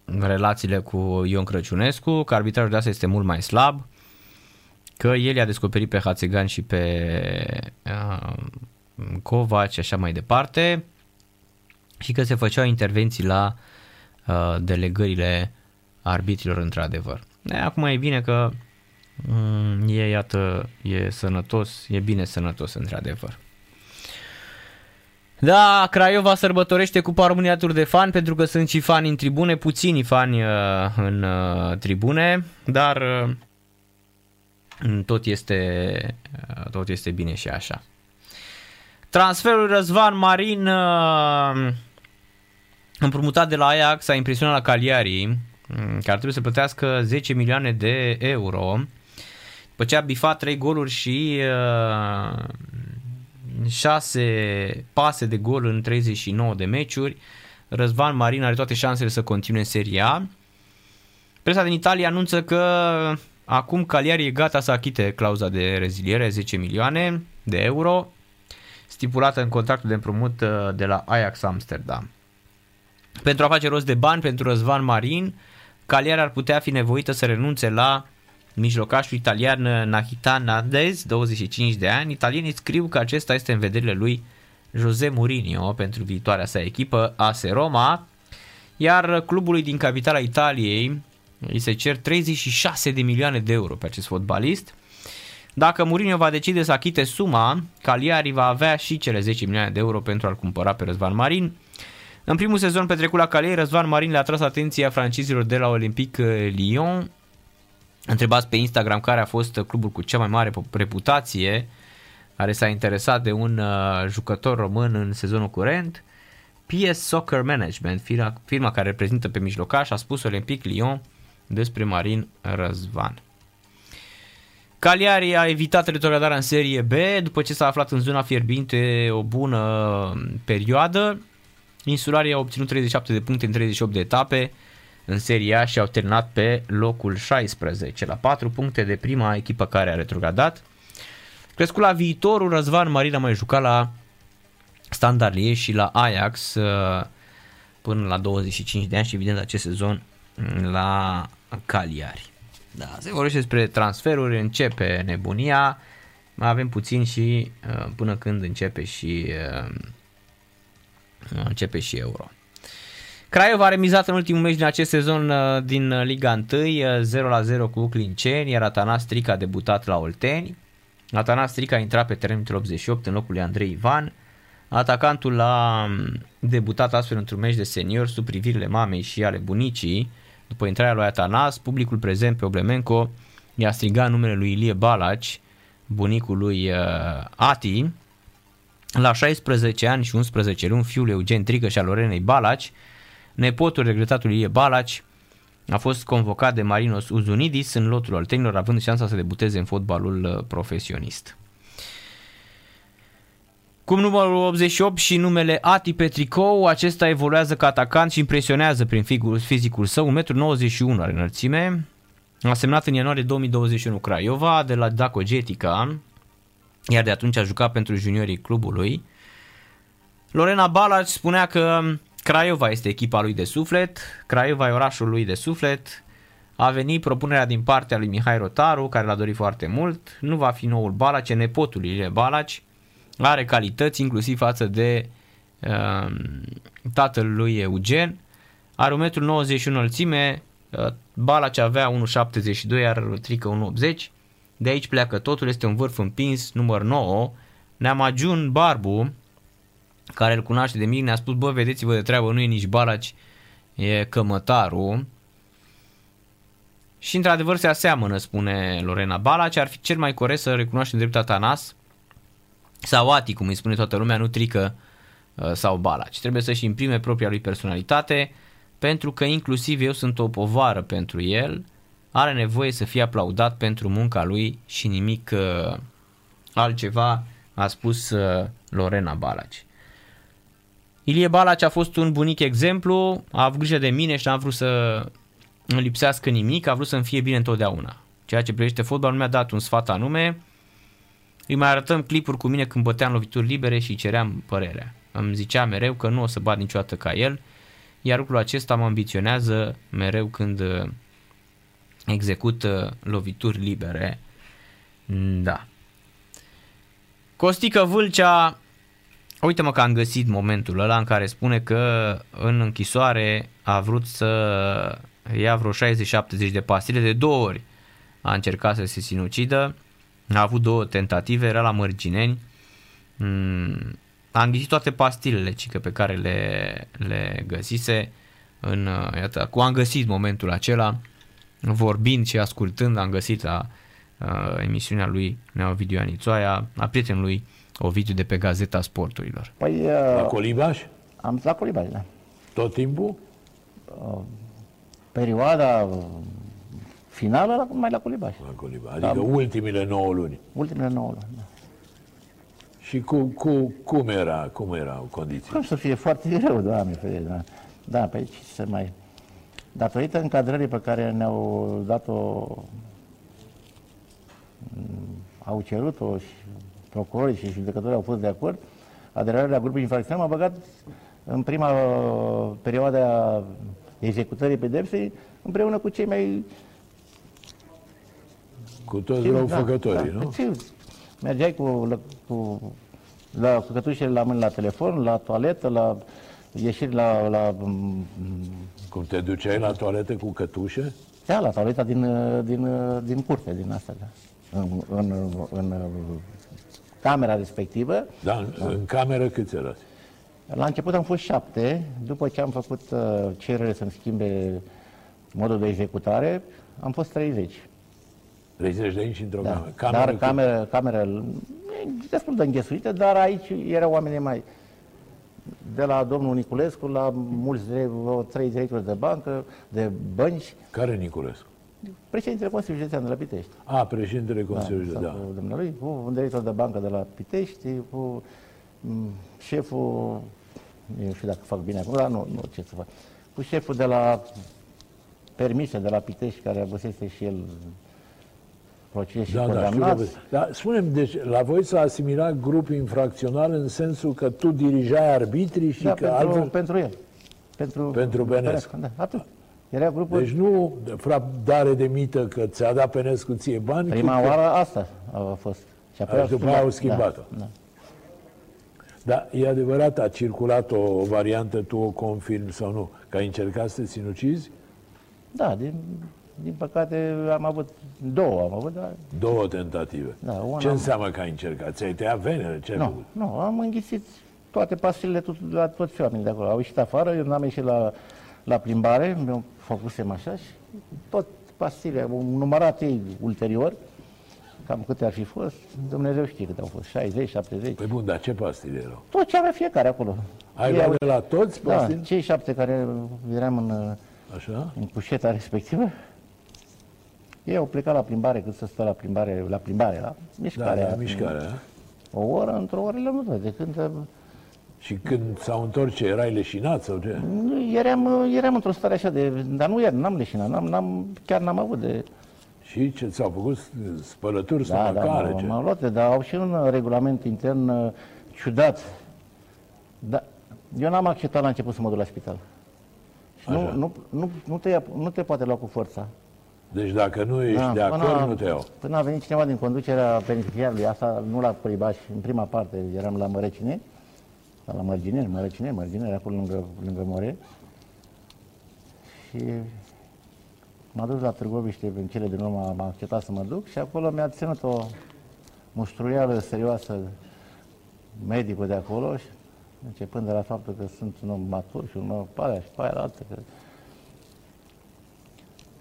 relațiile cu Ion Crăciunescu, că arbitrajul de asta este mult mai slab, că el i-a descoperit pe Hațegan și pe uh, Covaci și așa mai departe și că se făceau intervenții la uh, delegările arbitrilor într-adevăr. E, acum e bine că mm, e, iată, e sănătos, e bine sănătos într-adevăr. Da, Craiova sărbătorește Cupa România Tur de Fan pentru că sunt și fani în tribune, puțini fani uh, în uh, tribune, dar uh, tot este, uh, tot este bine și așa. Transferul Răzvan Marin uh, împrumutat de la Ajax a impresionat la Cagliari, mm, care trebuie să plătească 10 milioane de euro. După ce a bifat 3 goluri și uh, 6 pase de gol în 39 de meciuri, Răzvan Marin are toate șansele să continue în Serie A. Presa din Italia anunță că acum Cagliari e gata să achite clauza de reziliere, 10 milioane de euro, stipulată în contractul de împrumut uh, de la Ajax Amsterdam. Pentru a face rost de bani pentru Răzvan Marin, Cagliari ar putea fi nevoită să renunțe la mijlocașul italian Nahitan Nandez, 25 de ani. Italienii scriu că acesta este în vederile lui José Mourinho pentru viitoarea sa echipă AS Roma, iar clubului din capitala Italiei îi se cer 36 de milioane de euro pe acest fotbalist. Dacă Mourinho va decide să achite suma, Cagliari va avea și cele 10 milioane de euro pentru a-l cumpăra pe Răzvan Marin. În primul sezon petrecut la Cagliari, Răzvan Marin le-a tras atenția francizilor de la Olympique Lyon. Întrebați pe Instagram care a fost clubul cu cea mai mare reputație care s-a interesat de un uh, jucător român în sezonul curent. PS Soccer Management, firma, firma care reprezintă pe mijlocaș, a spus Olympique Lyon despre Marin Răzvan. Cagliari a evitat retrogradarea în Serie B după ce s-a aflat în zona fierbinte o bună perioadă. Insularii au obținut 37 de puncte în 38 de etape în Serie A și au terminat pe locul 16, la 4 puncte de prima echipă care a retrogradat. Crescut la viitorul, Răzvan Marin a mai jucat la Standard Liège și la Ajax uh, până la 25 de ani și evident acest sezon la Cagliari. Da, se vorbește despre transferuri, începe nebunia, mai avem puțin și uh, până când începe și uh, începe și Euro. Craiova a remizat în ultimul meci din acest sezon uh, din Liga 1, 0-0 cu Clinceni, iar Atanas Stric a debutat la Olteni. Atanas Stric a intrat pe teren 88 în locul lui Andrei Ivan. Atacantul a um, debutat astfel într-un meci de senior sub privirile mamei și ale bunicii, după intrarea lui Atanas, publicul prezent pe Oblemenco i-a strigat numele lui Ilie Balaci, bunicul lui uh, Ati. La 16 ani și 11 luni, fiul Eugen Trică și al Lorenei Balaci, nepotul regretatului Ilie Balaci, a fost convocat de Marinos Uzunidis în lotul Oltenilor, având șansa să debuteze în fotbalul uh, profesionist. Cum numărul 88 și numele Ati Petricou, acesta evoluează ca atacant și impresionează prin fizicul său, 1,91 m are înălțime. A semnat în ianuarie 2021 Craiova de la Daco Getica, iar de atunci a jucat pentru juniorii clubului. Lorena Balac spunea că Craiova este echipa lui de suflet, Craiova e orașul lui de suflet, a venit propunerea din partea lui Mihai Rotaru, care l-a dorit foarte mult, nu va fi noul Balac, e nepotul lui Balaci, are calități inclusiv față de uh, tatăl lui Eugen, are 1,91 m înălțime, uh, Balaci avea 1,72 iar Trică 1,80 de aici pleacă totul, este un vârf împins, număr 9, Neamajun Barbu, care îl cunoaște de mic, ne-a spus, bă, vedeți-vă de treabă, nu e nici Balaci, e cămătarul. Și într-adevăr se aseamănă, spune Lorena Balaci, ar fi cel mai corect să recunoaștem dreptul Tanas sau Ati, cum îi spune toată lumea, nu trică uh, sau Balaci. Trebuie să-și imprime propria lui personalitate, pentru că inclusiv eu sunt o povară pentru el, are nevoie să fie aplaudat pentru munca lui și nimic uh, altceva, a spus uh, Lorena Balaci. Ilie Balaci a fost un bunic exemplu, a avut grijă de mine și n-a vrut să îmi lipsească nimic, a vrut să-mi fie bine întotdeauna. Ceea ce privește fotbal nu mi-a dat un sfat anume, îi mai arătăm clipuri cu mine când băteam lovituri libere și ceream părerea. Îmi zicea mereu că nu o să bat niciodată ca el, iar lucrul acesta mă ambiționează mereu când uh, execut uh, lovituri libere. Da. Costică Vâlcea Uite-mă că am găsit momentul ăla în care spune că în închisoare a vrut să ia vreo 60-70 de pastile de două ori. A încercat să se sinucidă, a avut două tentative, era la Mărgineni. Mm, a înghițit toate pastilele cică pe care le, le găsise. În, iată, cu am găsit momentul acela, vorbind și ascultând, am găsit la uh, emisiunea lui Neo Video Anițoaia, a prietenului Ovidiu de pe Gazeta Sporturilor. Păi, uh, La Colibaș? am la Colibaș, da. Tot timpul? Uh, perioada finală la, mai la Colibaș. La Colibaș. Adică da. ultimile 9 luni. Ultimele 9 luni, da. Și cu, cu, cum era, cum erau condiții? Cum să fie foarte greu, doamne, ferie, da. Da, pe aici să mai... Datorită încadrării pe care ne-au dat-o mm, au cerut-o și procurorii și judecătorii au fost de acord, aderarea la grupul infracțional m-a băgat în prima uh, perioadă a executării pedepsei împreună cu cei mai... Cu toți răufăcătorii, da, nu? Ce, mergeai cu, la, cu, la, cu cătușele la mână la telefon, la toaletă, la ieșiri la, la mm, Cum te duceai la toaletă cu cătușe? da, la toaleta din, uh, din, uh, din curte, din asta, da. În, în, în, în camera respectivă. Da, în, în cameră câți erați? La început am fost șapte, după ce am făcut uh, cerere să-mi schimbe modul de executare, am fost 30. 30 de aici într-o Da. cameră. dar cât? cameră, cameră e destul de înghesuită, dar aici erau oameni mai... De la domnul Niculescu la mulți, dire- vreo trei directori de bancă, de bănci, Care Niculescu? Președintele Consiliului Județean de la Pitești. A, președintele Consiliului, sau da. cu dumnealui, cu un director de bancă de la Pitești, cu m, șeful, eu știu dacă fac bine acum, dar nu, nu ce să fac, cu șeful de la permise de la Pitești, care avusese și el proces și Da, da, știu că condamnat. vă- Dar spunem, deci la voi s-a asimilat grup infracțional în sensul că tu dirijai arbitrii și da, că pentru, altfel... pentru el. Pentru, Pentru Benescu. Da, atât. Era grupul, Deci nu dare de mită că ți-a dat Penescu ție bani, prima ci că- oară asta a fost. Și Așa, după aia au schimbat-o. Da, da. Da, e adevărat, a circulat o variantă, tu o confirmi sau nu, că ai încercat să te sinucizi? da din, din păcate am avut două, am avut, dar Două tentative. Da, una Ce am- înseamnă că ai încercat? Ți-ai tăiat venele? Ce ai Nu, făcut? nu, am înghițit toate pastilele tot, la toți oamenii de acolo. Au ieșit afară, eu n-am ieșit la, la plimbare, mi-au făcusem așa și tot pastile, au numărat ei ulterior, cam câte ar fi fost, Dumnezeu știe câte au fost, 60, 70, Păi bun, dar ce pastile erau? tot ce avea fiecare acolo. Ai Ei luat au- de la toți Da, pastile? cei șapte care eram în, Așa? în cușeta respectivă, ei au plecat la plimbare, cât să stă la plimbare, la plimbare, la Da, mișcarea. la mișcarea. O oră, într-o oră le-am văzut. De când uh, Și când s-au întors, ce, erai leșinat sau ce? Nu, Eram, eram într-o stare așa de... Dar nu eram, n-am leșinat, n-am, n-am, chiar n-am avut de... Și ce ți-au făcut spălături Da, da, stomacale? m- ce? m-am luat, dar au și un uh, regulament intern uh, ciudat. Da, eu n-am acceptat la început să mă duc la spital. Și nu, Așa. nu, nu, nu, te ia, nu te poate lua cu forța. Deci dacă nu ești de până, acord, nu te iau. Până a venit cineva din conducerea penitenciarului, asta nu la Păribaș, în prima parte eram la Mărăcine, sau la Mărgineni, Mărăcine, Mărgineni, era acolo lângă, lângă More. Și m-a dus la Târgoviște, în cele din urmă m-a acceptat să mă duc și acolo mi-a ținut o muștruială serioasă medicul de acolo, și, începând de la faptul că sunt un om matur și un om pe aia și pe aia la altă, că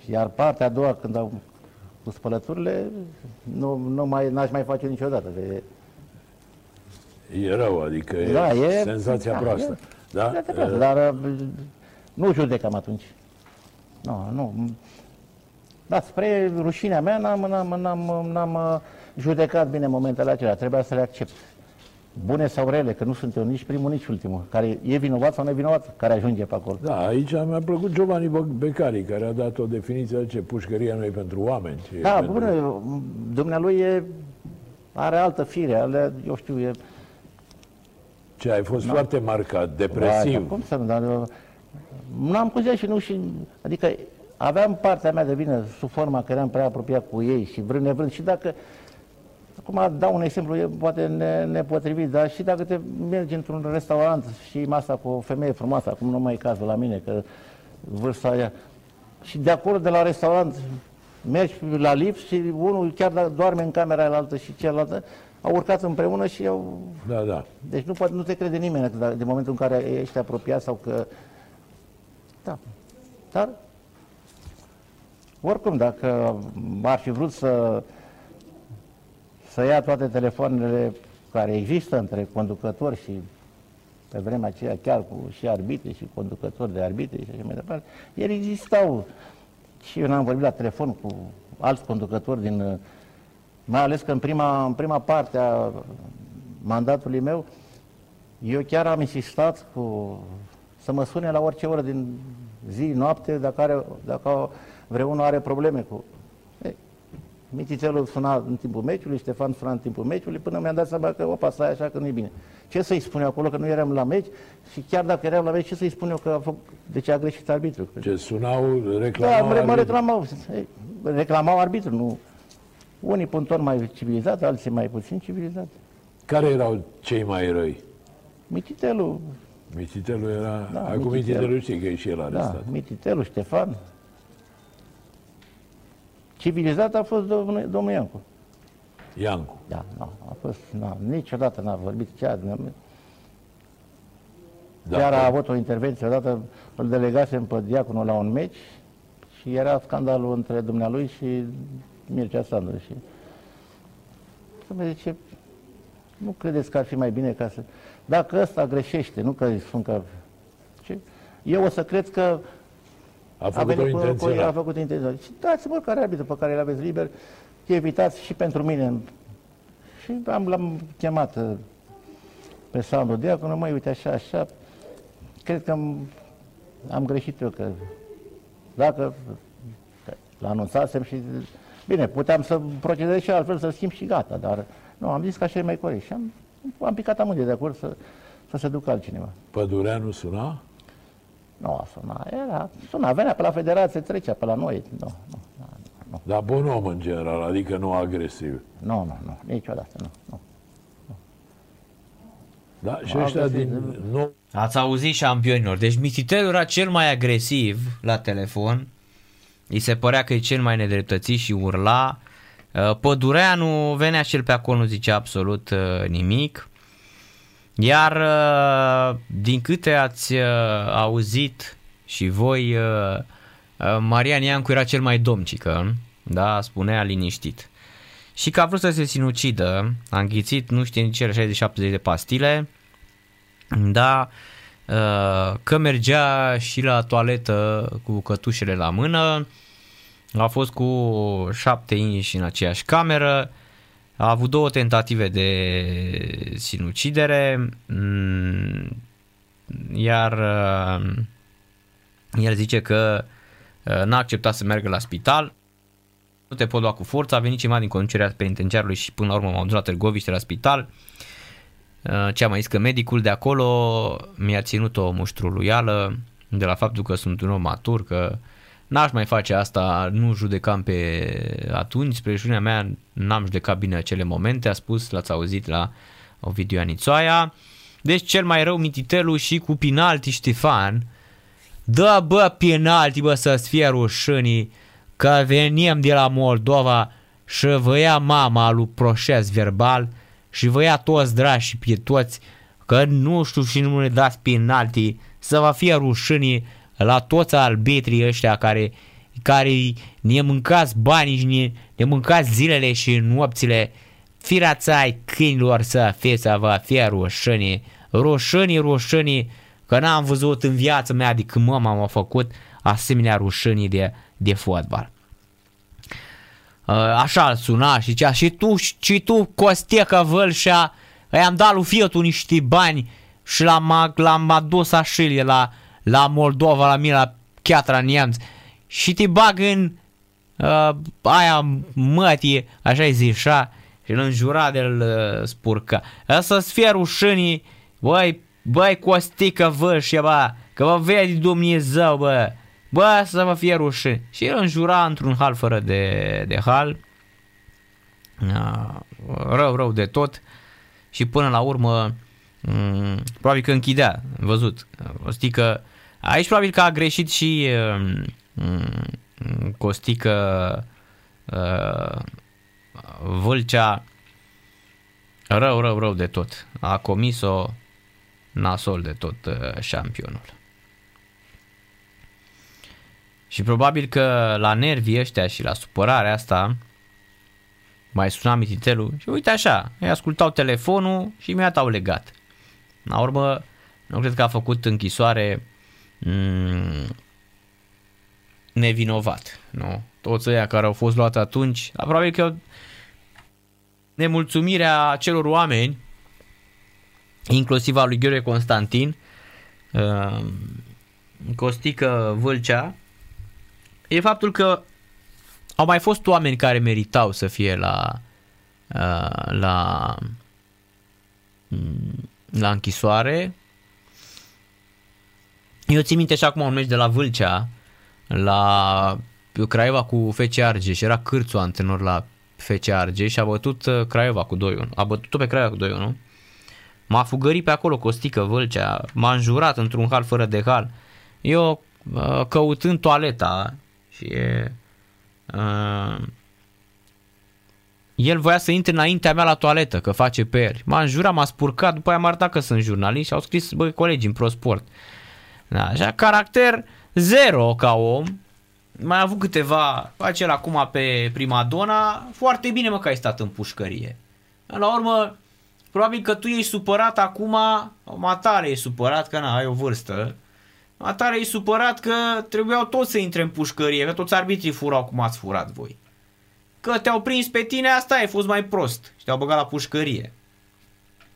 iar partea a doua, când au cu spălăturile, nu, nu mai, n-aș mai face niciodată. De, E rău, adică e, Da, e- senzația da, proastă. e- Da? da, da, da, dar uh, nu judecam atunci. Nu, nu. Da, spre rușinea mea n-am, n-am, n-am, n-am uh, judecat bine momentele acelea, trebuia să le accept. Bune sau rele, că nu sunt eu nici primul, nici ultimul. Care e vinovat sau nevinovat, care ajunge pe acolo. Da, aici mi-a plăcut Giovanni Becari, care a dat o definiție de ce pușcăria nu e pentru oameni. ci e Da, pentru... bună, dumnealui e, are altă fire, are, eu știu, e Ce, ai fost foarte marcat, Da, depresiv. cum să nu, dar eu n-am cum și nu și, adică aveam partea mea de vină sub forma că eram prea apropiat cu ei și vrând nevrând. Și dacă, acum dau un exemplu, e poate ne, nepotrivit, dar și dacă te mergi într-un restaurant și masa cu o femeie frumoasă, acum nu mai e cazul la mine, că vârsta aia, și de acolo, de la restaurant, mergi la lift și unul chiar dacă doarme în camera aia altă și cealaltă, au urcat împreună și au Da, da. deci nu, poate, nu te crede nimeni atât de momentul în care ești apropiat sau că... Da. Dar, oricum, dacă ar fi vrut să, să ia toate telefoanele care există între conducători și pe vremea aceea chiar cu și arbitri și conducători de arbitri și așa mai departe, ele existau. Și eu n-am vorbit la telefon cu alți conducători din... Mai ales că în prima, în prima parte a mandatului meu, eu chiar am insistat cu, să mă sune la orice oră din zi, noapte, dacă, are, dacă vreunul are probleme cu... Ei, Mititelu suna în timpul meciului, Ștefan suna în timpul meciului, până mi-am dat seama că, opa, stai așa că nu e bine. Ce să-i spun eu acolo, că nu eram la meci și chiar dacă eram la meci, ce să-i spun eu că a făcut, de ce a greșit arbitru? Ce sunau, Da, reclamau mă, mă arbitru. reclamau, ei, reclamau arbitru, nu. Unii pun ton mai civilizat, alții mai puțin civilizat. Care erau cei mai răi? Mititelu, Mititelu era... Da, Acum Mititelu. Mititelu știe că e și el da, arestat. Mititelu, Ștefan. Civilizat a fost domnul, domnul Iancu. Iancu. Da, nu, a fost, na, niciodată n-a vorbit chiar. Da, Chiar a avut o intervenție, odată îl delegasem pe diaconul la un meci și era scandalul între dumnealui și Mircea Sandu. Și să vă zice, nu credeți că ar fi mai bine ca să... Dacă ăsta greșește, nu că îi spun că... Ce? Eu o să cred că a făcut-o venit cu- cu- A intenționat. făcut intenționat. Și dați-mă care arbitru pe care îl aveți liber, evitați și pentru mine. Și am, l-am chemat uh, pe Sandu Diaconu, măi, uite așa, așa, cred că am, am greșit eu, că dacă că l-anunțasem și, bine, puteam să procedez și altfel, să schimb și gata, dar nu, am zis că așa e mai corect și am, am picat amândoi de acord să, să se ducă altcineva. Pădureanu suna? Nu a sunat, era, suna, venea pe la federație, trecea pe la noi, nu, nu, Dar bun om în general, adică nu agresiv. nu, nu, nu, niciodată, nu, nu. Da? Și A ăștia agresiv. din nou Ați auzit șampionilor. Deci Mititelu era cel mai agresiv la telefon. Îi se părea că e cel mai nedreptățit și urla. Uh, Pădureanu venea și el pe acolo, nu zicea absolut uh, nimic. Iar uh, din câte ați uh, auzit și voi, uh, uh, Marian Iancu era cel mai domcică, da, spunea liniștit. Și că a vrut să se sinucidă, a înghițit nu știe nici el 60-70 de pastile, da, uh, că mergea și la toaletă cu cătușele la mână, a fost cu șapte inși în aceeași cameră, a avut două tentative de sinucidere, mm, iar uh, el zice că uh, n-a acceptat să meargă la spital, nu te pot lua cu forță, a venit cineva din conducerea penitenciarului și până la urmă m-au dus la Târgoviște la spital. Uh, Ce am mai zis că medicul de acolo mi-a ținut o muștruluială de la faptul că sunt un om matur, că n-aș mai face asta, nu judecam pe atunci, spre junia mea n-am judecat bine acele momente, a spus, l-ați auzit la Ovidiu Anițoaia. Deci cel mai rău Mititelu și cu penalti Ștefan, Dă bă penalti bă să-ți fie rușânii că venim de la Moldova și vă ia mama lui proces verbal și vă ia toți drași pe toți că nu știu și nu ne dați penalti să vă fie rușânii la toți arbitrii ăștia care, care ne mâncați banii și ne, ne mâncați zilele și nopțile firațai câinilor să fie să vă fie rușânii rușânii, rușânii că n-am văzut în viața mea de când mama m-a făcut asemenea rușânii de, de fotbal. Uh, Așa îl suna și zicea, și tu, și tu Costecă Vâlșa, i-am dat lui Fietu niște bani și l-am, l-am adus așa la, la Moldova, la mine, la Chiatra Neamț și te bag în uh, aia mătie, așa-i zișa, și îl înjura de îl uh, spurca. Să-ți fie rușânii, băi, băi Costică Vâlșa, bă, că vă vede Dumnezeu, bă, bă, să vă fie rușini. Și el înjura într-un hal fără de, de hal, Ah, rău, rău de tot și până la urmă mm, probabil că închidea, am văzut, o stică, aici probabil că a greșit și mm, Costică uh, Vâlcea rău, rău, rău de tot. A comis-o nasol de tot uh, șampionul. Și probabil că la nervii ăștia și la supărarea asta mai suna mititelul și uite așa, îi ascultau telefonul și mi-a au legat. La urmă, nu cred că a făcut închisoare mm, nevinovat. Nu? Toți ăia care au fost luați atunci, dar probabil că nemulțumirea celor oameni, inclusiv a lui Gheorghe Constantin, uh, Costică Vâlcea, e faptul că au mai fost oameni care meritau să fie la uh, la mm, la închisoare. Eu țin minte și acum un meci de la Vâlcea la Craiova cu FC Argeș, era Cârțu antrenor la FC Argeș și a bătut uh, Craiova cu 2-1. A bătut pe Craiova cu 2-1. M-a fugărit pe acolo Costică Vâlcea, m-a înjurat într-un hal fără de hal. Eu uh, căutând toaleta și e, uh, el voia să intre înaintea mea la toaletă, că face peri. M-a înjurat, m-a spurcat, după aia m-a arătat că sunt jurnalist și au scris, băi, colegi în ProSport. Da, așa, caracter zero ca om. Mai a avut câteva, face el acum pe prima dona, foarte bine mă că ai stat în pușcărie. La urmă, probabil că tu ești supărat acum, matare e supărat că na, ai o vârstă, matare e supărat că trebuiau toți să intre în pușcărie, că toți arbitrii furau cum ați furat voi. Că te-au prins pe tine, asta ai fost mai prost și te-au băgat la pușcărie.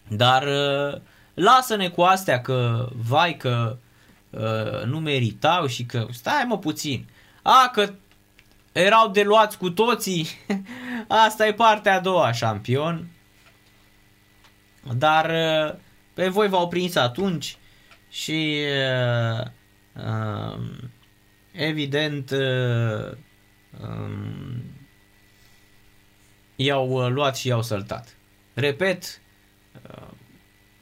Dar uh, lasă-ne cu astea că, vai, că uh, nu meritau și că, stai mă puțin, a, că erau de luați cu toții, asta e partea a doua, șampion. Dar uh, pe voi v-au prins atunci și uh, uh, evident uh, um, i-au uh, luat și i-au săltat. Repet, uh,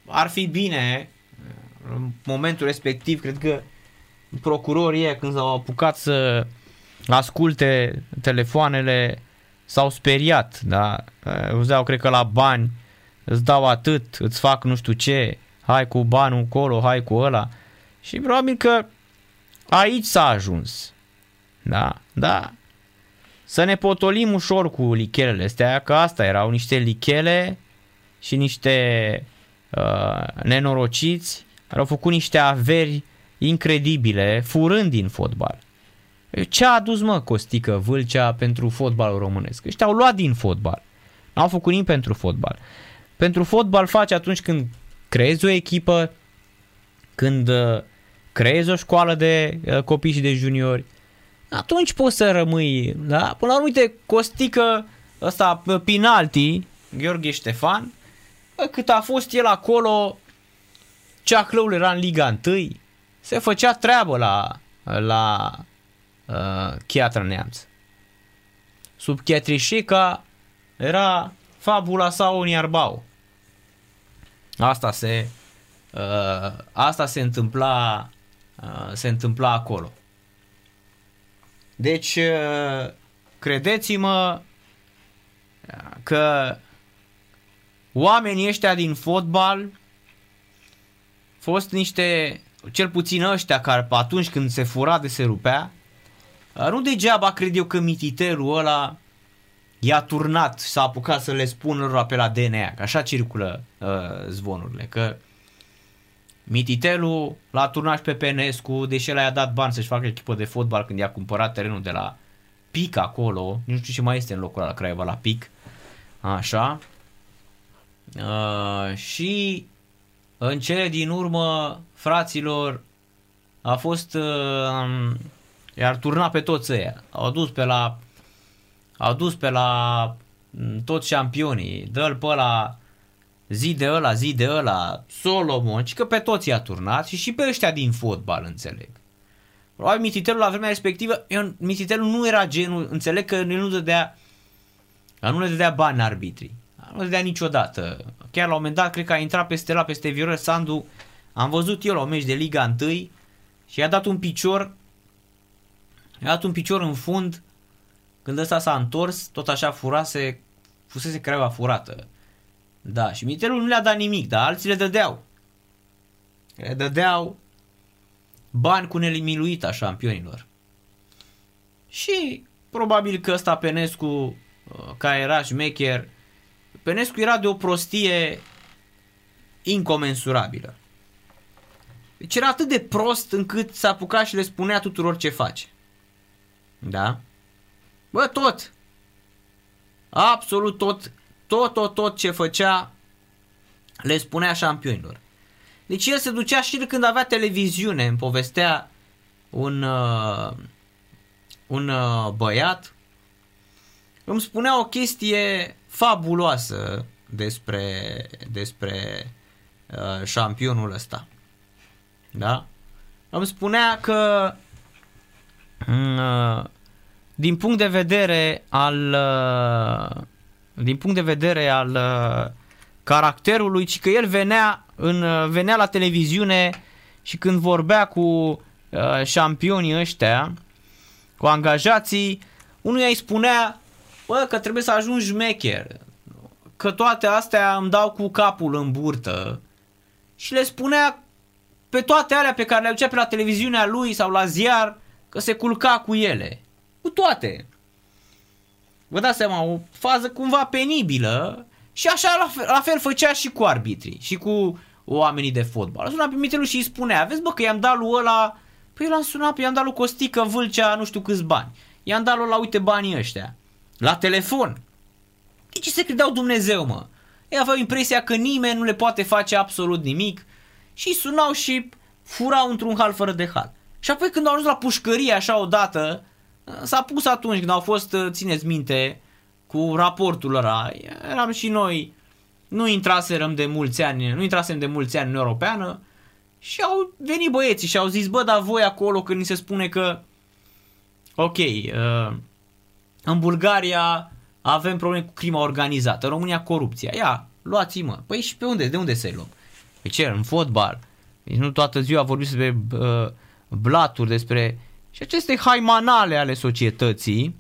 ar fi bine uh, în momentul respectiv, cred că procurorii când s-au apucat să asculte telefoanele s-au speriat, da? Uzeau, cred că la bani îți dau atât, îți fac nu știu ce, hai cu banul acolo, hai cu ăla. Și probabil că aici s-a ajuns. Da, da. Să ne potolim ușor cu lichelele astea, că asta erau niște lichele și niște uh, nenorociți care au făcut niște averi incredibile, furând din fotbal. Ce a adus, mă, Costică Vâlcea pentru fotbalul românesc? Ăștia au luat din fotbal. N-au făcut nimic pentru fotbal. Pentru fotbal faci atunci când creezi o echipă, când uh, creezi o școală de uh, copii și de juniori, atunci poți să rămâi, da? Până la urmă, uite, Costică, ăsta, Pinalti, Gheorghe Ștefan, bă, cât a fost el acolo, Ceaclăul era în Liga 1, se făcea treabă la, la uh, Chiatra Neamț. Sub Chiatrișica era fabula sau un iarbau. Asta se, uh, asta se întâmpla, uh, se întâmpla acolo. Deci, uh, credeți-mă că oamenii ăștia din fotbal fost niște, cel puțin ăștia care atunci când se fura de se rupea, nu degeaba cred eu că mititerul ăla i-a turnat și s-a apucat să le spună lor pe la DNA, că așa circulă uh, zvonurile, că Mititelu l-a turnat și pe Penescu, deși el i-a dat bani să-și facă echipă de fotbal când i-a cumpărat terenul de la Pic acolo, nu știu ce mai este în locul ăla la Craiova, la Pic, așa, uh, și în cele din urmă, fraților, a fost, uh, i-ar turna pe toți ăia, au dus pe la au dus pe la mm, toți șampionii, dă-l pe la zi de ăla, zi de ăla, Solomon, și că pe toți i-a turnat și și pe ăștia din fotbal, înțeleg. Probabil Mititelul la vremea respectivă, eu, Mititelul nu era genul, înțeleg că nu dădea, nu le dădea bani arbitrii. Nu le dădea niciodată. Chiar la un moment dat, cred că a intrat peste la, peste Viorel Sandu, am văzut eu la un meci de Liga 1 și i-a dat un picior, i-a dat un picior în fund, când ăsta s-a întors, tot așa furase, fusese Craiova furată. Da, și Mitelul nu le-a dat nimic, dar alții le dădeau. Le dădeau bani cu nelimiluita șampionilor. Și probabil că ăsta Penescu, uh, care era șmecher, Penescu era de o prostie incomensurabilă. Deci era atât de prost încât s-a apucat și le spunea tuturor ce face. Da? Bă, tot. Absolut tot, tot, tot, tot ce făcea le spunea șampionilor. Deci el se ducea și când avea televiziune, îmi povestea un, uh, un uh, băiat îmi spunea o chestie fabuloasă despre, despre uh, șampionul ăsta. Da? Îmi spunea că uh, din punct de vedere al uh, din punct de vedere al uh, caracterului, ci că el venea, în, uh, venea la televiziune și când vorbea cu uh, șampionii ăștia, cu angajații, unuia îi spunea bă, că trebuie să ajungi șmecher, că toate astea îmi dau cu capul în burtă și le spunea pe toate alea pe care le aducea pe la televiziunea lui sau la ziar că se culca cu ele. Cu toate. Vă dați seama, o fază cumva penibilă și așa la fel, la fel făcea și cu arbitrii și cu oamenii de fotbal. Suna pe Mitelu și îi spunea, vezi bă că i-am dat lui ăla, păi l-am sunat, i-am dat lui Costică Vâlcea nu știu câți bani. I-am dat lui la uite banii ăștia. La telefon. De ce se credeau Dumnezeu, mă? Ei aveau impresia că nimeni nu le poate face absolut nimic și sunau și furau într-un hal fără de hal. Și apoi când au ajuns la pușcărie așa odată, s-a pus atunci când au fost, țineți minte, cu raportul ăla, eram și noi, nu intraserăm de mulți ani, nu intrasem de mulți ani în Europeană și au venit băieții și au zis, bă, dar voi acolo când ni se spune că, ok, uh, în Bulgaria avem probleme cu crima organizată, în România corupția, ia, luați-i mă, păi și pe unde, de unde să-i luăm? Pe ce, în fotbal, deci nu toată ziua vorbim despre uh, blaturi, despre... Și aceste haimanale ale societății,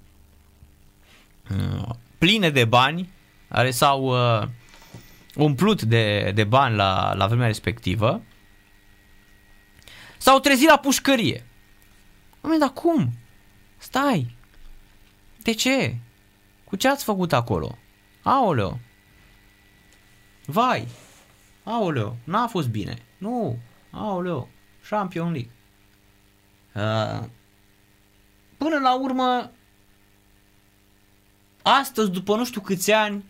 uh, pline de bani, care s-au uh, umplut de, de bani la, la vremea respectivă, s-au trezit la pușcărie. Oameni, dar cum? Stai! De ce? Cu ce ați făcut acolo? Aoleo! Vai! Aoleo, n-a fost bine. Nu, aoleo, Champion League. Uh, până la urmă, astăzi, după nu știu câți ani,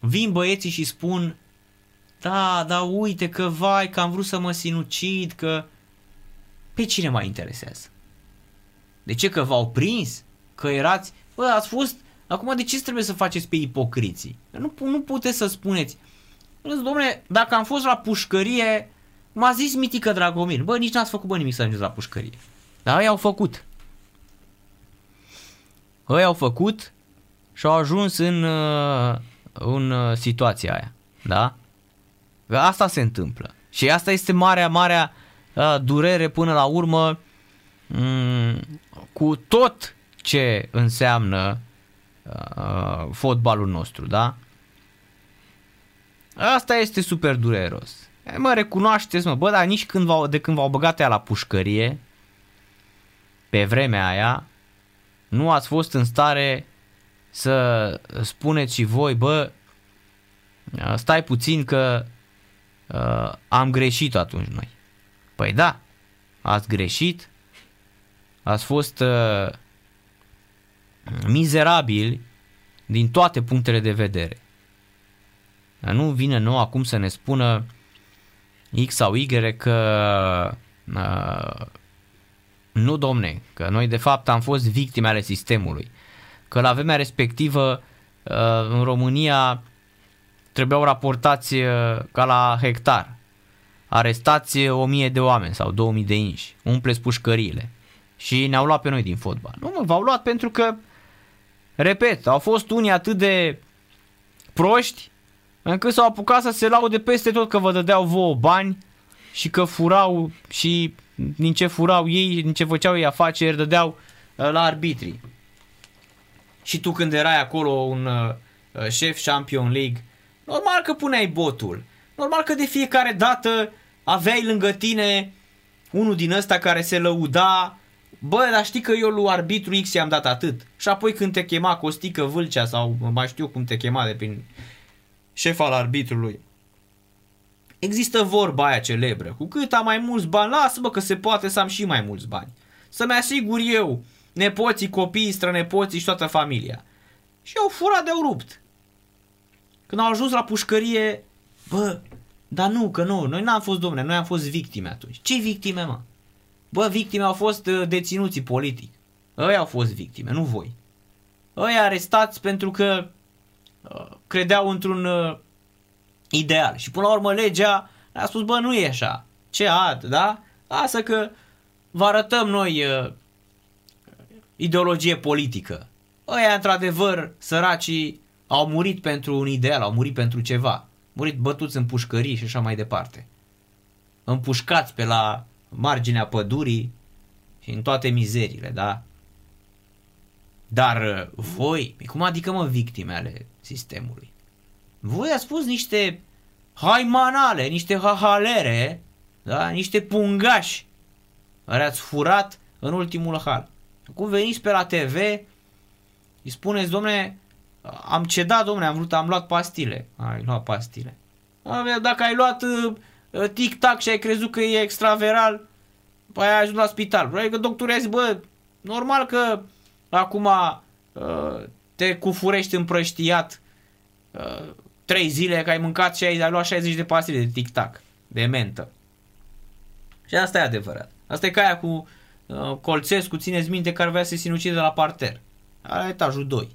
vin băieții și spun da, da, uite că vai, că am vrut să mă sinucid, că... Pe cine mai interesează? De ce? Că v-au prins? Că erați... Bă, ați fost... Acum de ce trebuie să faceți pe ipocriții? Nu, nu puteți să spuneți... Domnule, dacă am fost la pușcărie, m-a zis Mitică Dragomir. Bă, nici n-ați făcut bă nimic să ajungeți la pușcărie. Dar ei au făcut. Ei au făcut și au ajuns în, uh, în uh, situația aia. Da? Că asta se întâmplă. Și asta este marea, marea uh, durere până la urmă um, cu tot ce înseamnă uh, fotbalul nostru, da? Asta este super dureros. E, mă, recunoașteți, mă, bă, dar nici când v-au, de când v-au băgat ea la pușcărie, pe vremea aia, nu ați fost în stare să spuneți și voi, bă, stai puțin că uh, am greșit atunci noi. Păi da, ați greșit, ați fost uh, mizerabili din toate punctele de vedere. Nu vine nou acum să ne spună X sau Y că uh, nu domne, că noi de fapt am fost victime ale sistemului, că la vremea respectivă uh, în România trebuiau raportați uh, ca la hectar, arestați o mie de oameni sau 2000 de inși, umpleți pușcăriile. Și ne-au luat pe noi din fotbal. Nu mă, v-au luat pentru că, repet, au fost unii atât de proști încât s-au apucat să se laude peste tot că vă dădeau vouă bani și că furau și din ce furau ei, din ce făceau ei afaceri, dădeau uh, la arbitrii. Și tu când erai acolo un uh, șef Champion League, normal că puneai botul. Normal că de fiecare dată aveai lângă tine unul din ăsta care se lăuda Bă, dar știi că eu lui arbitru X i-am dat atât. Și apoi când te chema Costică Vâlcea sau mai știu cum te chema de prin șef al arbitrului. Există vorba aia celebră. Cu cât am mai mulți bani, lasă-mă că se poate să am și mai mulți bani. Să-mi asigur eu, nepoții, copiii, strănepoții și toată familia. Și au furat de-au rupt. Când au ajuns la pușcărie, bă, dar nu, că nu, noi n-am fost domne, noi am fost victime atunci. Ce victime, mă? Bă, victime au fost uh, deținuții politic. Ei au fost victime, nu voi. ăia arestați pentru că uh, credeau într-un uh, ideal. Și până la urmă legea a spus, bă, nu e așa. Ce ad, da? Lasă că vă arătăm noi uh, ideologie politică. Ăia, într-adevăr, săracii au murit pentru un ideal, au murit pentru ceva. Murit bătuți în pușcării și așa mai departe. Împușcați pe la marginea pădurii și în toate mizerile, da? Dar uh, voi, cum adică mă victime ale sistemului? Voi ați spus niște haimanale, niște hahalere, da? niște pungași care ați furat în ultimul hal. Acum veniți pe la TV, îi spuneți, domne, am cedat, domne, am vrut, am luat pastile. Ai luat pastile. Dacă ai luat uh, uh, tic-tac și ai crezut că e extraveral, păi ai ajuns la spital. Vreau că doctorul a zis, bă, normal că acum uh, te cufurești împrăștiat uh, 3 zile că ai mâncat și ai, ai luat 60 de pastile de tic-tac, de mentă. Și asta e adevărat. Asta e ca aia cu uh, Colțescu, țineți minte, care vrea să se sinucide la parter. La etajul 2.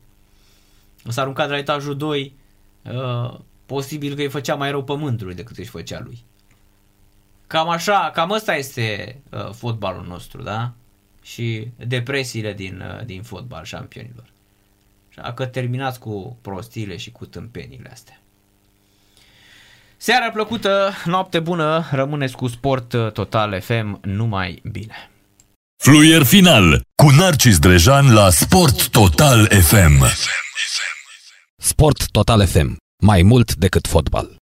S-a aruncat de la etajul 2, uh, posibil că îi făcea mai rău pământului decât își făcea lui. Cam așa, cam ăsta este uh, fotbalul nostru, da? Și depresiile din, uh, din fotbal șampionilor. Așa că terminați cu prostiile și cu tâmpenile astea. Seara plăcută, noapte bună, rămâneți cu Sport Total FM, numai bine. Fluier final cu Narcis Drejan la Sport Total FM. Sport Total FM. Mai mult decât fotbal.